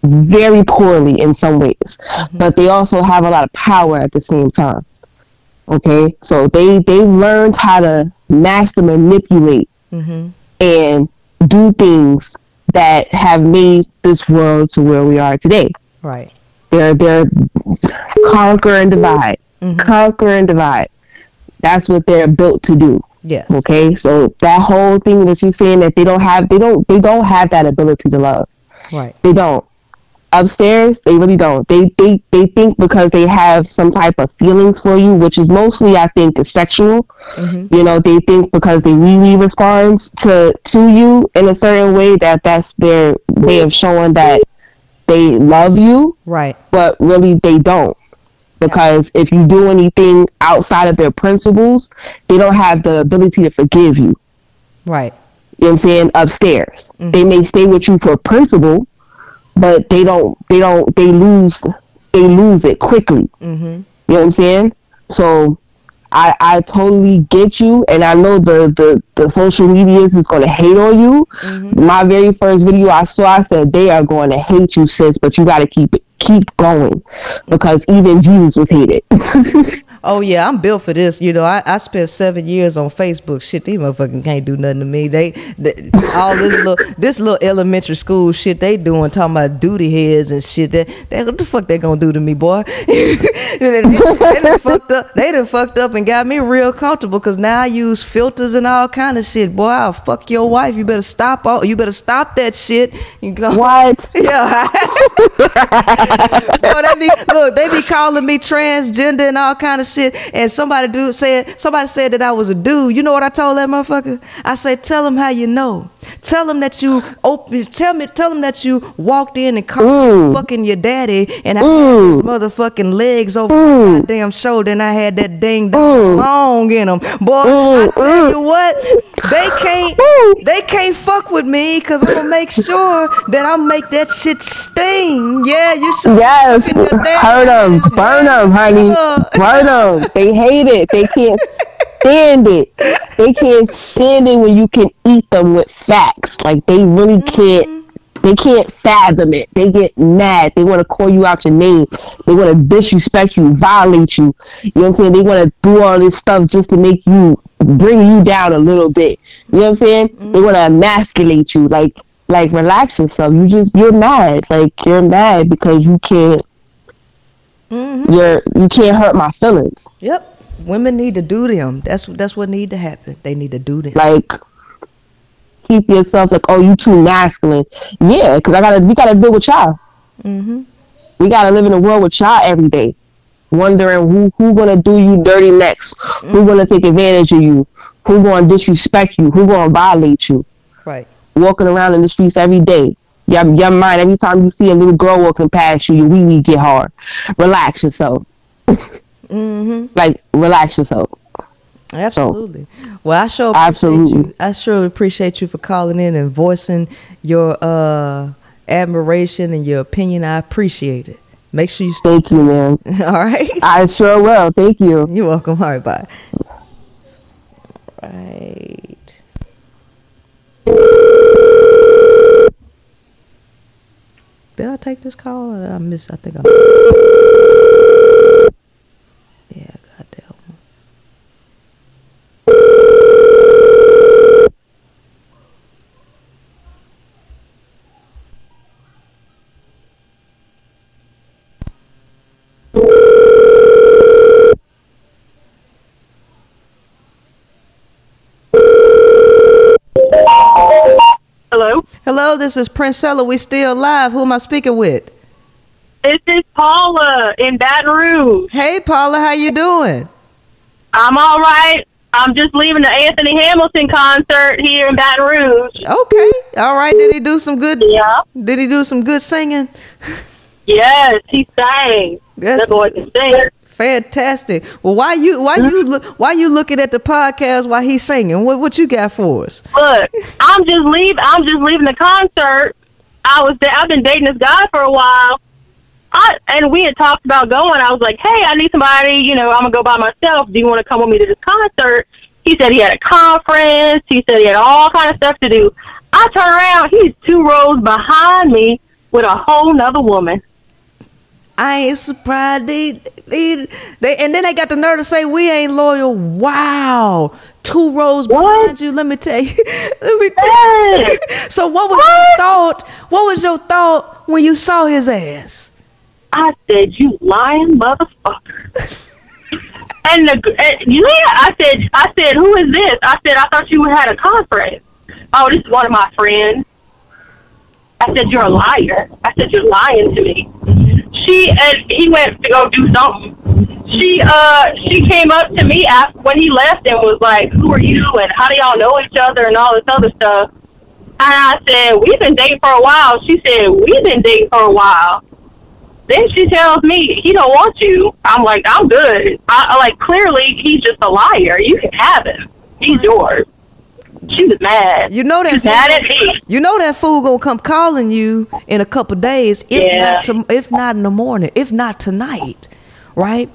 very poorly in some ways, mm-hmm. but they also have a lot of power at the same time. Okay, so they they learned how to master manipulate Mm-hmm. and do things that have made this world to where we are today. Right. They're they're conquer and divide, mm-hmm. conquer and divide. That's what they're built to do. Yeah. Okay. So that whole thing that you're saying that they don't have, they don't, they don't have that ability to love. Right. They don't. Upstairs, they really don't. They they they think because they have some type of feelings for you, which is mostly, I think, is sexual. Mm-hmm. You know, they think because they really responds to to you in a certain way that that's their way of showing that they love you. Right. But really, they don't. Because if you do anything outside of their principles, they don't have the ability to forgive you. Right. You know what I'm saying? Upstairs. They may stay with you for principle, but they don't they don't they lose they lose it quickly. Mm-hmm. You know what I'm saying? So I I totally get you and I know the the, the social medias is gonna hate on you. My very first video I saw I said they are going to hate you sis, but you gotta keep it keep going because even Jesus was hated. *laughs* Oh yeah, I'm built for this. You know, I, I spent seven years on Facebook. Shit, these motherfuckers can't do nothing to me. They, they all this little this little elementary school shit they doing, talking about duty heads and shit. That, that what the fuck they gonna do to me, boy? *laughs* they, they done fucked up. They done fucked up and got me real comfortable because now I use filters and all kind of shit. Boy, I'll fuck your wife. You better stop all. You better stop that shit. You go what? *laughs* Yeah. *laughs* so they be look, they be calling me transgender and all kind of shit. And somebody do said somebody said that I was a dude. You know what I told that motherfucker? I said, tell him how you know. Tell them that you open. Tell me. Tell him that you walked in and called fucking your daddy, and I had his motherfucking legs over my goddamn shoulder, and I had that ding dong long in them. Boy, I tell you what, they *sighs* can't. They can't fuck with me because I'm gonna make sure that I make that shit sting. Yeah, you should. Yes, hurt them, burn them, honey, burn them. They hate it. They can't *laughs* stand it. They can't *laughs* stand it when you can eat them with facts. Like they really mm-hmm. can't. They can't fathom it. They get mad. They want to call you out your name. They want to disrespect you, violate you. You know what I'm saying? They want to do all this stuff just to make you bring you down a little bit. You know what I'm saying? Mm-hmm. They want to emasculate you. Like, like relax yourself. You just you're mad. Like you're mad because you can't. Mm-hmm. You're you can't hurt my feelings. Yep. Women need to do them. That's that's what need to happen. They need to do them. Like keep yourself like oh you too masculine. Yeah, because I gotta we gotta deal with y'all. Mm-hmm. We gotta live in a world with y'all every day, wondering who who gonna do you dirty next, who gonna take advantage of you, who gonna disrespect you, who gonna violate you. Right. Walking around in the streets every day. Your, your mind, every time you see a little girl walking past you, your wee wee get hard. Relax yourself. *laughs* Mm-hmm. Like, relax yourself. Absolutely. well, I sure appreciate Absolutely. you. I sure appreciate you for calling in and voicing your uh, admiration and your opinion. I appreciate it. Make sure you stay. Thank you, man. *laughs* All right. I sure will. Thank you. You're welcome. All right. Bye. Right. Did I take this call? I miss. I think I. Yeah, I got that one. Hello, this is Princella. We still live. Who am I speaking with? This is Paula in Baton Rouge. Hey, Paula, how you doing? I'm all right. I'm just leaving the Anthony Hamilton concert here in Baton Rouge. Okay, all right. Did he do some good? Yeah. Did he do some good singing? *laughs* Yes, he sang. Yes. That boy can sing. Fantastic. Well, why you why you mm-hmm. look why you looking at the podcast while he's singing? What what you got for us? Look, I'm just leave. I'm just leaving the concert. I was there. I've been dating this guy for a while. I, and we had talked about going. I was like, "Hey, I need somebody. You know, I'm gonna go by myself. Do you want to come with me to this concert?" He said he had a conference. He said he had all kind of stuff to do. I turn around. He's two rows behind me with a whole nother woman. I ain't surprised. They, they, they, and then they got the nerve to say we ain't loyal. Wow, two rows behind you. Let me tell you. *laughs* Let me tell you. *laughs* So, what was your thought? What was your thought when you saw his ass? I said, "You lying motherfucker." *laughs* and the and, yeah, I said, "I said, who is this?" I said, "I thought you had a conference." Oh, this is one of my friends. I said, "You're a liar." I said, "You're lying to me." Mm-hmm. She and he went to go do something. She uh she came up to me after when he left and was like, "Who are you?" and "How do y'all know each other?" and all this other stuff. And I said, "We've been dating for a while." She said, "We've been dating for a while." Then she tells me he don't want you. I'm like, I'm good. I, I like clearly he's just a liar. You can have him. He's yours. She was mad. You know that She's mad at me. You know that fool gonna come calling you in a couple days, if Yeah. not to, if not in the morning, if not tonight, right?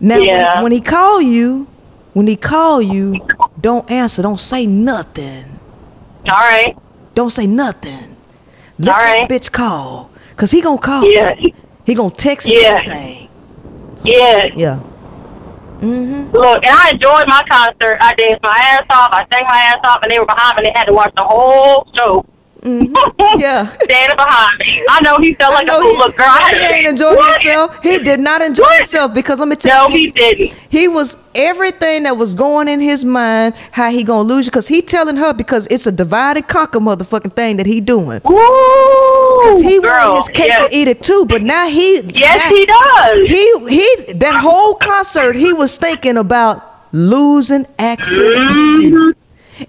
Now, when- Yeah. when, he call you, when he call you, don't answer. Don't say nothing. All right. Don't say nothing. Let All that bitch call, cause he gonna call. Yeah. He gonna text Yeah. everything. Yeah. Yeah. Mm-hmm. Look, and I enjoyed my concert. I danced my ass off. I sang my ass off, and they were behind me. They had to watch the whole show. Mm-hmm. *laughs* Yeah. Standing behind me. I know he felt like a fool. girl, he ain't enjoy himself. He did not enjoy himself because let me tell No, you, he didn't. He was everything that was going in his mind. How he gonna lose you? Because he telling her because it's a divide and conquer motherfucking thing that he doing. Because he girl, wanted his cake yes. and eat it too, but now he Yes, now- he does. He he that whole concert he was thinking about losing access to you. Mm-hmm.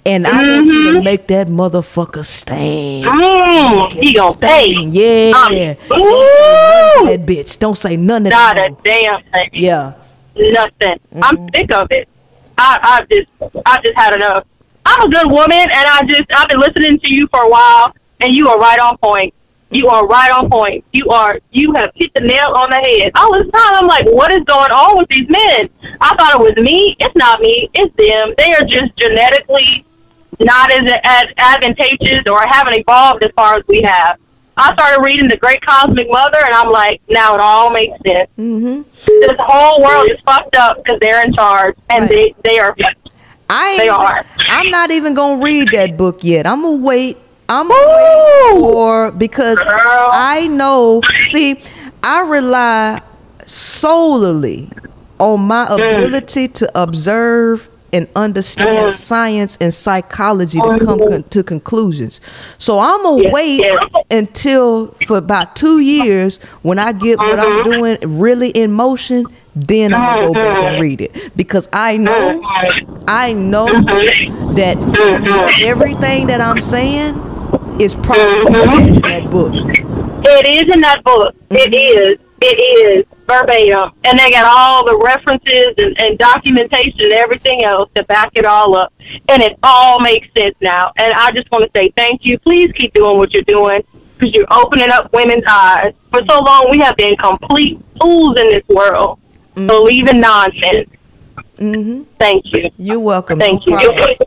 And I want you to make that motherfucker stand. Mm, he gonna pay. Stand. Yeah. Um, Don't say nothing Ooh. that bitch. Don't say none of Not that. a damn thing. Yeah. Nothing. Mm-hmm. I'm sick of it. I, I just, I just had enough. I'm a good woman, and I just, I've been listening to you for a while, and you are right on point. You are right on point. You are, you have hit the nail on the head. All this time, I'm like, what is going on with these men? I thought it was me. It's not me. It's them. They are just genetically not as, as advantageous or haven't evolved as far as we have. I started reading The Great Cosmic Mother, and I'm like, now it all makes sense. Mm-hmm. This whole world is fucked up because they're in charge, and they they are. I They are. I'm not even gonna read that book yet. I'm gonna wait. I'm gonna for because I know. See, I rely solely on my mm. ability to observe and understand mm. science and psychology to oh, come con- to conclusions. So I'm gonna Yes, wait yes. until for about two years when I get what I'm mm-hmm. doing really in motion. Then I'm gonna go back and mm-hmm. read it. Because I know, mm-hmm. I know that everything that I'm saying is probably said in that book. It is in that book. It mm-hmm. is. It is verbatim, and they got all the references and, and documentation and everything else to back it all up, and it all makes sense now. And I just want to say thank you. Please keep doing what you're doing because you're opening up women's eyes. For so long, we have been complete fools in this world, mm-hmm. believing nonsense. Mm-hmm. Thank you. You're welcome. Thank no you.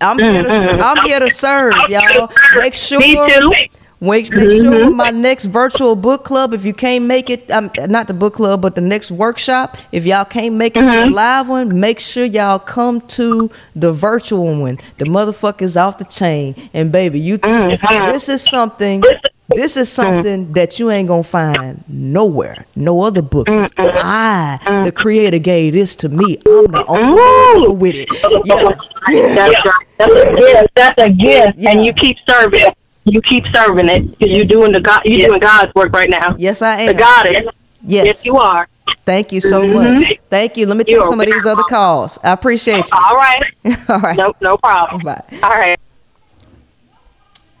I'm here, to, I'm here to serve, y'all. Make sure. Me too. Wait, make sure mm-hmm. my next virtual book club, if you can't make it, um, not the book club, but the next workshop, if y'all can't make it to the mm-hmm. live one, make sure y'all come to the virtual one. The motherfucker's off the chain. And baby, you mm-hmm. this is something this is mm. something that you ain't gonna find nowhere, no other book. Mm, mm, I, the creator, gave this to me. I'm the only motherfucker with it. Yeah. That's right. That's a gift. That's a gift, and you keep serving. It. You keep serving it because you're doing the God, you're doing God's work right now. Yes, I am. The goddess. Yes. Yes, you are. Thank you so Mhm. much. Thank you. Let me take You're some of these other calls. I appreciate you. All right. *laughs* All right. No, no problem. Bye. All right.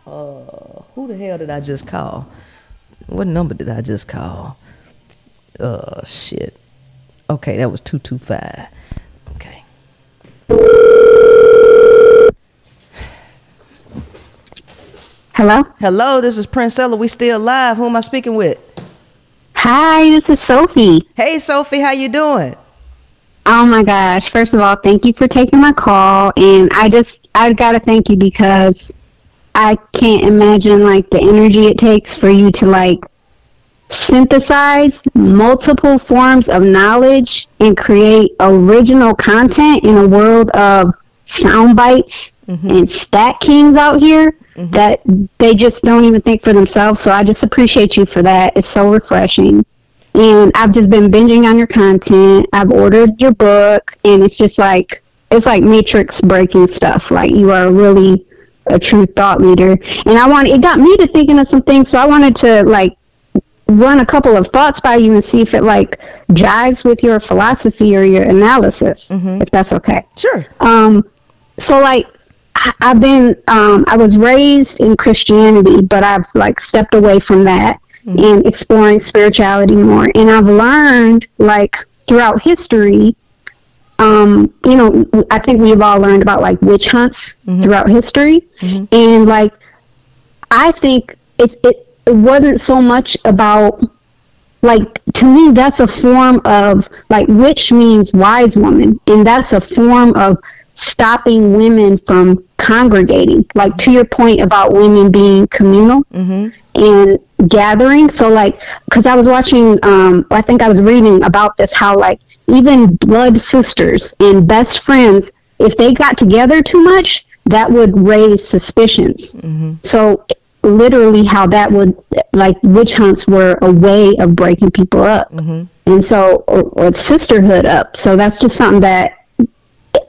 Uh, who the hell did I just call? What number did I just call? Uh, shit. Okay, that was 225. Okay. Hello? Hello, this is Princella. We still live. Who am I speaking with? Hi, this is Sophie. Hey, Sophie, how you doing? Oh my gosh. First of all, thank you for taking my call and I just I got to thank you because I can't imagine like the energy it takes for you to like synthesize multiple forms of knowledge and create original content in a world of sound bites mm-hmm. and stat kings out here mm-hmm. that they just don't even think for themselves. So I just appreciate you for that. It's so refreshing. And I've just been binging on your content. I've ordered your book and it's just like it's like matrix breaking stuff. Like you are really a true thought leader. And I want it got me to thinking of some things, so I wanted to like run a couple of thoughts by you and see if it like jives with your philosophy or your analysis, if that's okay. Sure. Um, so like I- I've been um, I was raised in Christianity, but I've like stepped away from that and exploring spirituality more. And I've learned like throughout history, um, you know, I think we've all learned about like witch hunts mm-hmm. throughout history, mm-hmm. and like I think it, it it wasn't so much about like to me that's a form of like witch means wise woman. And that's a form of stopping women from congregating. Like to your point about women being communal. Mm-hmm. And gathering. So like because i was watching um i think i was reading about this how like even blood sisters and best friends if they got together too much that would raise suspicions. So literally how that would like witch hunts were a way of breaking people up. And so or, or sisterhood up. So that's just something that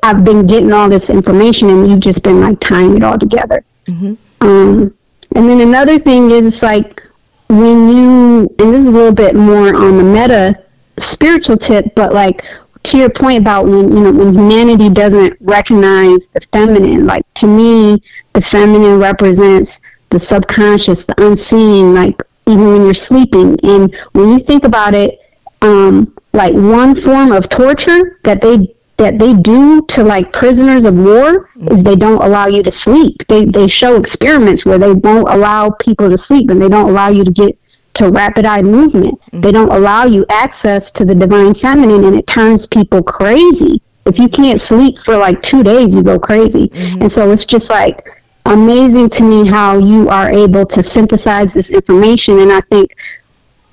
i've been getting all this information and you've just been like tying it all together. Um, and then another thing is like when you and this is a little bit more on the meta spiritual tip but like to your point about when you know when humanity doesn't recognize the feminine like to me the feminine represents the subconscious the unseen like even when you're sleeping. And when you think about it um like one form of torture that they that they do to like prisoners of war mm-hmm. is they don't allow you to sleep. They they show experiments where they won't allow people to sleep and they don't allow you to get to rapid eye movement. Mm-hmm. They don't allow you access to the divine feminine and it turns people crazy. If you can't sleep for like 2 days you go crazy. Mm-hmm. And so it's just like amazing to me how you are able to synthesize this information and I think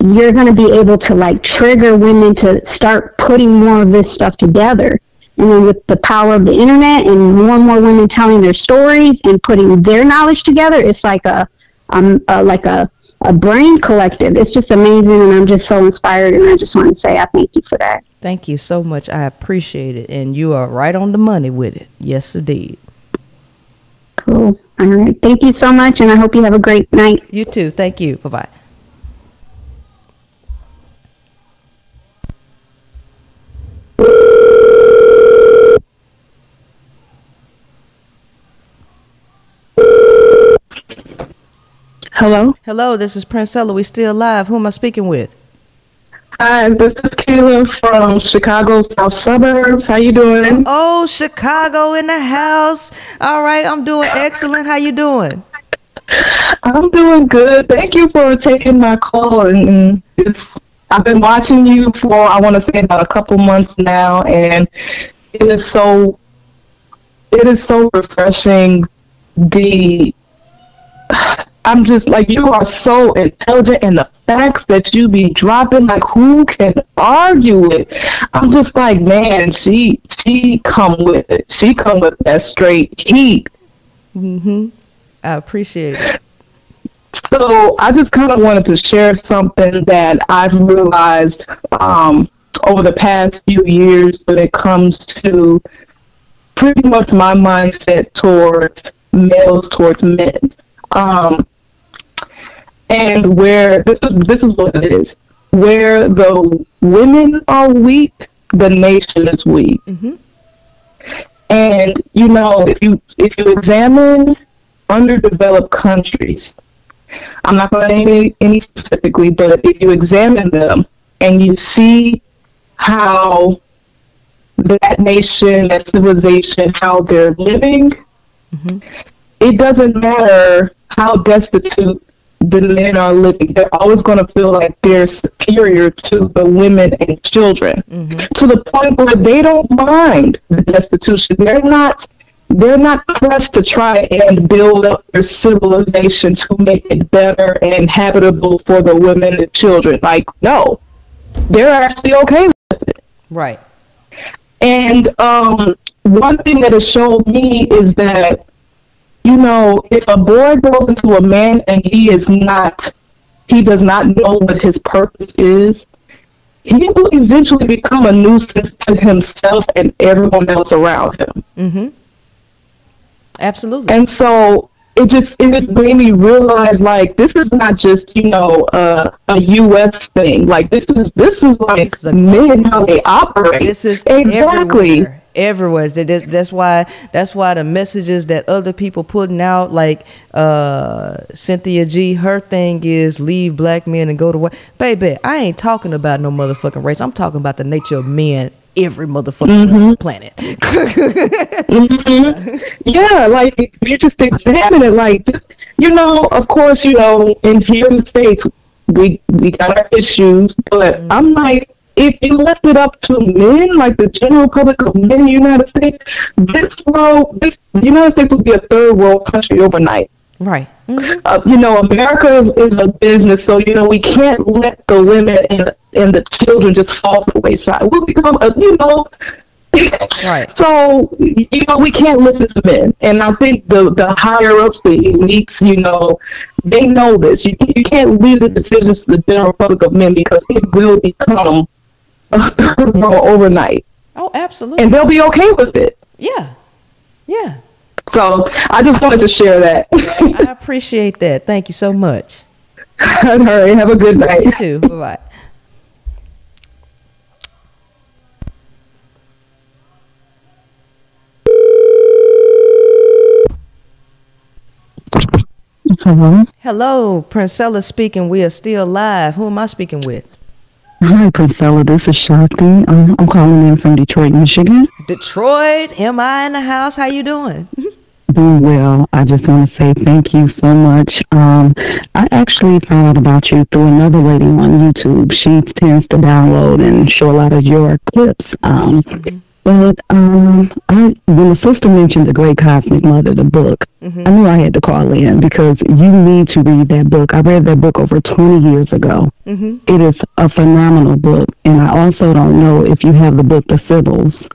you're going to be able to like trigger women to start putting more of this stuff together. And then with the power of the internet and more and more women telling their stories and putting their knowledge together, it's like a, um, uh, like a, a brain collective. It's just amazing, and I'm just so inspired. And I just want to say I thank you for that. Thank you so much. I appreciate it. And you are right on the money with it. Yes, indeed. Cool. All right. Thank you so much, and I hope you have a great night. You too. Thank you. Bye bye. Hello. Hello, this is Princella. We still live. Who am I speaking with? Hi, this is Kayla from Chicago South Suburbs. How you doing? Oh, Chicago in the house. All right, I'm doing excellent. How you doing? I'm doing good. Thank you for taking my call. And and it's, I've been watching you for I want to say about a couple months now, and it is so it is so refreshing. The I'm just like you are so intelligent, and the facts that you be dropping, like who can argue with? I'm just like, man, she she come with it. She come with that straight heat. Mm-hmm. I appreciate it. So I just kind of wanted to share something that I've realized um, over the past few years when it comes to pretty much my mindset towards males towards men. Um, And where this is this is what it is. Where the women are weak, the nation is weak. Mm-hmm. And you know, if you if you examine underdeveloped countries, I'm not going to name any, any specifically, but if you examine them and you see how that nation, that civilization, how they're living, mm-hmm. it doesn't matter how destitute the men are living. They're always going to feel like they're superior to the women and children to the point where they don't mind the destitution. They're not. They're not pressed to try and build up their civilization to make it better and habitable for the women and children. Like, no, they're actually okay with it. Right. And um, one thing that has showed me is that, you know, if a boy grows into a man and he is not, he does not know what his purpose is, he will eventually become a nuisance to himself and everyone else around him. Mm-hmm. Absolutely. And so it just it just made me realize like this is not just you know uh, a U.S. thing. Like this is this is like men how they operate. This is exactly. everywhere. Everywhere. That- That's, that's why. That's why the messages that other people putting out, like uh, Cynthia G, her thing is leave black men and go to what? Baby, I ain't talking about no motherfucking race. I'm talking about the nature of men. Every motherfucking planet. Mhm. *laughs* Yeah, like if you just examine it, like just, you know, of course, you know, in here in the states, we we got our issues, but I'm like, if you left it up to men, like the general public of men in the United States, this world, this the United States would be a third world country overnight. Right. Uh, you know, America is, is a business, so you know we can't let the women and and the children just fall to the wayside. We'll become, a, you know, *laughs* Right. so you know we can't listen to men, and I think the the higher ups, the elites, you know, they know this. You you can't leave the decisions to the general public of men because it will become a third world overnight, Oh, absolutely. and they'll be okay with it. Yeah. Yeah. So I just wanted to share that. I appreciate that. Thank you so much. *laughs* All right, have a good night. You too. Bye bye. Hello. Hello, Princella speaking. We are still live. Who am I speaking with? Hi, Priscilla. This is Shakti. Um, I'm calling in from Detroit, Michigan. Detroit. Am I in the house? How you doing? Doing well. I just want to say thank you so much. Um, I actually found out about you through another lady on YouTube. She tends to download and show a lot of your clips. Um, But um, I, when the sister mentioned The Great Cosmic Mother, the book, I knew I had to call in because you need to read that book. I read that book over 20 years ago. Mm-hmm. It is a phenomenal book. And I also don't know if you have the book, The Sibyls.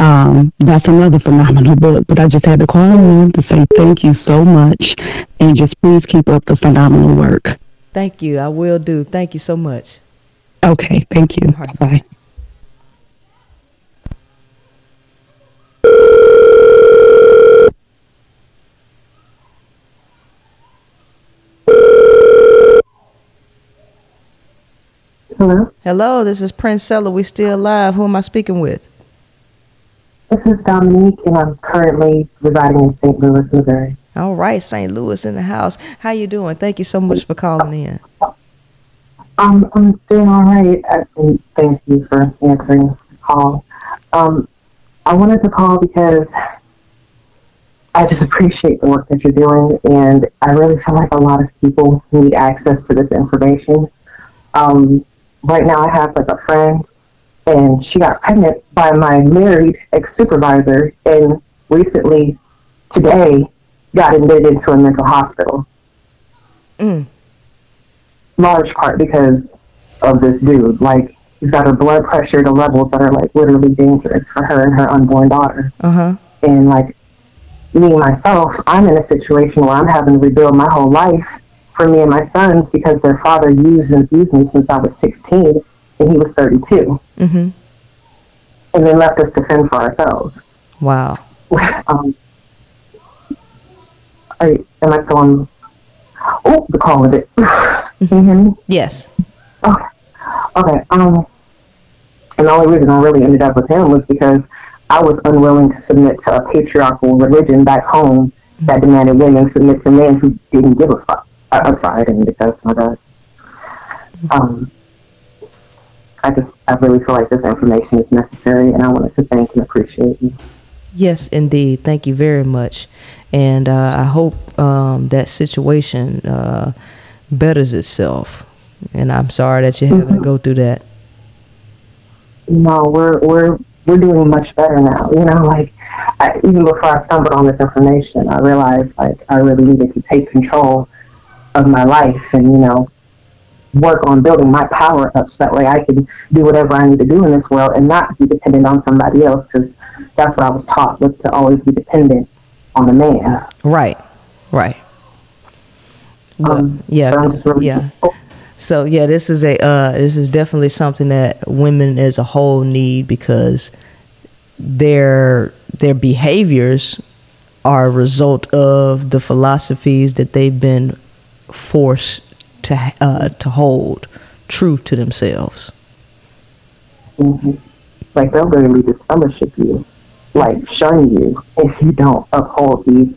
Um, that's another phenomenal book. But I just had to call in to say thank you so much. And just please keep up the phenomenal work. Thank you. I will do. Thank you so much. Okay. Thank you. Bye. Hello, Hello, this is Prince Princella. We still live. Who am I speaking with? this is Dominique, and I'm currently residing in St. Louis, Missouri. All right, St. Louis in the house. How you doing? Thank you so much for calling in. Um, I'm doing all right, thank you for answering the call. Um, I wanted to call because I just appreciate the work that you're doing, and I really feel like a lot of people need access to this information. Um, right now, I have like a friend, and she got pregnant by my married ex supervisor, and recently, today, got admitted into a mental hospital. Mm. large part because of this dude. Like, he's got her blood pressure to levels that are like literally dangerous for her and her unborn daughter. Uh huh. And like, me myself, I'm in a situation where I'm having to rebuild my whole life for me and my sons because their father used and abused me since I was 16 and he was 32. Mm-hmm. And then left us to fend for ourselves. Wow. *laughs* um, are, am I still on? Oh, the call of it. *laughs* Can you hear me? Yes. Okay. Okay. Um, and the only reason I really ended up with him was because I was unwilling to submit to a patriarchal religion back home that demanded women submit to men who didn't give a fuck. I, I'm sorry, I didn't get that. My bad. Um, I just, I really feel like this information is necessary, and I wanted to thank and appreciate you. Yes, indeed. Thank you very much. And uh, I hope um, that situation uh, betters itself. And I'm sorry that you're having to go through that. No, we're we're we're doing much better now. You know, like I, even before I stumbled on this information, I realized like I really needed to take control of my life and you know work on building my power up so that way I can do whatever I need to do in this world and not be dependent on somebody else because that's what I was taught was to always be dependent on a man. Right, right. Well, Um, yeah, but I'm just really- yeah. So yeah, this is a uh, this is definitely something that women as a whole need because their their behaviors are a result of the philosophies that they've been forced to uh, to hold true to themselves. hmm Like they'll literally disfellowship you, like shun you if you don't uphold these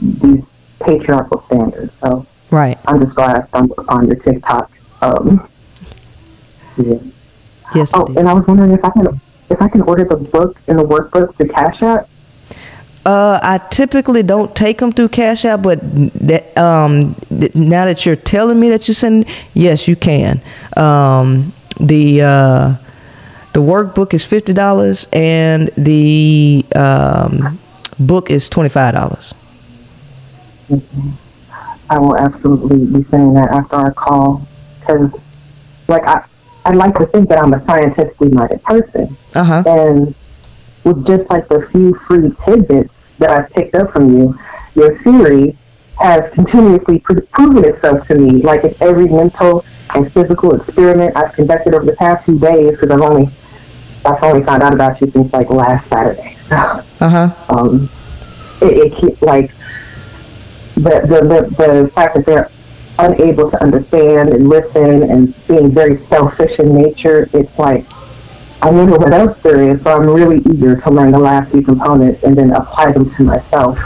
these patriarchal standards. So Right. I'm just glad I stumbled upon your TikTok. Um, yeah. Yes. Oh, and I was wondering if I can if I can order the book and the workbook through Cash App. Uh, I typically don't take them through Cash App, but that, um, th- now that you're telling me that you send, yes, you can. Um, the uh, the workbook is fifty dollars, and the um, book is twenty five dollars. I will absolutely be saying that after our call because, like, I I like to think that I'm a scientifically minded person, Uh huh. and with just like the few free tidbits that I've picked up from you, your theory has continuously pr- proven itself to me. Like in every mental and physical experiment I've conducted over the past few days, because I've only I've only found out about you since like last Saturday. *laughs* So Uh huh. um, it, it keep, like the, the the the fact that they're unable to understand and listen and being very selfish in nature. It's like I wonder what else there is. So I'm really eager to learn the last few components and then apply them to myself.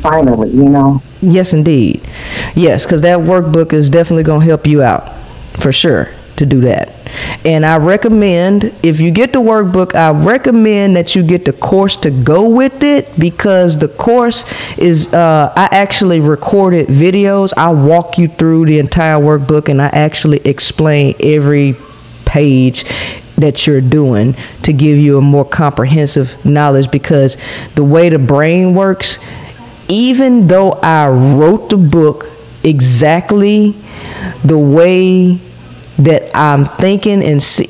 Finally, you know. Yes, indeed. Yes, because that workbook is definitely going to help you out for sure to do that. And I recommend, if you get the workbook, I recommend that you get the course to go with it because the course is, uh, I actually recorded videos. I walk you through the entire workbook and I actually explain every page that you're doing to give you a more comprehensive knowledge because the way the brain works even though I wrote the book exactly the way that I'm thinking and see,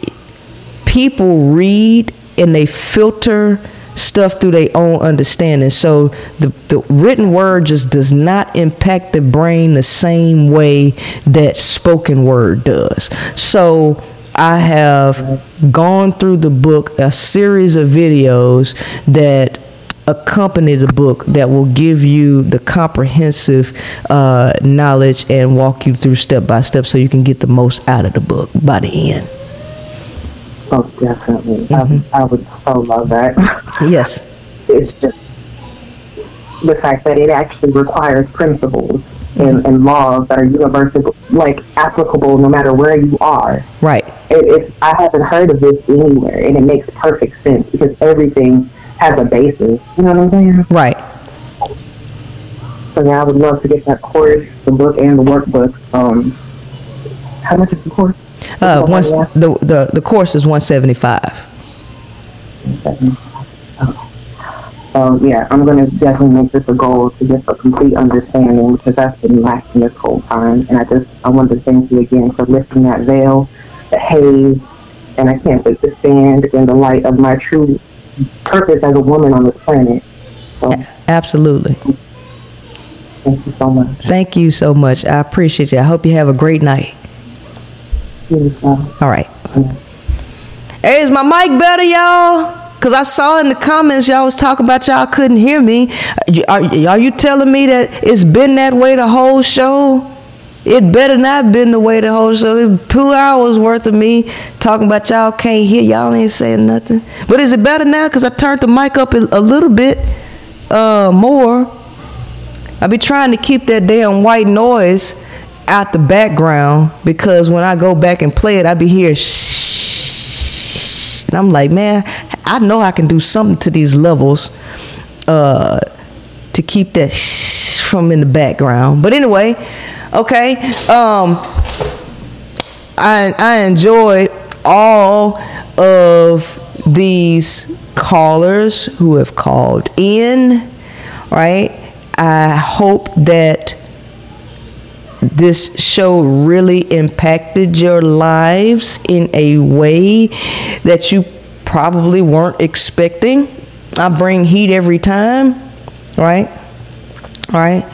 people read and they filter stuff through their own understanding. So the, the written word just does not impact the brain the same way that spoken word does. So I have gone through the book, a series of videos that accompany the book that will give you the comprehensive uh, knowledge and walk you through step by step so you can get the most out of the book by the end. Most definitely. I, I would so love that. *laughs* Yes. It's just the fact that it actually requires principles and, and laws that are universal, like applicable no matter where you are. Right. It, it's, I haven't heard of this anywhere, and it makes perfect sense because everything has a basis. You know what I'm saying? Right. So yeah, I would love to get that course, the book, and the workbook. Um, how much is the course? Uh, once the, the the course is 175. So yeah, I'm gonna definitely make this a goal to get a complete understanding because that's been lacking this whole time. And I just I wanted to thank you again for lifting that veil, the haze, and I can't wait to stand in the light of my true purpose as a woman on this planet. So Absolutely. thank you so much. Thank you so much. I appreciate you. I hope you have a great night. You as well. All right. Hey, is my mic better, y'all? Cause I saw in the comments y'all was talking about y'all couldn't hear me. Are, are you telling me that it's been that way the whole show? It better not been the way the whole show. It's two hours worth of me talking about y'all can't hear. Y'all ain't saying nothing. But is it better now? Because I turned the mic up a, a little bit uh, more. I be trying to keep that damn white noise out the background because when I go back and play it, I be hearing shh. And I'm like, man, I know I can do something to these levels uh, to keep that shh from in the background. But anyway, okay. Um, I I enjoyed all of these callers who have called in, right? I hope that this show really impacted your lives in a way that you probably weren't expecting. I bring heat every time, right? Right?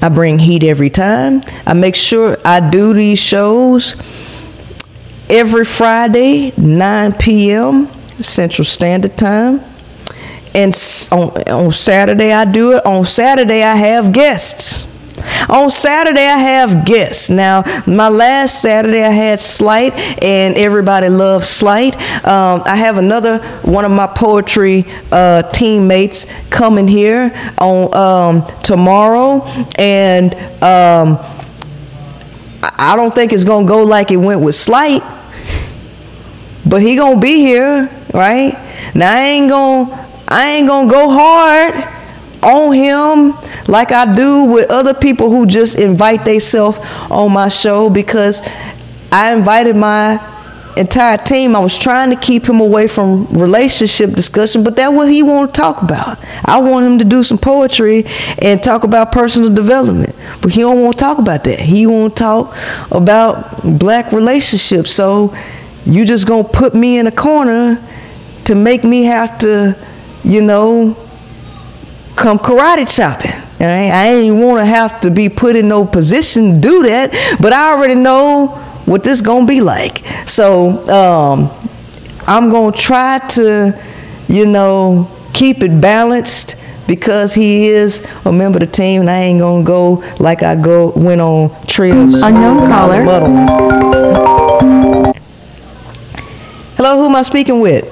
I bring heat every time. I make sure I do these shows every Friday, 9 p.m. Central Standard Time. And on, on Saturday, I do it. On Saturday, I have guests. On Saturday, I have guests. Now, my last Saturday, I had Slight, and everybody loves Slight. Um, I have another one of my poetry uh, teammates coming here on um, tomorrow, and um, I don't think it's gonna go like it went with Slight, but he gonna be here, right? Now I ain't gonna, I ain't gonna go hard on him like I do with other people who just invite themselves on my show because I invited my entire team. I was trying to keep him away from relationship discussion, but that's what he want to talk about. I want him to do some poetry and talk about personal development, but he don't want to talk about that. He want to talk about black relationships. So you just gonna put me in a corner to make me have to, you know, come karate chopping. All right? I ain't want to have to be put in no position to do that, but I already know what this gonna be like. So um, I'm gonna try to, you know, keep it balanced because he is a member of the team, and I ain't gonna go like I go went on trips. Unknown caller. Hello, who am I speaking with?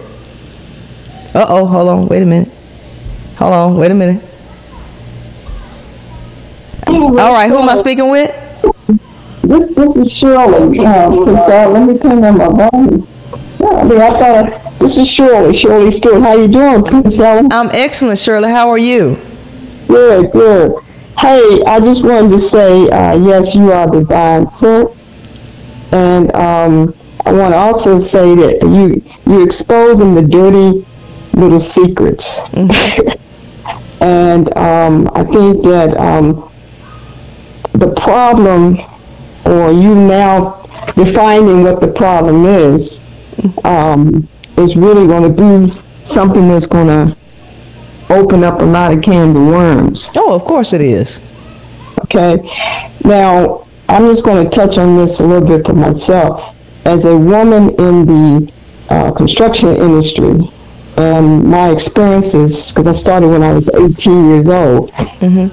Uh oh, hold on, wait a minute. Hold on, wait a minute. All right, who am I speaking with? This this is Shirley. Uh, cause, uh, let me turn on my volume. Yeah, I mean, I thought this is Shirley. Shirley Stewart. How you doing, Prince I'm excellent, Shirley. How are you? Good, good. Hey, I just wanted to say, uh, yes, you are divine sent, and um, I want to also say that you you're exposing the dirty little secrets, *laughs* and um, I think that um, the problem, or you now defining what the problem is, um, is really going to be something that's going to open up a lot of cans of worms. Oh, of course it is. Okay. Now, I'm just going to touch on this a little bit for myself. As a woman in the uh, construction industry, and my experiences, because I started when I was 18 years old,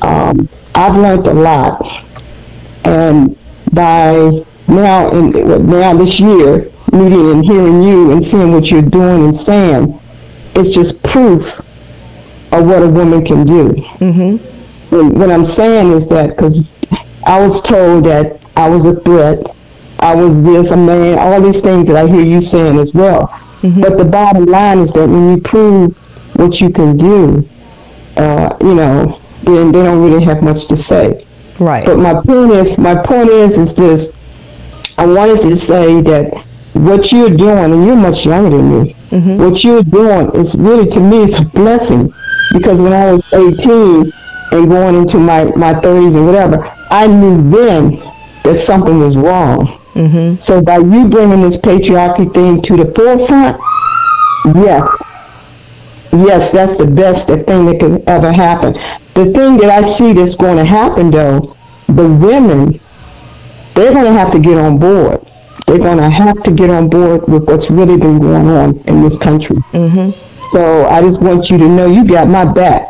um, I've learned a lot. And by now, in, now this year, meeting and hearing you and seeing what you're doing and saying, it's just proof of what a woman can do. Mm-hmm. And what I'm saying is that because I was told that I was a threat, I was this, a man, all these things that I hear you saying as well. But the bottom line is that when you prove what you can do, uh, you know, then they don't really have much to say. Right. But my point is, my point is, is this: I wanted to say that what you're doing, and you're much younger than me, what you're doing is really, to me, it's a blessing. Because when I was 18 and going into my, my 30s and whatever, I knew then that something was wrong. Mm-hmm. So by you bringing this patriarchy thing to the forefront, yes, yes, that's the best thing that could ever happen. The thing that I see that's going to happen, though, the women, they're going to have to get on board. They're going to have to get on board with what's really been going on in this country. Mm-hmm. So I just want you to know you got my back.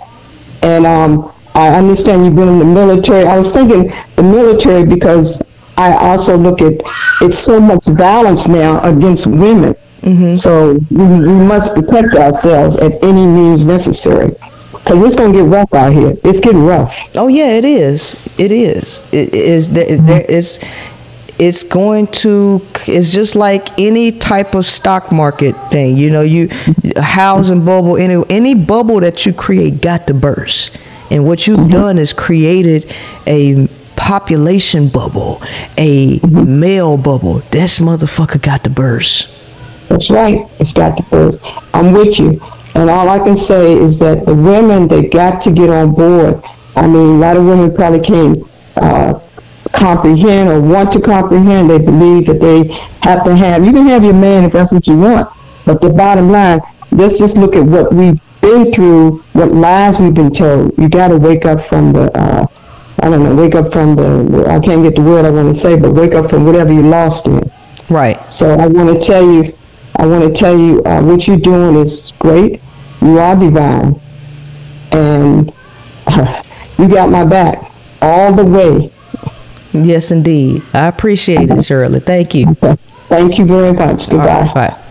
And um, I understand you've been in the military. I was thinking the military because I also look at it's so much violence now against women. Mm-hmm. So we, we must protect ourselves at any means necessary. Because it's going to get rough out here. It's getting rough. Oh yeah, it is. It is. It is. There, mm-hmm. there is. It's going to. It's just like any type of stock market thing. You know, you housing bubble. Any any bubble that you create got to burst. And what you've mm-hmm. done is created a population bubble, a male bubble. This motherfucker got to burst. That's right. It's got to burst. I'm with you. And all I can say is that the women, they got to get on board. I mean, a lot of women probably can't uh, comprehend or want to comprehend. They believe that they have to have, you can have your man if that's what you want. But the bottom line, let's just look at what we've been through, what lies we've been told. You got to wake up from the, uh, I don't know, wake up from the, I can't get the word I want to say, but wake up from whatever you lost in. Right. So I want to tell you, I want to tell you, uh, what you're doing is great. You are divine, and *laughs* you got my back all the way. Yes, indeed. I appreciate it, Shirley. Thank you. Thank you very much. Goodbye. bye.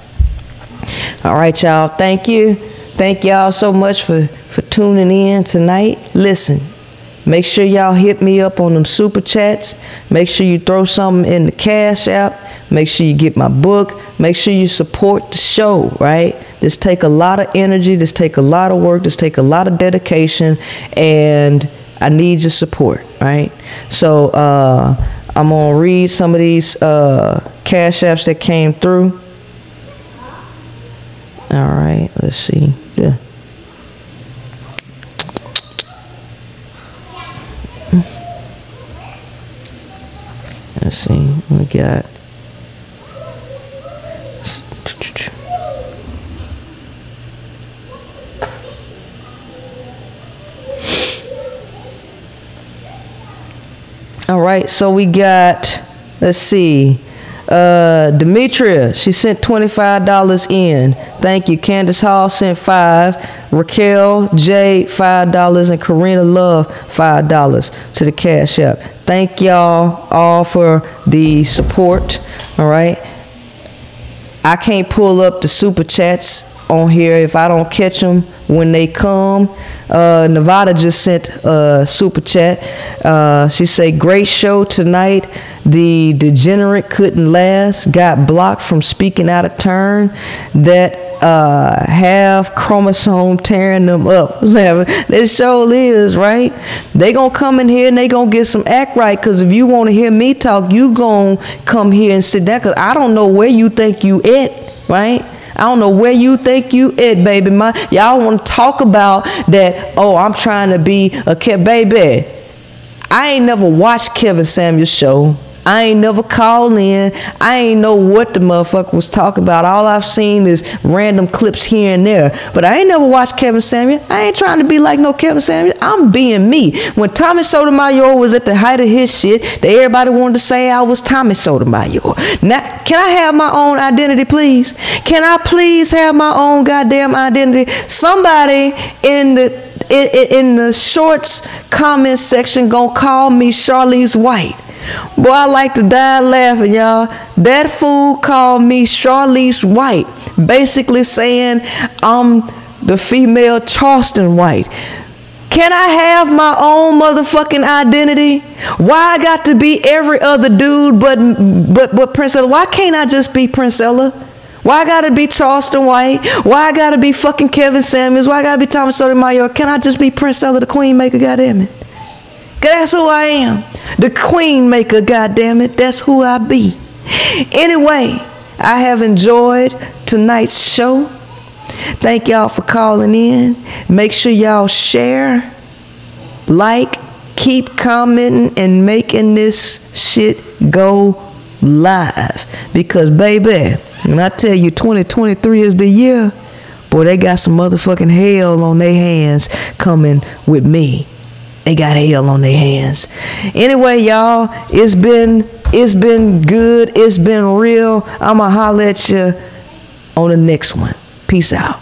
All right, y'all. Thank you. Thank y'all so much for for tuning in tonight. Listen, make sure y'all hit me up on them super chats. Make sure you throw something in the cash app. Make sure you get my book. Make sure you support the show. Right. This take a lot of energy. This take a lot of work. This take a lot of dedication, and I need your support. Right. So uh, I'm gonna read some of these uh, cash apps that came through. All right, let's see. Yeah. Let's see. We got. All right, so we got. Let's see. Uh, Demetria, she sent $25 in. Thank you. Candace Hall sent five. Raquel J, $5. And Karina Love, $5 to the Cash App. Thank y'all all for the support. All right. I can't pull up the super chats on here if I don't catch them when they come. Uh, Nevada just sent a super chat. Uh, she said, "Great show tonight. The degenerate couldn't last. Got blocked from speaking out of turn. That uh, have chromosome tearing them up. *laughs* this show is right. They gonna come in here and they gonna get some act right. Cause if you want to hear me talk, you gonna come here and sit down. Cause I don't know where you think you at, right? I don't know where you think you at, baby. My y'all want to talk about that? Oh, I'm trying to be a kid, baby. I ain't never watched Kevin Samuels' show. I ain't never called in. I ain't know what the motherfucker was talking about. All I've seen is random clips here and there. But I ain't never watched Kevin Samuel. I ain't trying to be like no Kevin Samuel. I'm being me. When Tommy Sotomayor was at the height of his shit, that everybody wanted to say I was Tommy Sotomayor. Now, can I have my own identity, please? Can I please have my own goddamn identity? Somebody in the in, in the shorts comment section gonna call me Charlize White. Boy, I like to die laughing, y'all. That fool called me Charlize White, basically saying I'm the female Charleston White. Can I have my own motherfucking identity? Why I got to be every other dude but but but Princella? Why can't I just be Princella? Why I gotta be Charleston White? Why I gotta be fucking Kevin Samuels? Why I gotta be Thomas Sotomayor? Can I just be Princella, the Queen Maker? Goddamn it! That's who I am, the Queen Maker. Goddamn it, that's who I be. Anyway, I have enjoyed tonight's show. Thank y'all for calling in. Make sure y'all share, like, keep commenting, and making this shit go live. Because, baby, when I tell you 2023 is the year, boy, they got some motherfucking hell on their hands coming with me. They got hell on their hands. Anyway, y'all, it's been it's been good. It's been real. I'ma holler at you on the next one. Peace out.